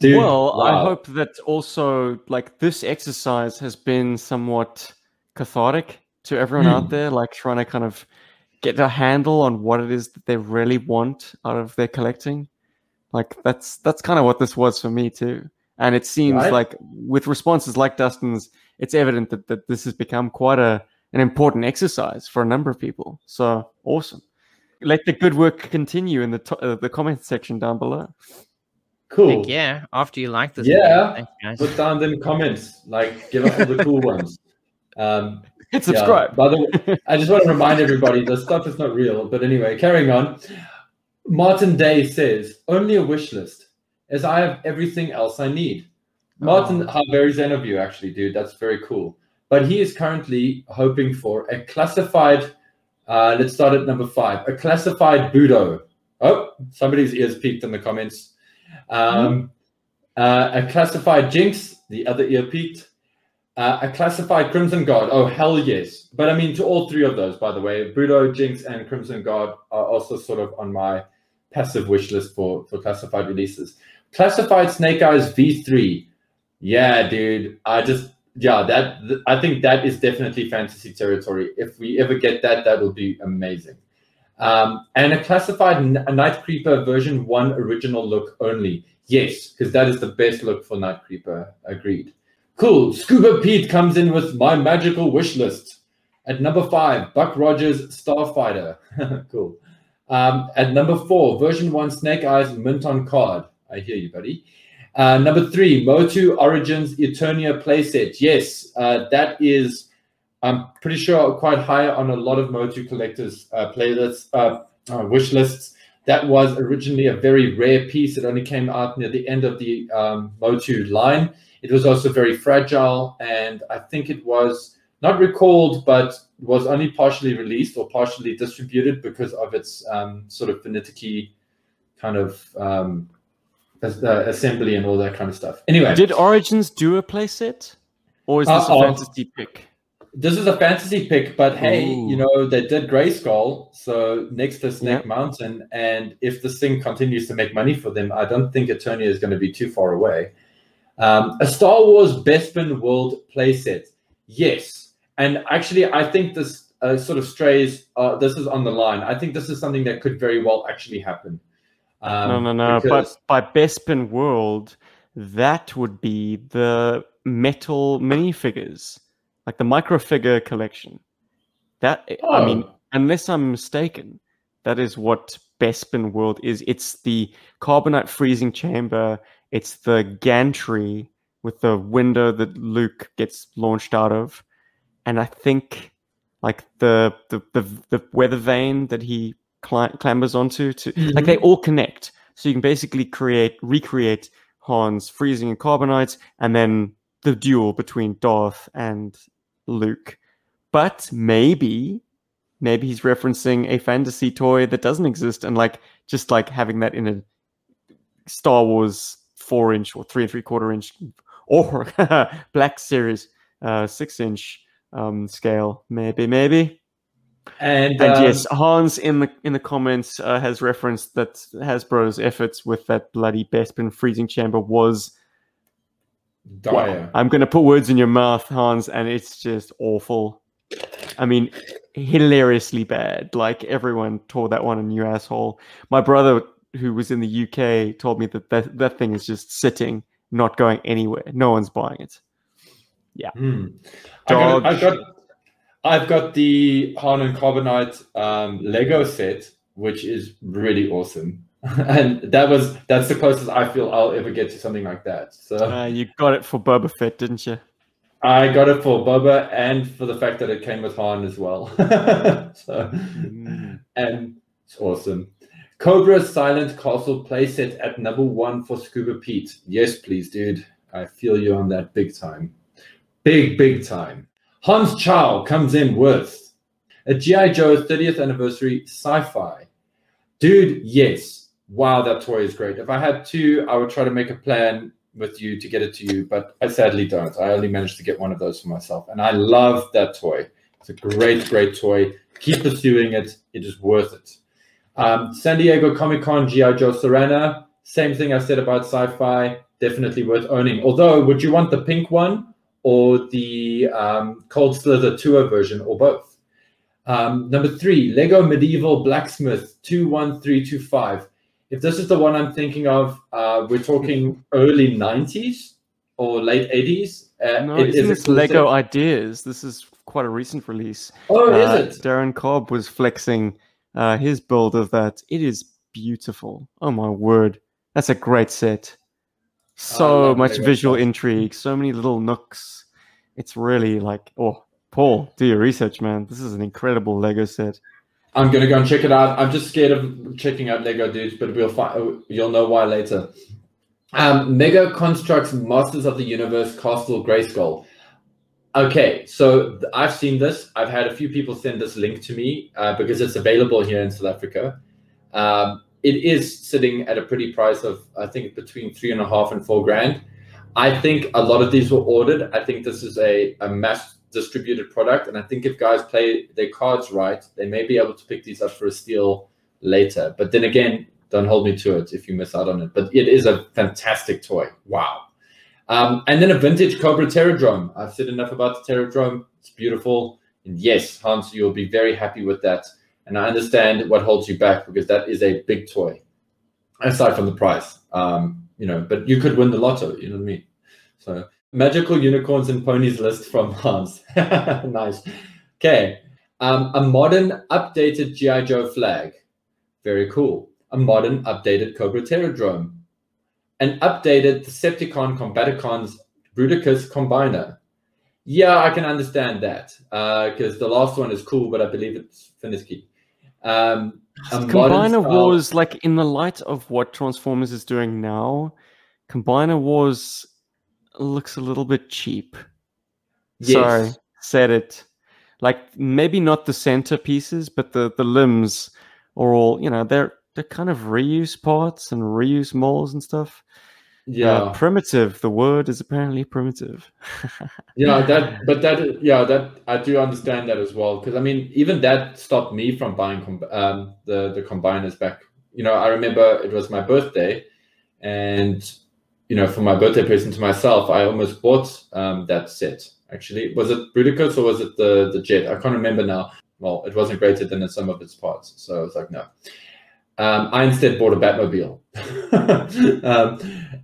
Dude, well, I hope that also like this exercise has been somewhat cathartic to everyone Hmm. out there, like trying to kind of get a handle on what it is that they really want out of their collecting. Like that's that's kind of what this was for me too. And it seems Right. like with responses like Dustin's, it's evident that, that this has become quite a an important exercise for a number of people. So awesome. Let the good work continue in the to- uh, the comment section down below. cool. Heck yeah, after you like this, Yeah. video, thanks, guys. Put down them comments. Like, give us all the cool ones. Um, Hit yeah. subscribe. By the way, I just want to remind everybody the stuff is not real. But anyway, carrying on. Martin Day says only a wish list, as I have everything else I need. Martin, how very zen of you, actually, dude. That's very cool. But he is currently hoping for a classified. Uh, let's start at number five. A classified Budo. Oh, somebody's ears peaked in the comments. Um, uh, a classified Jinx. The other ear peaked. Uh, a classified Crimson Guard. Oh, hell yes. But I mean, to all three of those, by the way, Budo, Jinx, and Crimson Guard are also sort of on my passive wish list for, for classified releases. Classified Snake Eyes V3. Yeah, dude. I just, yeah, that, th- I think that is definitely fantasy territory. If we ever get that, that will be amazing. Um, and a classified N- a Night Creeper version 1 original look only. Yes, because that is the best look for Night Creeper. Agreed. Cool. Scuba Pete comes in with my magical wish list. At number five, Buck Rogers Starfighter. cool. Um, at number four, version one Snake Eyes Mint on card. I hear you, buddy. Uh, number three, Motu Origins Eternia playset. Yes, uh, that is, I'm pretty sure, quite high on a lot of Motu collectors' uh, playlists, uh, uh, wish lists. That was originally a very rare piece. It only came out near the end of the um, Motu line. It was also very fragile, and I think it was not recalled, but was only partially released or partially distributed because of its um, sort of finicky kind of um, as- uh, assembly and all that kind of stuff. Anyway, Did Origins do a it, Or is this Uh-oh. a fantasy pick? this is a fantasy pick, but hey, Ooh. you know they did Grayskull, so next to Snake. Mountain, and if this thing continues to make money for them, I don't think Eternia is going to be too far away. Um, a Star Wars Bespin World playset, yes, and actually I think this uh, sort of strays. Uh, this is on the line. I think this is something that could very well actually happen. Um, no, no, no. because- But by Bespin World, that would be the metal minifigures, like the microfigure collection. That I mean, Oh. unless I'm mistaken, that is what Bespin World is. It's the carbonite freezing chamber. It's the gantry with the window that Luke gets launched out of, and I think like the the the, the weather vane that he cli- clambers onto. To mm-hmm. like they all connect, so you can basically create recreate Han's freezing and carbonite, and then the duel between Darth and Luke. But maybe, maybe he's referencing a fantasy toy that doesn't exist, and like just like having that in a Star Wars four inch or three and three quarter inch or Black Series uh, six inch um, scale. Maybe, maybe. and, And um, yes, Hans in the in the comments uh, has referenced that Hasbro's efforts with that bloody Bespin freezing chamber was. dire. I'm going to put words in your mouth, Hans, and it's just awful. I mean, hilariously bad. Like everyone tore that one a new asshole. My brother, who was in the UK, told me that that, that thing is just sitting, not going anywhere. No one's buying it. Hmm. I got. I've got I've got the Han and Carbonite um, Lego set, which is really awesome. and that was that's the closest I feel I'll ever get to something like that. So Uh, you got it for Boba Fett, didn't you? I got it for Boba and for the fact that it came with Han as well. so Mm. and it's awesome. Cobra Silent Castle playset at number one for Scuba Pete. Yes, please, dude. I feel you on that big time. Big, big time. Hans Chow comes in with a G.I. Joe 30th anniversary sci fi. Dude, yes. Wow, that toy is great. If I had two, I would try to make a plan with you to get it to you, but I sadly don't. I only managed to get one of those for myself. And I love that toy. It's a great, great toy. Keep pursuing it. It is worth it. Um, San Diego Comic Con G.I. Joe Serena. Same thing I said about sci fi. Definitely worth owning. Although, would you want the pink one or the um, Cold Slither Tour version or both? Um, number three, Lego Medieval Blacksmith 21325. If this is the one I'm thinking of, uh, we're talking early 90s or late 80s. Uh, No, it isn't cool Lego ideas? This is quite a recent release. Oh, Uh, is it? Darren Cobb was flexing uh, his build of that. It is beautiful. Oh my word, that's a great set. So much visual sets. intrigue, so many little nooks. It's really like, oh, Paul, do your research, man. This is an incredible Lego set. I'm gonna go and check it out. I'm just scared of checking out Lego dudes, but we'll find. You'll know why later. Um, Mega Construx Masters of the Universe Castle Grayskull. Okay, so I've seen this. I've had a few people send this link to me uh, because it's available here in South Africa. Um, it is sitting at a pretty price of I think between three and a half and four grand. I think a lot of these were ordered. I think this is a, a mass distributed product, and I think if guys play their cards right, they may be able to pick these up for a steal later. But then again, don't hold me to it if you miss out on it. But it is a fantastic toy. Wow. Um, and then a vintage Cobra Terrordrome. I've said enough about the Terrordrome. It's beautiful. And yes, Hans, you'll be very happy with that. And I understand what holds you back because that is a big toy, aside from the price. Um, you know, but you could win the lotto. You know what I mean? So magical unicorns and ponies list from Hans. nice. Okay. Um, a modern updated GI Joe flag, very cool. A modern updated Cobra Terrordrome, an updated Decepticon Combaticons Bruticus Combiner. Yeah, I can understand that because the last one is cool, but I believe it's Finicky. Um, Combiner style- Wars, like in the light of what Transformers is doing now, Combiner Wars looks a little bit cheap. Sorry, Yes. said it. Like maybe not the center pieces, but the the limbs are all you know they're they're kind of reuse parts and reuse molds and stuff. Yeah, Uh, primitive. The word is apparently primitive. yeah, that, but that, yeah, that I do understand that as well. Because I mean, even that stopped me from buying um, the the combiners back. You know, I remember it was my birthday, and you know, for my birthday present to myself, I almost bought um, that set. Actually, was it Bruticus or was it the the Jet? I can't remember now. Well, it wasn't greater than in some of its parts, so I was like, no. Um, I instead bought a Batmobile. um,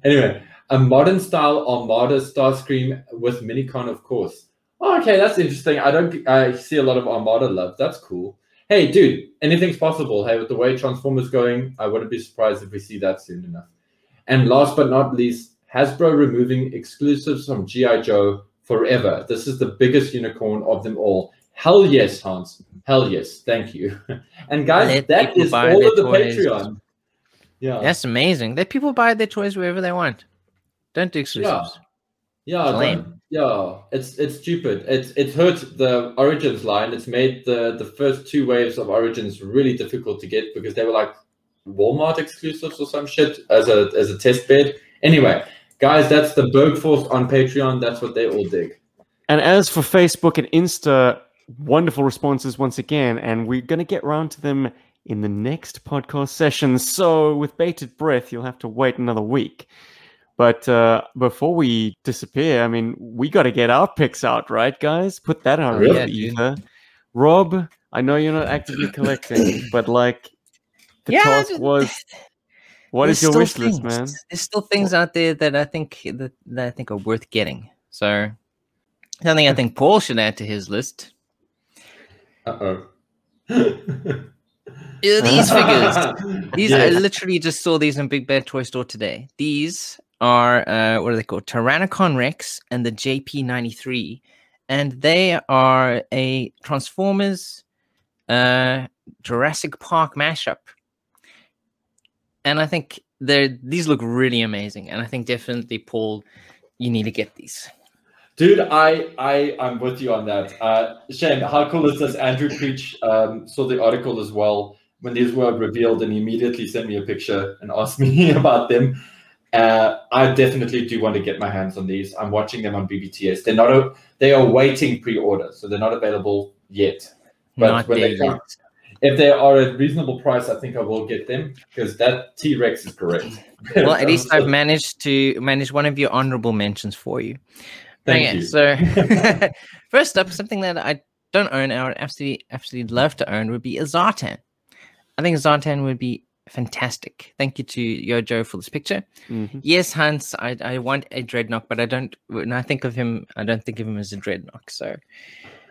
anyway, a modern style Armada Starscream with Minicon, of course. Oh, okay, that's interesting. I don't. I see a lot of Armada love. That's cool. Hey, dude, anything's possible. Hey, with the way Transformers going, I wouldn't be surprised if we see that soon enough. And last but not least, Hasbro removing exclusives from GI Joe forever. This is the biggest unicorn of them all. Hell yes, Hans. Hell yes. Thank you. And guys, Let that people is buy all of the toys. Patreon. Yeah. That's amazing. Let people buy their toys wherever they want. Don't do exclusives. Yeah, It's lame. yeah, it's it's stupid. It's it's hurt the Origins line. It's made the the first two waves of Origins really difficult to get because they were like Walmart exclusives or some shit as a as a test bed. Anyway, guys, that's the Bergforce on Patreon. That's what they all dig. And as for Facebook and Insta, wonderful responses once again, and we're going to get round to them in the next podcast session. So, with bated breath, you'll have to wait another week. But uh, before we disappear, I mean, we got to get our picks out, right, guys? Put that out Really? Yeah, ether. Rob, I know you're not actively collecting, but like, the Yeah, task just- was. What There's is your wish list, man? There's still things out there that I think that, that I think are worth getting. So something I think Paul should add to his list. Uh oh. Yeah, these figures. These I literally just saw these in Big Bad Toy Store today. These are uh, what are they called? Tyrannocon Rex and the JP93, and they are a Transformers uh, Jurassic Park mashup. And I think they're these look really amazing, and I think definitely Paul, you need to get these. Dude, I I I'm with you on that. Uh, Shane, how cool is this? Andrew Creech um, saw the article as well when these were revealed, and he immediately sent me a picture and asked me about them. Uh, I definitely do want to get my hands on these. I'm watching them on BBTS. They're not a, they are waiting pre-order, so they're not available yet. But Not when they come, if they are at reasonable price, I think I will get them because that T Rex is correct. Well, at least I've managed to manage one of your honorable mentions for you. Thank okay, you. so first up, something that I don't own, I would absolutely, absolutely love to own would be a Zartan. I think Zartan would be fantastic. Thank you to Yojo for this picture. Mhm. Yes, Hans, I, I want a dreadnought, but I don't. When I think of him, I don't think of him as a dreadnought. So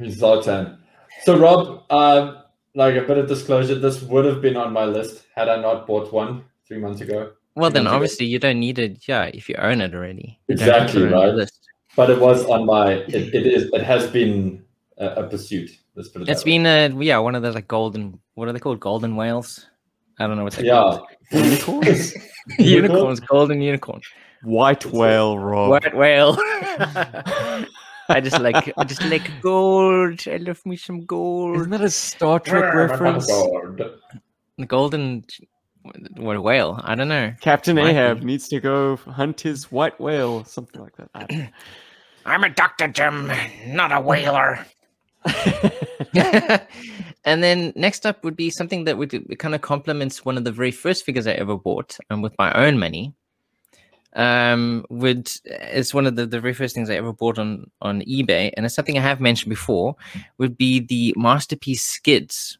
Zoltan. So Rob, um, like a bit of disclosure, this would have been on my list had I not bought one three months ago. well, then Sounds good. obviously you don't need it. Yeah, if you own it already, You don't have to Exactly, put it right. List. But it was on my. It, it is. It has been a, a pursuit. Let's put It's that way. been uh yeah one of those like golden. What are they called? Golden whales. I don't know what they're Yeah. called. Unicorns? unicorns, golden unicorn. White whale, Rob. White whale. I just like I just like gold. I love me some gold. Isn't that a Star Trek reference? The golden what whale? I don't know. Captain Might Ahab be. needs to go hunt his white whale, something like that. I don't know. I'm a Dr. Jim, not a whaler. and then next up would be something that would kind of complements one of the very first figures I ever bought, and with my own money. Um, would it's one of the, the very first things I ever bought on on eBay, and it's something I have mentioned before. Would be the masterpiece skids.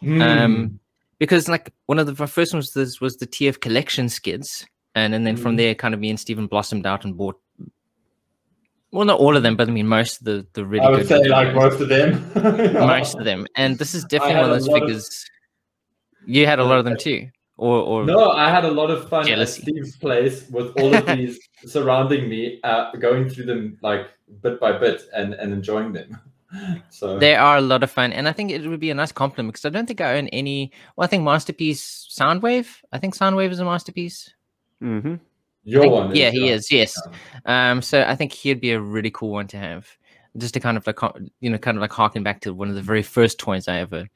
Hmm. Um, because like one of the first ones was, was the TF collection skids, and, and then from Mhm. there, kind of me and Stephen blossomed out and bought Well, not all of them, but I mean most of the the really I would say like most of them. most of them. And this is definitely one of those lot of- figures. You had a lot of them too, or or No, I had a lot of fun Jealousy. at Steve's place with all of these surrounding me, uh, going through them like bit by bit and, and enjoying them. So they are a lot of fun, and I think it would be a nice compliment because I don't think I own any. Well, I think Masterpiece Soundwave. I think Soundwave is a masterpiece. hmm your think- one, yeah, is, he is. Yes. Um, so I think he'd be a really cool one to have, just to kind of like you know, kind of like harken back to one of the very first toys I ever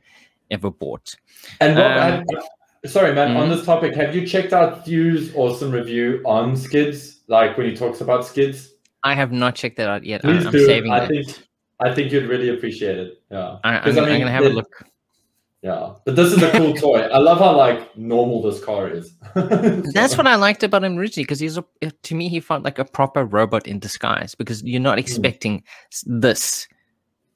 ever bought. And Rob, Um, have- sorry, man. On mhm. this topic, have you checked out Thew's awesome review on skids? Like when he talks about skids, I have not checked that out yet. I, please I'm do. saving I that. think I think you'd really appreciate it. Yeah, I, I'm, 'Cause, gonna- I'm mean, gonna have a look. Yeah, but this is a cool toy. I love how like normal this car is. That's what I liked about him originally because he's a to me he felt like a proper robot in disguise because you're not hmm. expecting s- this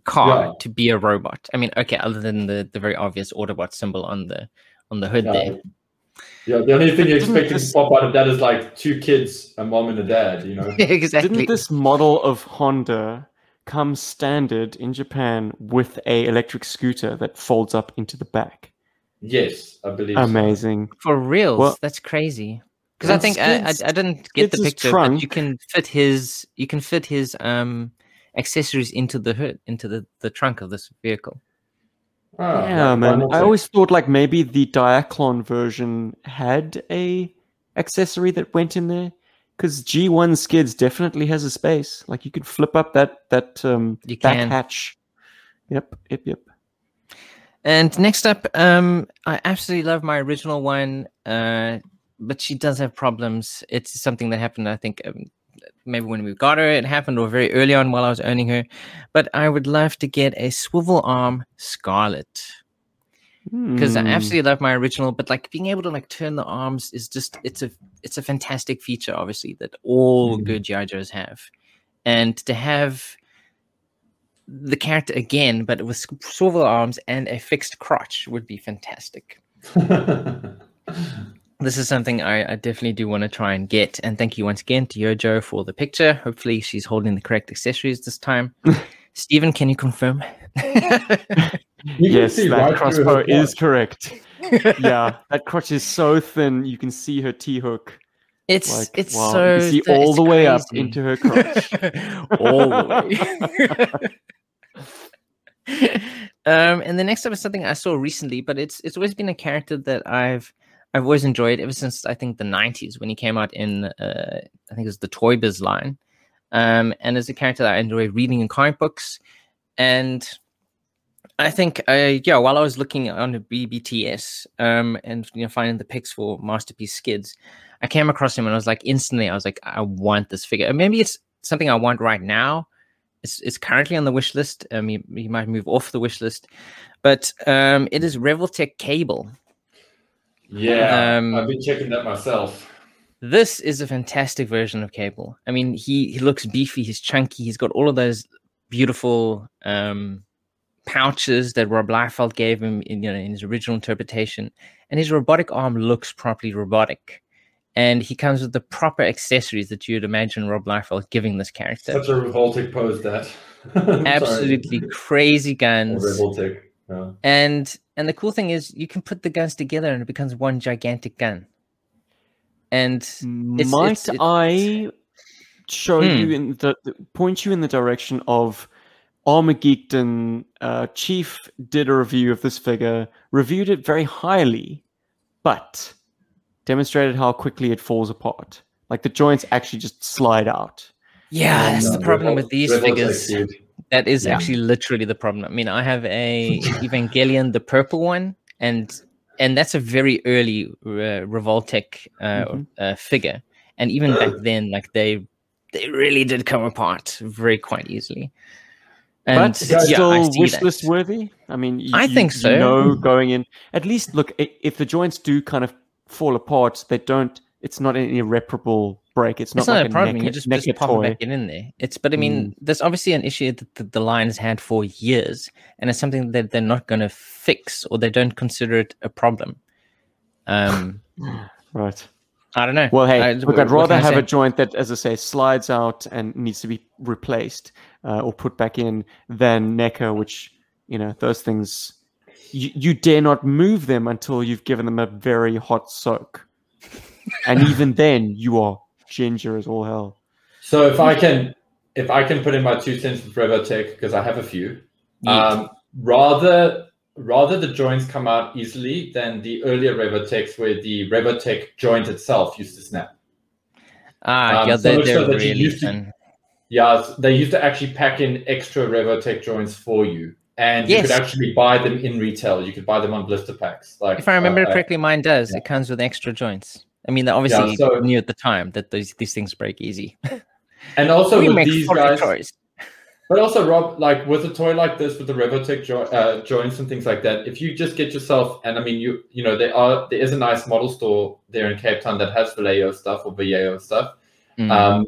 car Yeah. to be a robot. I mean, okay, other than the the very obvious Autobot symbol on the on the hood Yeah. there. Yeah, the only thing you're Didn't expecting this- to pop out of that is like two kids, a mom and a dad. You know. Yeah, exactly. Didn't this model of Honda come standard in Japan with a electric scooter that folds up into the back? Yes, I believe. so. Amazing. For reals, Well- that's crazy. Because I think I, I I didn't get the picture, but you can fit his you can fit his um accessories into the hood into the the trunk of this vehicle. Ah, yeah, like man. I always thought like maybe the Diaclon version had a accessory that went in there because G1 Skids definitely has a space. Like you could flip up that that um You back can. hatch. Yep, yep, yep. And next up, um, I absolutely love my original one, uh, but she does have problems. It's something that happened, I think, um, maybe when we got her, it happened, or very early on while I was owning her. But I would love to get a swivel arm Scarlet because I Hmm. absolutely love my original. But like being able to like turn the arms is just it's a it's a fantastic feature, obviously, that all Mhm. good GI Joes have, and to have the character again, but with swivel arms and a fixed crotch would be fantastic. This is something I, I definitely do want to try and get. And thank you once again to Yojo for the picture. Hopefully, she's holding the correct accessories this time. Stephen, can you confirm? You can yes, that right crossbow is correct. yeah, that crotch is so thin you can see her T hook. It's Like it's wow, so you see th- all the way up into her crotch. all the way. um, and the next up is something I saw recently, but it's it's always been a character that I've I've always enjoyed ever since I think the '90s when he came out in uh, I think it was the Toy Biz line, um, and as a character that I enjoy reading in comic books, and I think uh, yeah, while I was looking on the BBTS um, and you know finding the pics for Masterpiece Skids, I came across him and I was like instantly I was like I want this figure. And maybe it's something I want right now. It's it's currently on the wish list. Um, you, you might move off the wish list, but um, it is Revoltech Cable. Yeah, Um, I've been checking that myself. This is a fantastic version of Cable. I mean, he he looks beefy. He's chunky. He's got all of those beautiful um, pouches that Rob Liefeld gave him in you know in his original interpretation, and his robotic arm looks properly robotic. And he comes with the proper accessories that you'd imagine Rob Liefeld giving this character. Such a revolting pose that. Absolutely crazy A guns. revolting. Yeah. And and the cool thing is you can put the guns together and it becomes one gigantic gun. And Might it's- it- I show Hmm. you in the, the- point you in the direction of Armageddon? Uh, Chief did a review of this figure, reviewed it very highly, but demonstrated how quickly it falls apart. Like the joints actually just slide out. yeah, And, that's uh, the problem with these figures. That is Yeah. actually literally the problem. I mean, I have a Evangelion, the purple one, and and that's a very early uh, Revoltech uh, Mhm. uh, figure. And even back then, like they they really did come apart very quite easily. And but yeah, it's still I wish list worthy. I mean, you, I you- think you so. know, going in, at least look if the joints do kind of fall apart, they don't. It's not an irreparable break. It's not it's not like a problem. Neck, you just, neck just pop it back in there. It's but I mean, there's obviously an issue that the, the has had for years, and it's something that they're not going to fix or they don't consider it a problem. Um, Right. I don't know. Well, hey, I- look, what- I'd rather have say? a joint that, as I say, slides out and needs to be replaced uh, or put back in than NECA, which, you know, those things, you, you dare not move them until you've given them a very hot soak. and even then, you are ginger as all hell. So if I can, if I can put in my two cents with Revoltech because I have a few, um, rather rather the joints come out easily than the earlier Revoltechs where the Revoltech joint itself used to snap. Ah, Um, yeah, so they're, so they're you really used to- Yeah, they used to actually pack in extra Revoltech joints for you, and you could actually buy them in retail. You could buy them on blister packs. Like If I remember uh, correctly, mine does. yeah. It comes with extra joints. I mean, they obviously so- knew at the time that these these things break easy. and also we with these guys, toys. But also, Rob, like with a toy like this, with the Revoltech jo- uh, joints and things like that, if you just get yourself, and I mean, you you know, there are there is a nice model store there in Cape Town that has Vallejo stuff or Vallejo stuff. Mm. Um,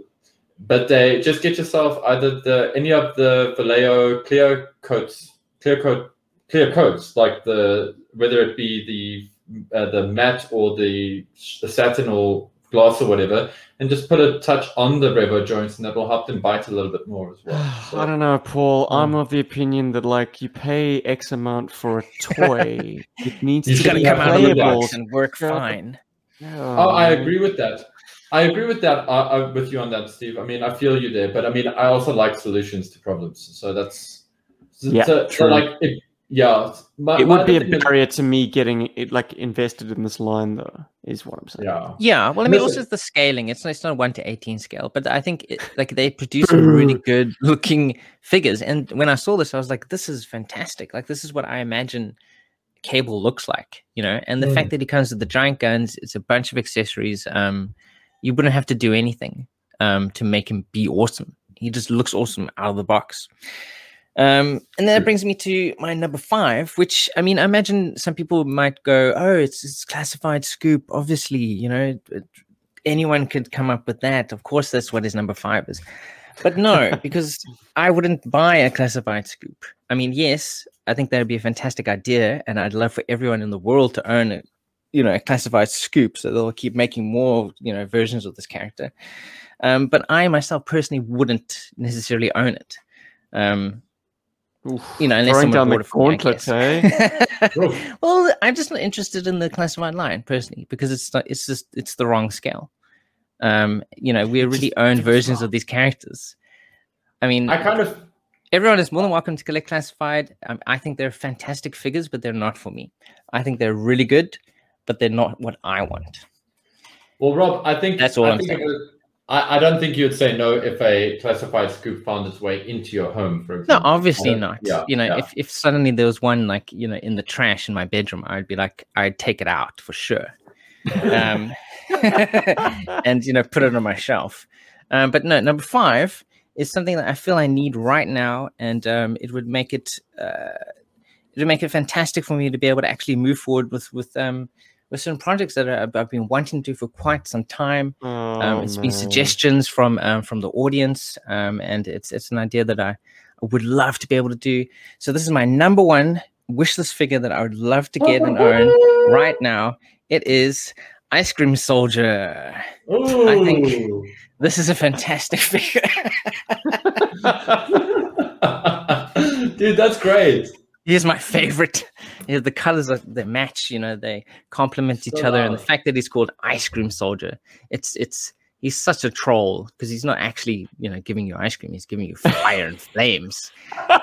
but they just get yourself either the any of the Vallejo clear coats, clear coat, clear coats, like the whether it be the uh, the matte or the, the satin or gloss or whatever, and just put a touch on the Revo joints, and that will help them bite a little bit more as well. So- I don't know, Paul. Um, I'm of the opinion that, like, you pay X amount for a toy, it needs You it's to to be come out of the playable. box and work Yeah. fine. Oh, I agree with that. I agree with that. I, I, with you on that, Steve. I mean, I feel you there, but I mean, I also like solutions to problems. So that's so, Yeah, so, so true. like, if, yeah, my, It would be a other is- barrier to me getting it like invested in this line, though. Is what I'm saying. Yeah, Yeah, well, I mean, also Listen- it's the scaling. It's not, it's not one to eighteen scale, but I think it, like they produce some really good looking figures. And when I saw this, I was like, "This is fantastic! Like this is what I imagine Cable looks like." You know, and the Mm. fact that he comes with the giant guns, it's a bunch of accessories. Um, you wouldn't have to do anything um to make him be awesome. He just looks awesome out of the box. Um, and that brings me to my number five, which I mean, I imagine some people might go, "Oh, it's, it's classified scoop." Obviously, you know, anyone could come up with that. Of course, that's what his number five is. But no, because I wouldn't buy a classified scoop. I mean, yes, I think that'd be a fantastic idea, and I'd love for everyone in the world to own it. you know, a classified scoop, so they'll keep making more, you know, versions of this character. Um, but I myself personally wouldn't necessarily own it. Um, Oof, you know, unless throwing down the for me, gauntlet, eh? well, I'm just not interested in the classified line personally because it's not, it's just it's the wrong scale. Um, you know, we already own versions wrong. of these characters. I mean, I kind of everyone is more than welcome to collect classified. Um, I think they're fantastic figures, but they're not for me. I think they're really good, but they're not what I want. well, Rob. I think That's all I I'm think saying. it would- I, I don't think you'd say no if a classified scoop found its way into your home, for example. No, obviously not. yeah, you know, yeah. if, if suddenly there was one like, you know, in the trash in my bedroom, I'd be like, I'd take it out for sure. Um, and, you know, put it on my shelf. Um, but no, number five is something that I feel I need right now. And um, it would make it, uh, it would make it fantastic for me to be able to actually move forward with, with, um, with some projects that I've been wanting to do for quite some time. Oh, Um, it's been suggestions from um, from the audience, um, and it's it's an idea that I would love to be able to do. So this is my number one wish list figure that I would love to get and own right now. It is Ice Cream Soldier. I think- This is a fantastic figure. Dude, that's great. He's my favorite. Yeah, the colors are they match. You know, they complement each So other, and the fact that he's called Ice Cream Soldier, it's it's he's such a troll because he's not actually you know giving you ice cream. He's giving you fire and flames,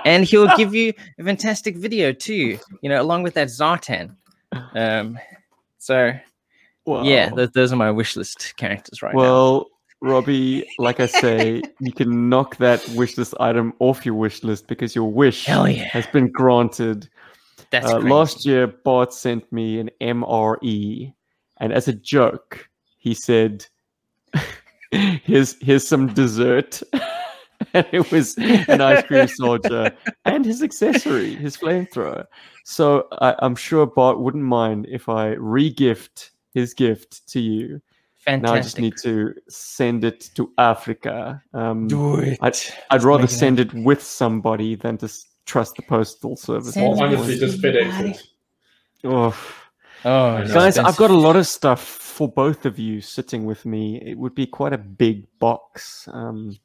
and he'll give you a fantastic video too. You know, along with that Zartan. Um, so yeah, th- those are my wish list characters right now. Robbie, like I say, you can knock that wish list item off your wish list because your wish yeah, has been granted. that's Uh, last year, Bart sent me an MRE, and as a joke, he said, "Here's here's some dessert." and it was an ice cream soldier and his accessory, his flamethrower. So I, I'm sure Bart wouldn't mind if I re-gift his gift to you. Fantastic. Now I just need to send it to Africa. Um, do it. I'd, I'd rather it send it with somebody than to trust the postal service. Send Or it honestly, just FedEx it. Oh, Oh, Guys, guys, I've got a lot of stuff for both of you sitting with me, it would be quite a big box. Um,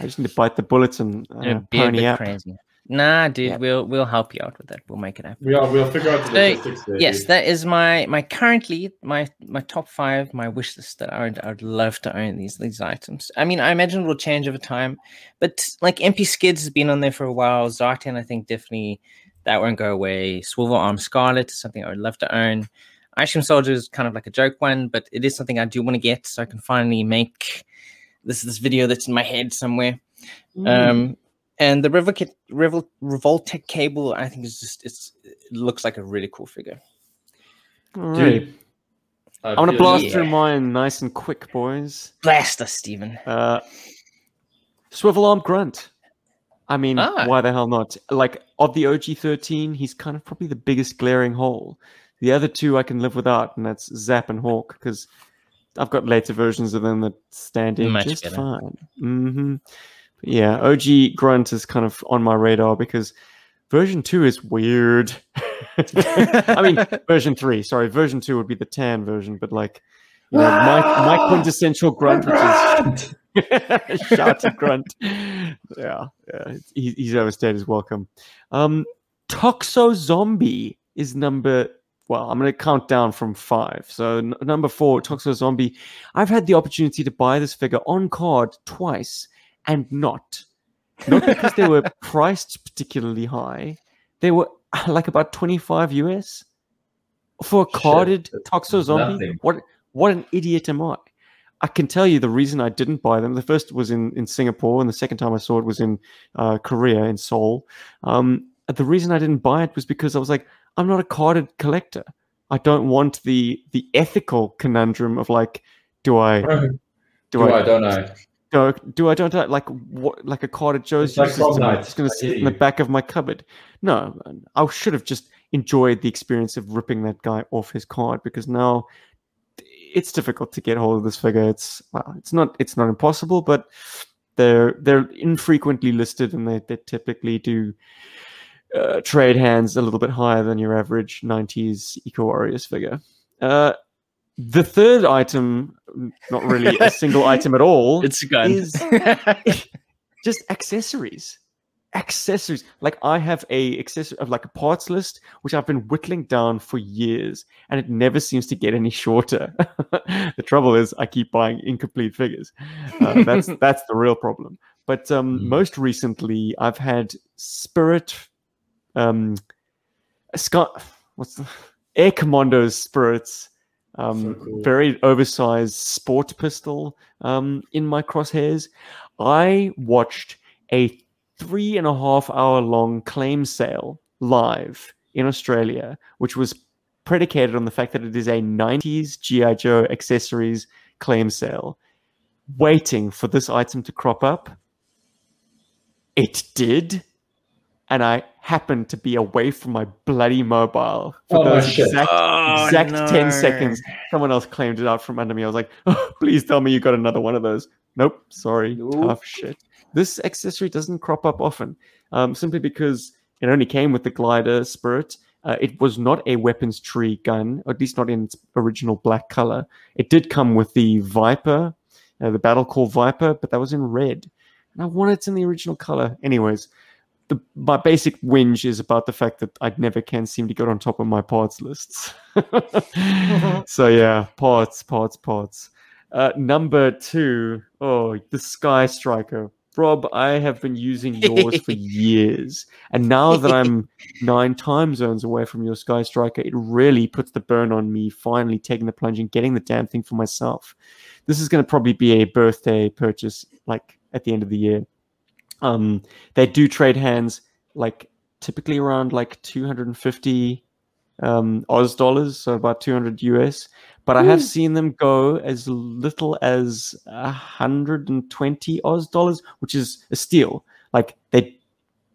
I just need to bite the bullet and uh, It'd be a pony up. crazy. Nah, dude, Yeah. we'll we'll help you out with that. We'll make it happen. We'll, we'll figure out the So, logistics there. Yes, dude. that is my my currently my my top five, my wish list that I would I would love to own these these items. I mean, I imagine it will change over time, but like MP Skids has been on there for a while. Zartan, I think definitely that won't go away. Swivel Arm Scarlet is something I would love to own. Ice Cream Soldier is kind of like a joke one, but it is something I do want to get, so I can finally make this this video that's in my head somewhere. Mm. Um, and the Revoltech, Revol, Revoltech cable, I think is just it's it looks like a really cool figure. All right. Dude, I want to blast you. through mine nice and quick, boys. Blast us, Stephen. Uh, Swivel Arm Grunt. I mean, Ah. why the hell not? Like, of the OG 13, he's kind of probably the biggest glaring hole. The other two I can live without, and that's Zap and Hawk, because I've got later versions of them that stand in Much just better. fine. hmm Yeah, OG Grunt is kind of on my radar because version 2 is weird. I mean, version 3, sorry, version 2 would be the tan version, but like, you know, my, my quintessential grunt, which is Shouty grunt. Yeah, yeah. He, he's overstayed his welcome. Um, Toxo Zombie is number. Well, I'm going to count down from five. So n- number four, Toxo Zombie. I've had the opportunity to buy this figure on card twice, and not not because they were priced particularly high. They were like about 25 US for a carded that's Toxo Zombie. nothing. What what an idiot am I? I can tell you the reason I didn't buy them. The first was in, in Singapore, and the second time I saw it was in uh, Korea, in Seoul. Um, the reason I didn't buy it was because I was like, I'm not a carded collector. I don't want the the ethical conundrum of like, do I do, Do I, I, don't I? Do, do I don't I, like what like a carded Joe's It's like system? Prom Night. It's going to sit in the back of my cupboard. No, I should have just enjoyed the experience of ripping that guy off his card because now it's difficult to get hold of this figure. It's well, it's not it's not impossible, but they're they're infrequently listed and they, they typically do uh, trade hands a little bit higher than your average 90s Eco Warriors figure. Uh, the third item, not really a single item at all, It's a gun. is just accessories. Accessories. Like i have a accessory of like a parts list which i've been whittling down for years and it never seems to get any shorter. The trouble is i keep buying incomplete figures. Uh, that's that's the real problem. But um Mm. most recently i've had spirit um scott what's the air commandos spirits um, So cool. very oversized sport pistol um, in my crosshairs. I watched a three and a half hour long claim sale live in Australia, which was predicated on the fact that it is a 90s G.I. Joe accessories claim sale, waiting for this item to crop up. It did. And I happened to be away from my bloody mobile for Oh, those shit. exact Oh, exact 10 seconds. Someone else claimed it out from under me. I was like, oh, please tell me you got another one of those. Nope, sorry, Nope. tough shit. This accessory doesn't crop up often, um, simply because it only came with the glider spirit. Uh, it was not a weapons tree gun, at least not in its original black color. It did come with the Viper, uh, the Battle Corps Viper, but that was in red. And I wanted it in the original color. Anyways, the, my basic whinge is about the fact that I never can seem to get on top of my parts lists. so yeah, parts, parts, parts. Uh, number two, oh, the Sky Striker. Rob, I have been using yours for years, and now that I'm nine time zones away from your Sky Striker, it really puts the burn on me. Finally, taking the plunge and getting the damn thing for myself. This is going to probably be a birthday purchase, like at the end of the year. Um, they do trade hands like typically around like 250 um, Oz dollars, so about 200 US. But I have seen them go as little as 120 Oz dollars, which is a steal. Like they,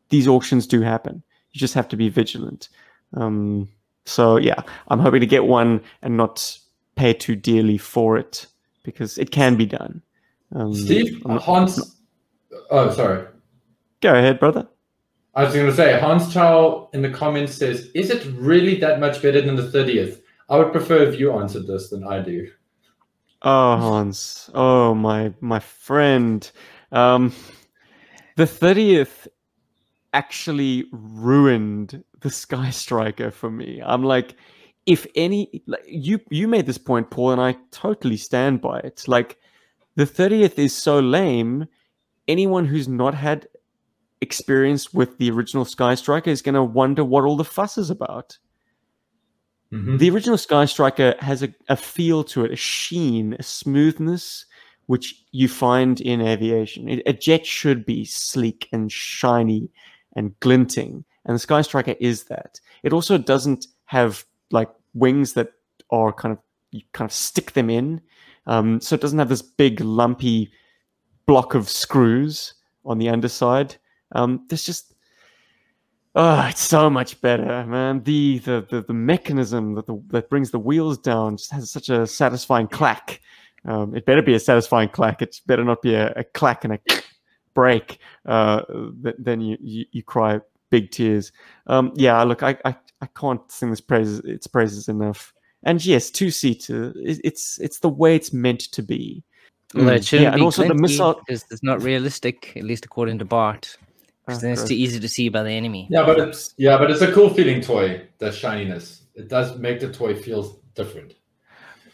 these auctions do happen. You just have to be vigilant. Um, so yeah, I'm hoping to get one and not pay too dearly for it because it can be done. Um, Steve I'm not- Oh, sorry. Go ahead, brother. I was going to say Hans Chow in the comments says, "Is it really that much better than the 30th?" I would prefer if you answered this than I do. Oh, Hans. Oh, my my friend. Um, the thirtieth actually ruined the Sky Striker for me. I'm like, if any, like, you you made this point, Paul, and I totally stand by it. Like, the thirtieth is so lame. Anyone who's not had experience with the original Sky Striker is going to wonder what all the fuss is about. Mhm. The original Sky Striker has a, a feel to it, a sheen, a smoothness, which you find in aviation. It- a jet should be sleek and shiny and glinting, and the Sky Striker is that. It also doesn't have like wings that are kind of you kind of stick them in, um, so it doesn't have this big lumpy block of screws on the underside. Um, there's just Oh, it's so much better, man. The the the, the mechanism that the, that brings the wheels down just has such a satisfying clack. Um, it better be a satisfying clack. It better not be a, a clack and a break. Uh, th- then you, you you cry big tears. Um, yeah, look, I, I I can't sing this praises its praises enough. And yes, two seater. It's it's the way it's meant to be. Mm, it shouldn't yeah, be and also the missile. is not realistic, at least according to Bart. Because then it's too easy to see by the enemy. Yeah, but it's yeah, but it's a cool feeling toy. The shininess. It does make the toy feel different.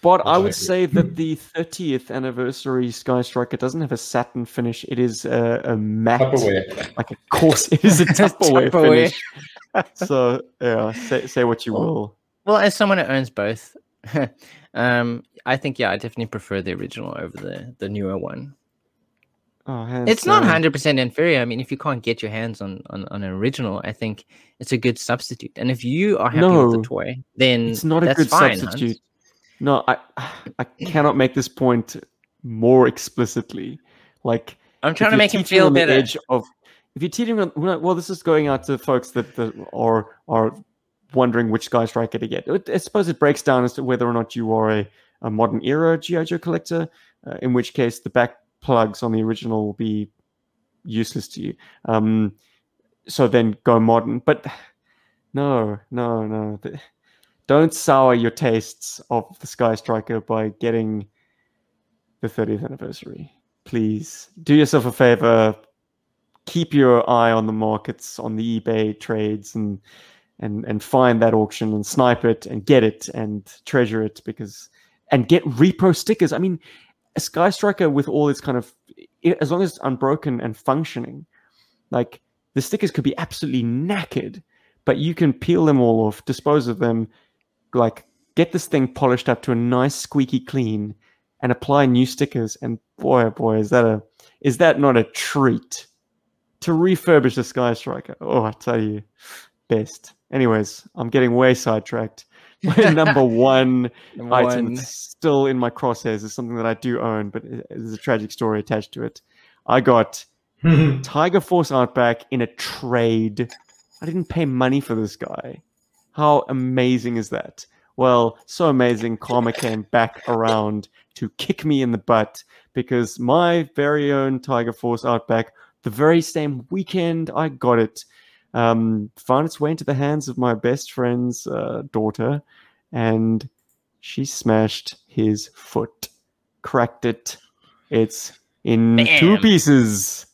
But I I would say that the 30th anniversary Sky Striker doesn't have a satin finish. It is a, a matte, Tupperware. like a course. It is a Tupperware, Tupperware. finish. So yeah, say say what you will. Well, as someone who owns both, um, I think yeah, I definitely prefer the original over the the newer one. Oh, It's not hundred percent inferior. I mean, if you can't get your hands on, on on an original, I think it's a good substitute. And if you are happy with the toy, then It's not a good fine, Hans. substitute. No, I I cannot make this point more explicitly. Like I'm trying to make him feel better. edge of if you're teetering on well, this is going out to folks that, that are are wondering which Sky Striker to get. I suppose it breaks down as to whether or not you are a, a modern era GI Joe collector, uh, in which case the back plugs on the original will be useless to you. Um, so then go modern, but no, no, no. Don't sour your tastes of the Sky Striker by getting the 30th anniversary. Please do yourself a favor. Keep your eye on the markets, on the eBay trades, and and and find that auction and snipe it and get it and treasure it because and get repro stickers. I mean, a Sky Striker with all its kind of as long as it's unbroken and functioning, like the stickers could be absolutely knackered, but you can peel them all off, dispose of them, like get this thing polished up to a nice squeaky clean and apply new stickers and boy oh boy is that a is that not a treat to refurbish the sky striker oh i tell you best. Anyways i'm getting way sidetracked my number one item One. still in my crosshairs is something that i do own but there's a tragic story attached to it i got Tiger Force Outback in a trade. I didn't pay money for this guy. How amazing is that? Well, so amazing, Karma came back around to kick me in the butt because my very own Tiger Force Outback, the very same weekend I got it, um, found its way into the hands of my best friend's uh, daughter, and she smashed his foot, cracked it. It's in two pieces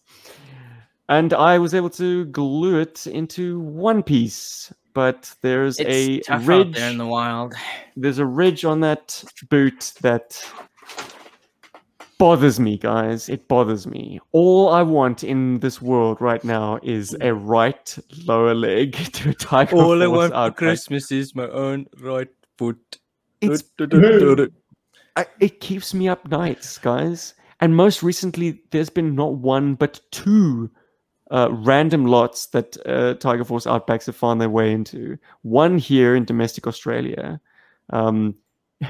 and I was able to glue it into one piece. But there's It's a ridge. there in the wild. There's a ridge on that boot that bothers me, guys. It bothers me. All I want in this world right now is a right lower leg to a Tiger All I Force want for Christmas is my own right foot. It's I, it keeps me up nights, guys. And most recently, there's been not one but two uh, random lots that uh, Tiger Force Outbacks have found their way into. One here in domestic Australia. Um,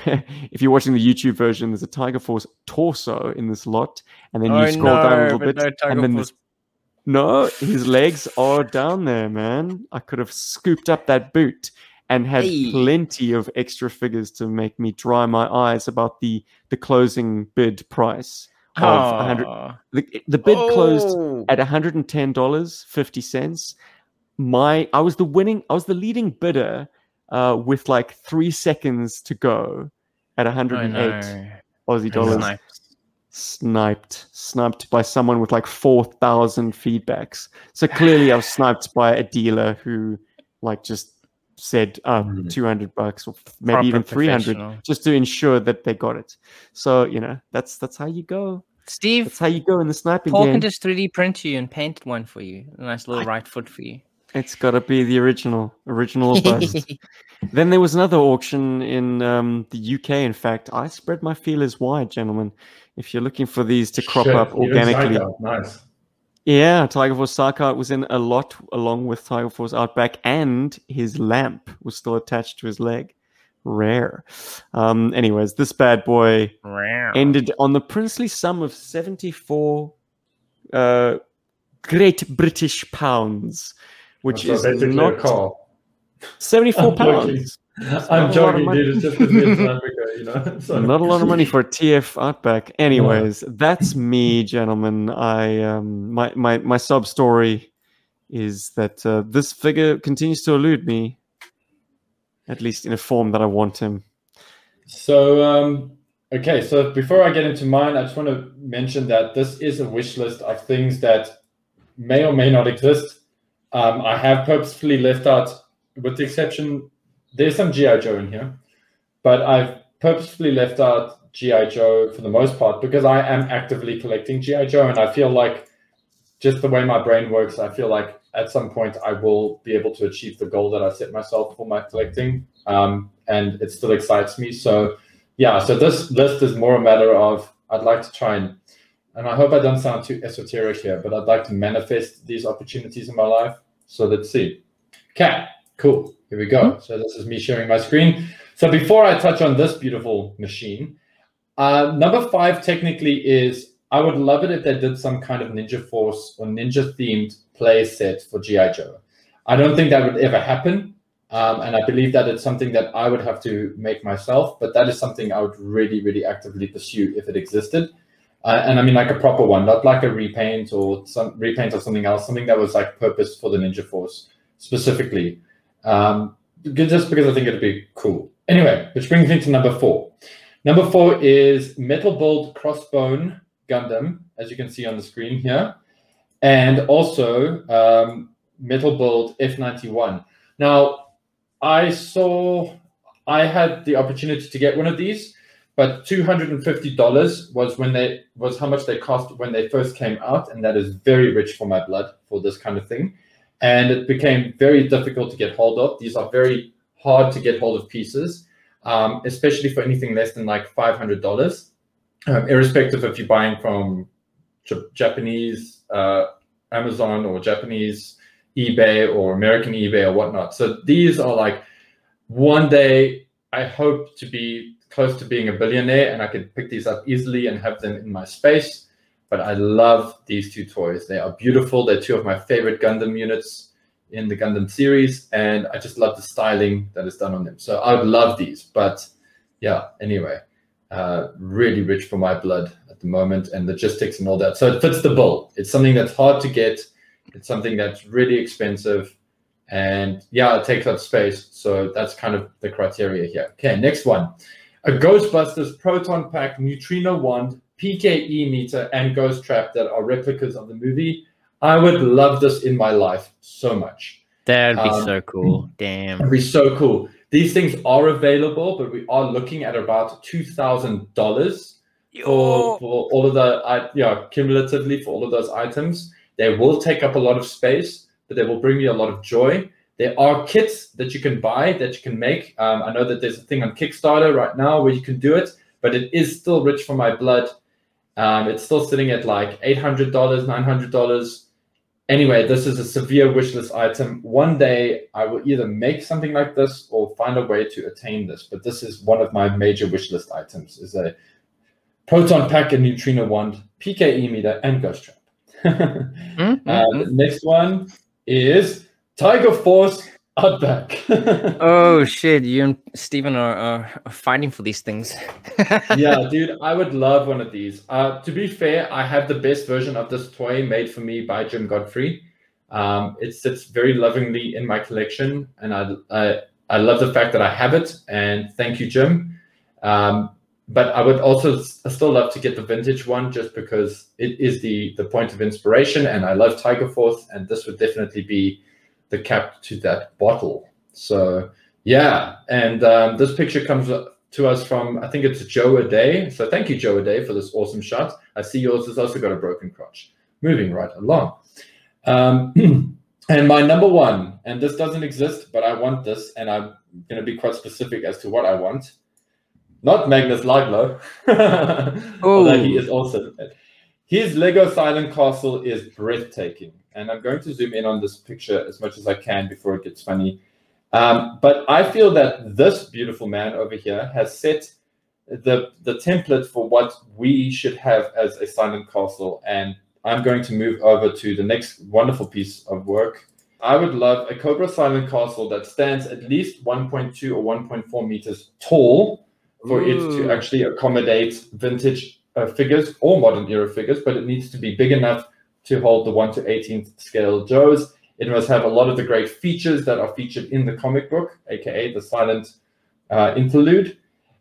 if you're watching the YouTube version, there's a Tiger Force torso in this lot, and then you Oh, scroll down a little bit, no and then this, no, his legs are down there, man. I could have scooped up that boot and had Hey. plenty of extra figures to make me dry my eyes about the the closing bid price of a 100 the, the bid closed Oh. at $110.50 my i was the winning i was the leading bidder uh, with like three seconds to go at I 108 know. Aussie dollars. Snipes. Sniped, sniped by someone with like four thousand feedbacks. So clearly, I was sniped by a dealer who, like, just said uh, Mm. two hundred bucks or maybe Proper even three hundred, just to ensure that they got it. So you know, that's that's how you go. Steve, That's how you go in the sniping Paul game. can just 3D print you and paint one for you. A nice little I- right foot for you. It's got to be the original, original or bust. then there was another auction in um, the UK. In fact, I spread my feelers wide, gentlemen. If you're looking for these to crop Shit, up organically, Nice. yeah, Tiger Force Sarkart was in a lot along with Tiger Force Outback, and his lamp was still attached to his leg. Rare. Um, anyways, this bad boy ended on the princely sum of 74 uh, Great British pounds, which So is basically not a call. 74 I'm joking. pounds. I'm not a lot of joking, dude. It's just because we're in South Africa, you know. So. Not a lot of money for TF Outback. Anyways, that's me, gentlemen. I um, my my my sub story is that uh, this figure continues to elude me, at least in a form that I want him. So, um, okay, so before I get into mine, I just want to mention that this is a wish list of things that may or may not exist. Um, I have purposefully left out, with the exception, there's some G.I. Joe in here, but I've purposefully left out G.I. Joe for the most part because I am actively collecting G.I. Joe, and I feel like just the way my brain works, I feel like at some point I will be able to achieve the goal that I set myself for my collecting. Um, and it still excites me. So, yeah, so this list is more a matter of I'd like to try and, and I hope I don't sound too esoteric here, but I'd like to manifest these opportunities in my life. So let's see. Okay, cool. Here we go. So this is me sharing my screen. So before I touch on this beautiful machine, uh, number five technically is I would love it if they did some kind of Ninja Force or Ninja themed play set for GI Joe. I don't think that would ever happen, um, and I believe that it's something that I would have to make myself. But that is something I would really, really actively pursue if it existed. Uh, and I mean, like a proper one, not like a repaint or some repaint of something else, something that was like purpose for the Ninja Force specifically. Um, just because I think it'd be cool. Anyway, which brings me to number four. Number four is Metal Build Crossbone Gundam, as you can see on the screen here, and also um, Metal Build F91. Now, I saw, I had the opportunity to get one of these, but two hundred and fifty dollars was when they was how much they cost when they first came out, and that is very rich for my blood for this kind of thing. And it became very difficult to get hold of. These are very hard to get hold of pieces um, especially for anything less than like five hundred dollars, um, irrespective if you're buying from J- Japanese uh, Amazon or Japanese eBay or American eBay or whatnot. So these are like one day I hope to be close to being a billionaire and I could pick these up easily and have them in my space. But I love these two toys. They are beautiful. They're two of my favorite Gundam units in the Gundam series, and I just love the styling that is done on them. So I would love these, but yeah, anyway, uh, really rich for my blood at the moment and logistics and all that. So it fits the bill. It's something that's hard to get. It's something that's really expensive, and yeah, it takes up space. So that's kind of the criteria here. Okay, next one, a Ghostbusters proton pack neutrino wand. PKE meter and ghost trap that are replicas of the movie. I would love this in my life so much. That'd be Um, so cool. Damn. It'd be so cool. These things are available, but we are looking at about two thousand dollars for, for all of the I yeah cumulatively for all of those items. They will take up a lot of space, but they will bring you a lot of joy. There are kits that you can buy that you can make. Um, I know that there's a thing on Kickstarter right now where you can do it, but it is still rich for my blood. Um, it's still sitting at like eight hundred dollars, nine hundred dollars. Anyway, this is a severe wish list item. One day I will either make something like this or find a way to attain this. But this is one of my major wish list items: is a proton pack, and neutrino wand, PKE meter, and ghost trap. Mm, Uh, next one is Tiger Force Outback. Oh shit! You and Steven are, are, are fighting for these things. yeah, dude, I would love one of these. Uh, to be fair, I have the best version of this toy made for me by Jim Godfrey. Um, it sits very lovingly in my collection, and I, I I love the fact that I have it. And thank you, Jim. Um, but I would also s- still love to get the vintage one just because it is the the point of inspiration, and I love Tiger Force, and this would definitely be the cap to that bottle. So yeah, and um, this picture comes to us from I think it's Joe a day. So thank you, Joe a day, for this awesome shot. I see yours has also got a broken crotch. Moving right along. Um, and my number one, and this doesn't exist, but I want this, and I'm going to be quite specific as to what I want. Not Magnus Lauglo, although he is also. His Lego Silent Castle is breathtaking, and I'm going to zoom in on this picture as much as I can before it gets funny. Um, but I feel that this beautiful man over here has set the the template for what we should have as a silent castle, and I'm going to move over to the next wonderful piece of work. I would love a Cobra Silent Castle that stands at least 1.2 or 1.4 meters tall for it to actually accommodate vintage uh, figures or modern era figures, but it needs to be big enough to hold the 1 to 18th scale Joes. It must have a lot of the great features that are featured in the comic book, aka the silent uh, interlude.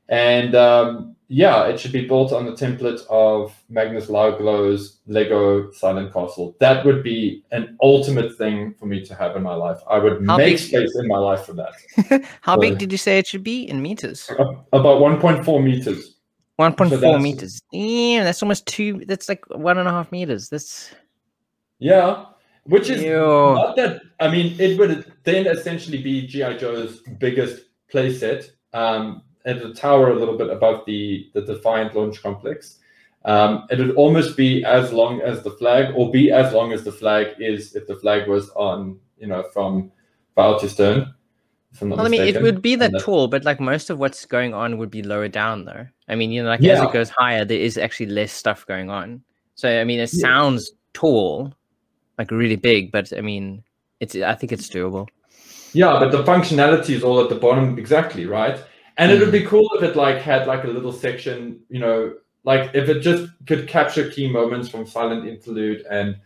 And um, yeah, it should be built on the template of Magnus Lauglo's Lego Silent Castle. That would be an ultimate thing for me to have in my life. I would How make space in my life for that. How big did you say it should be in meters? About 1.4 meters. One point four that's- meters. Damn, that's almost two. That's like one and a half meters. That's Yeah, which is Ew. not that. I mean, it would then essentially be GI Joe's biggest playset um, at the tower a little bit above the the Defiant launch complex. Um, it would almost be as long as the Flagg, or be as long as the Flagg is if the Flagg was on, you know, from bow to stern. If I'm not well. I mean, it would be that tall, but like most of what's going on would be lower down, though. I mean, you know, like as it goes higher, there is actually less stuff going on. So I mean, it Yeah. sounds tall, like really big, but I mean, it's. I think it's doable. Yeah, but the functionality is all at the bottom exactly, right? And it would be cool if it like had like a little section, you know, like if it just could capture key moments from Silent Interlude and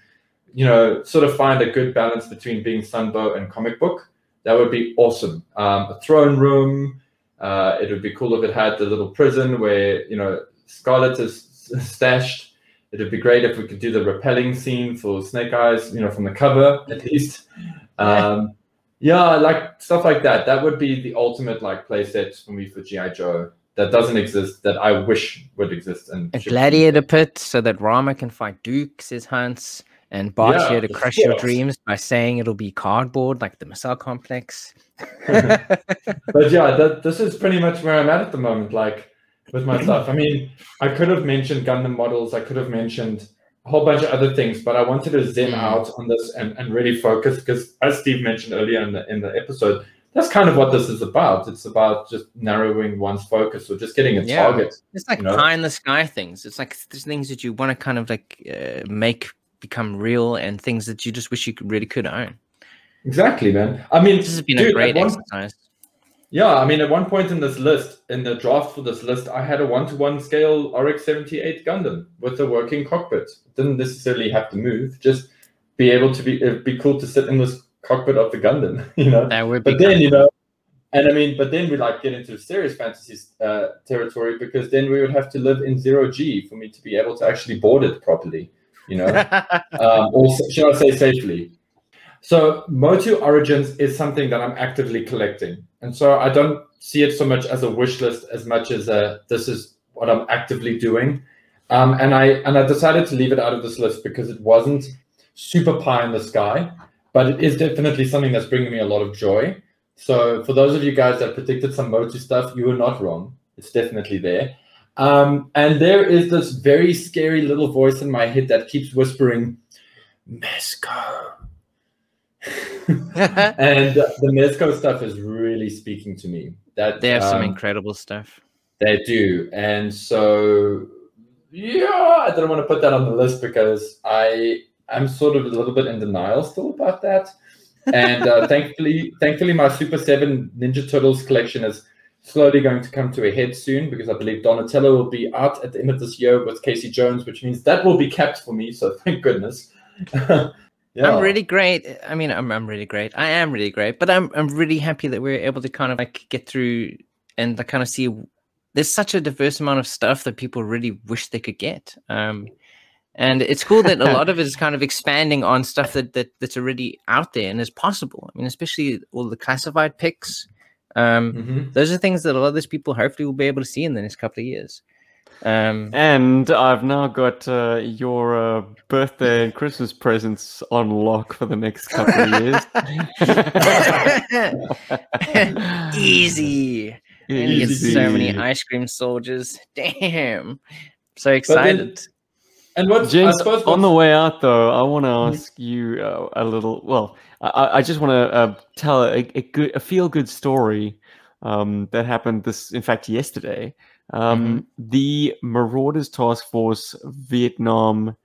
you know, sort of find a good balance between being Sunbow and comic book. That would be awesome. Um, a throne room. Uh, it would be cool if it had the little prison where you know Scarlett is stashed. It would be great if we could do the repelling scene for Snake Eyes, you know, from the cover at least. Um, yeah, like stuff like that. That would be the ultimate like playset for me for GI Joe. That doesn't exist. That I wish would exist. And A gladiator pit so that Rama can fight Duke, says Hans. And Bart Yeah, here to crush your dreams by saying it'll be cardboard like the missile complex. but yeah, that this is pretty much where I'm at at the moment. Like with my stuff. I mean, I could have mentioned Gundam models. I could have mentioned a whole bunch of other things, but I wanted to zen Mm. out on this and, and really focus because, as Steve mentioned earlier in the in the episode, that's kind of what this is about. It's about just narrowing one's focus or just getting a Yeah. target. It's like you know? pie in the sky things. It's like there's things that you want to kind of like uh, make become real and things that you just wish you could, really could own. Exactly, man. I mean, This has been dude, a great at one- exercise. Yeah, I mean, at one point in this list, in the draft for this list, I had a one-to-one scale RX-78 Gundam with a working cockpit. Didn't necessarily have to move; just be able to be it'd be cool to sit in this cockpit of the Gundam, you know. That would be But then, you know, and I mean, but then we like get into serious fantasy uh, territory because then we would have to live in zero G for me to be able to actually board it properly, you know um, or should I say safely? So Motu Origins is something that I'm actively collecting, and so I don't see it so much as a wish list as much as a this is what I'm actively doing. Um, and I and I decided to leave it out of this list because it wasn't super pie in the sky, but it is definitely something that's bringing me a lot of joy. So for those of you guys that predicted some Motu stuff, you were not wrong. It's definitely there. Um, and there is this very scary little voice in my head that keeps whispering, Mezco. and uh, the Mezco stuff is really speaking to me. That they have some um, incredible stuff. they do, and so yeah, I didn't want to put that on the list because I I'm sort of a little bit in denial still about that. And uh, thankfully, thankfully, my Super Seven Ninja Turtles collection is slowly going to come to a head soon because I believe Donatello will be out at the end of this year with Casey Jones, which means that will be kept for me. So thank goodness. yeah. I'm really great. I mean, I'm I'm really great. I am really great, but I'm I'm really happy that we're able to kind of like get through and like kind of see there's such a diverse amount of stuff that people really wish they could get. Um, and it's cool that a lot of it is kind of expanding on stuff that, that that's already out there and is possible. I mean, especially all the classified picks. Um, Mhm. those are things that a lot of these people hopefully will be able to see in the next couple of years. Um, And I've now got uh, your uh, birthday and Christmas presents on lock for the next couple of years. easy. And you get so many ice cream soldiers. Damn. So excited. And what I James, suppose on the way out though, I want to ask you uh, a little. Well, I, I just want to uh, tell a, a good, a feel good story um, that happened this, in fact, yesterday. Um, The Marauders Task Force Vietnam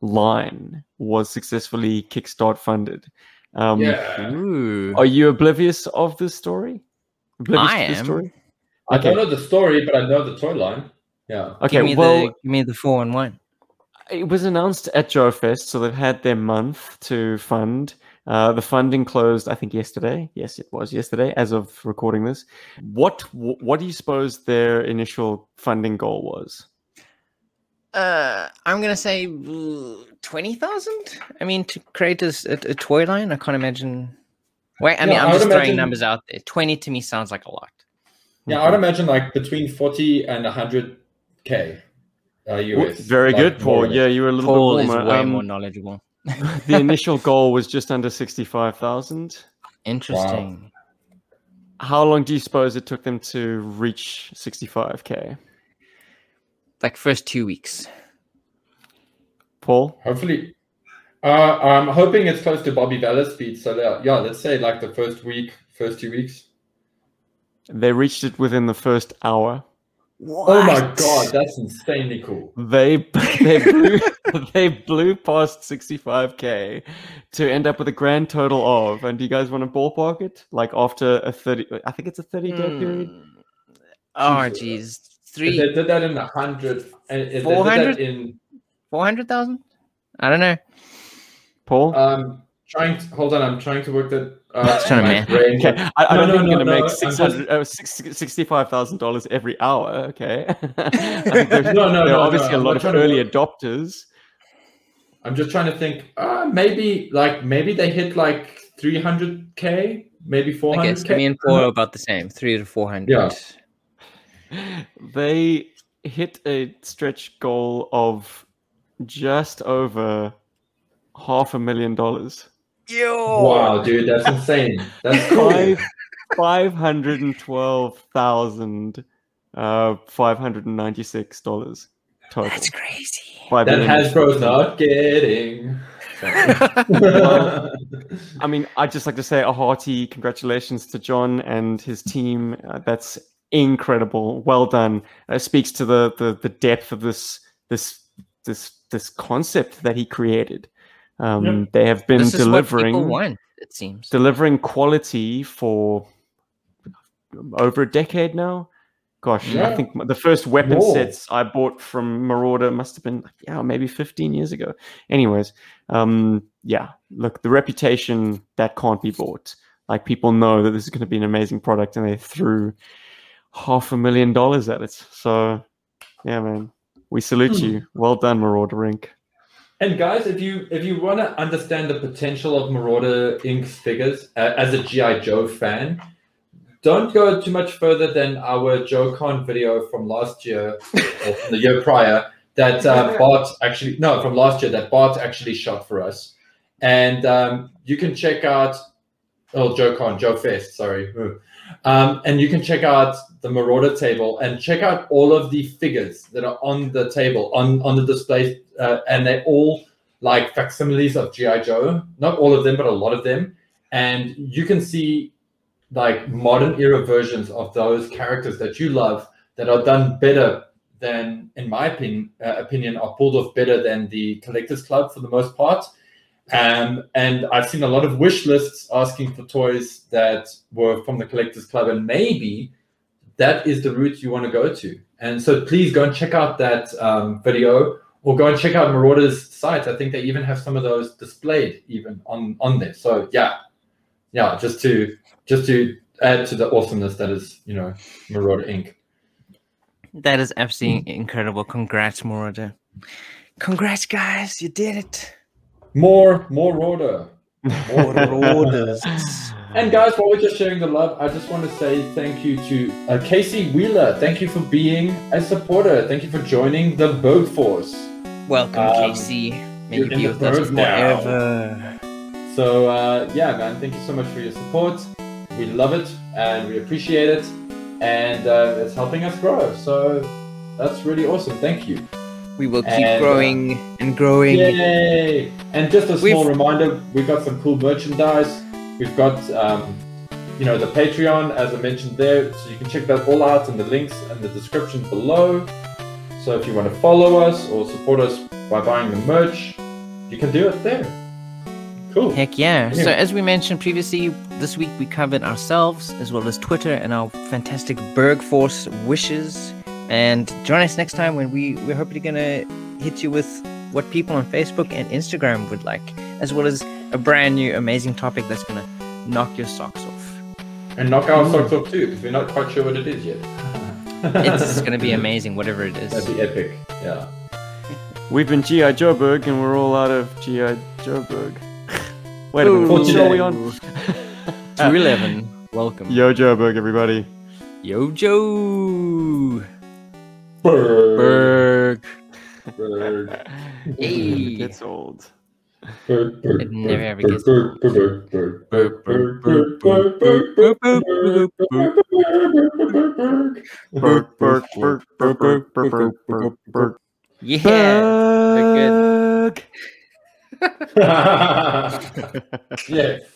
line was successfully Kickstart funded. Um, yeah, Ooh. Are you oblivious of this story? Oblivious I to the am. story? I okay. don't know the story, but I know the toy line. Yeah. Okay, give me well, the give me the four and one. it was announced at Joe Fest, so they've had their month to fund. Uh, the funding closed, I think, yesterday. Yes, it was yesterday, as of recording this. What What do you suppose their initial funding goal was? Uh, I'm gonna say twenty thousand. I mean, to create a toy line, I can't imagine. Wait, I mean, Yeah, I'm I would just throwing imagine- numbers out there. Twenty to me sounds like a lot. Yeah, I'd imagine like between 40 and 100k uh, W- US. Very like, good, Paul. Yeah, you were a little Paul bit is way Um, more knowledgeable. The initial goal was just under sixty-five thousand. Interesting. How long do you suppose it took them to reach sixty-five k? Like first two weeks. Paul, Hopefully. Uh, I'm hoping it's close to Bobby Vella's speed. So, yeah, yeah, let's say like the first week, first two weeks. they reached it within the first hour. Oh my god, that's insanely cool. They they blew, they blew past 65k to end up with a grand total of. And do you guys want to ballpark it? Like after a 30, I think it's a 30 day period. Mm. Oh, Jesus. geez. If Three, they did that in a hundred, and if they did 400? that in four hundred thousand? I don't know. Paul, um, trying. To, hold on, I'm trying to work that. Uh, Just trying to my man. brain. okay, I, I No, don't no, think you're no, gonna no, make I'm 600, uh, $65,000 every hour. Okay, I think there's, No, no, there no, are obviously no, a I'm lot of trying to early adopters. I'm just trying to think. Uh, maybe like maybe they hit like 300k, maybe 400k. I guess me and Paul are about the same, three to four hundred. Yeah. They hit a stretch goal of just over half a million dollars. Yo. Wow, dude, that's insane. That's cool. Five five hundred and twelve thousand uh five hundred and ninety six dollars total. That's crazy. By that the end of- Hasbro's not getting. I mean, I'd just like to say a hearty congratulations to John and his team. Uh, that's incredible. Well done. Uh, speaks to the, the the depth of this this this this concept that he created. Um, Yeah. They have been this is what people delivering want, it seems. delivering quality for over a decade now. Gosh, I think the first weapon More. sets I bought from Marauder must have been yeah, maybe 15 years ago. Anyways, um, yeah, look, the reputation that can't be bought. Like people know that this is going to be an amazing product, and they threw half a million dollars at it. So, yeah, man, we salute Hmm. you. Well done, Marauder Inc. And guys, if you if you want to understand the potential of Marauder Inc.'s figures uh, as a GI Joe fan, don't go too much further than our JoeCon video from last year or from the year prior that uh, Bart actually no from last year that Bart actually shot for us, and um, you can check out oh JoeCon Joe Fest sorry, um, and you can check out the Marauder table and check out all of the figures that are on the table on on the display, uh, and they're all like facsimiles of GI Joe. Not all of them, but a lot of them, and you can see like modern era versions of those characters that you love that are done better than, in my opinion, uh, opinion, are pulled off better than the Collectors Club for the most part. Um, and I've seen a lot of wish lists asking for toys that were from the Collectors Club, and maybe that is the route you want to go to. And so please go and check out that um, video or go and check out Marauder's site. I think they even have some of those displayed even on, on there. So yeah, yeah, just to just to add to the awesomeness that is, you know, Marauder Inc. That is absolutely incredible. Congrats, Marauder. Congrats, guys. You did it. More, more order. Moroder. And guys, while we're just sharing the love, I just want to say thank you to uh, Casey Wheeler. Thank you for being a supporter. Thank you for joining the Boat Force. Welcome, Um, Casey. May you're in be the with us now. forever. So uh, yeah, man, thank you so much for your support. We love it and we appreciate it, and uh, it's helping us grow. So that's really awesome. Thank you. We will keep And, uh, growing and growing. Yay! And just a small We've- reminder, we've got some cool merchandise. We've got, um, you know, the Patreon, as I mentioned there. So you can check that all out in the links and the description below. So if you want to follow us or support us by buying the merch, you can do it there. Cool. Heck yeah. So, as we mentioned previously, this week we covered ourselves as well as Twitter and our fantastic Berg Force wishes. And join us next time when we, we're hopefully going to hit you with what people on Facebook and Instagram would like, as well as a brand new amazing topic that's going to knock your socks off. And knock our socks off too, because we're not quite sure what it is yet. It's going to be amazing, whatever it is. That'd be epic. Yeah. We've been G.I. Joeberg and we're all out of G.I. Joeberg. Wait a minute, what show are we on? 211. Welcome. Yo Joeberg, everybody. Yo, Joe. Bird. Berg. Bird. Hey. Gets old. Bird. Bird. It never ever gets. Berg, Berg, Berg, Berg, Berg, Berg, Berg, Berg, Berg. Yeah. Berg. Yes.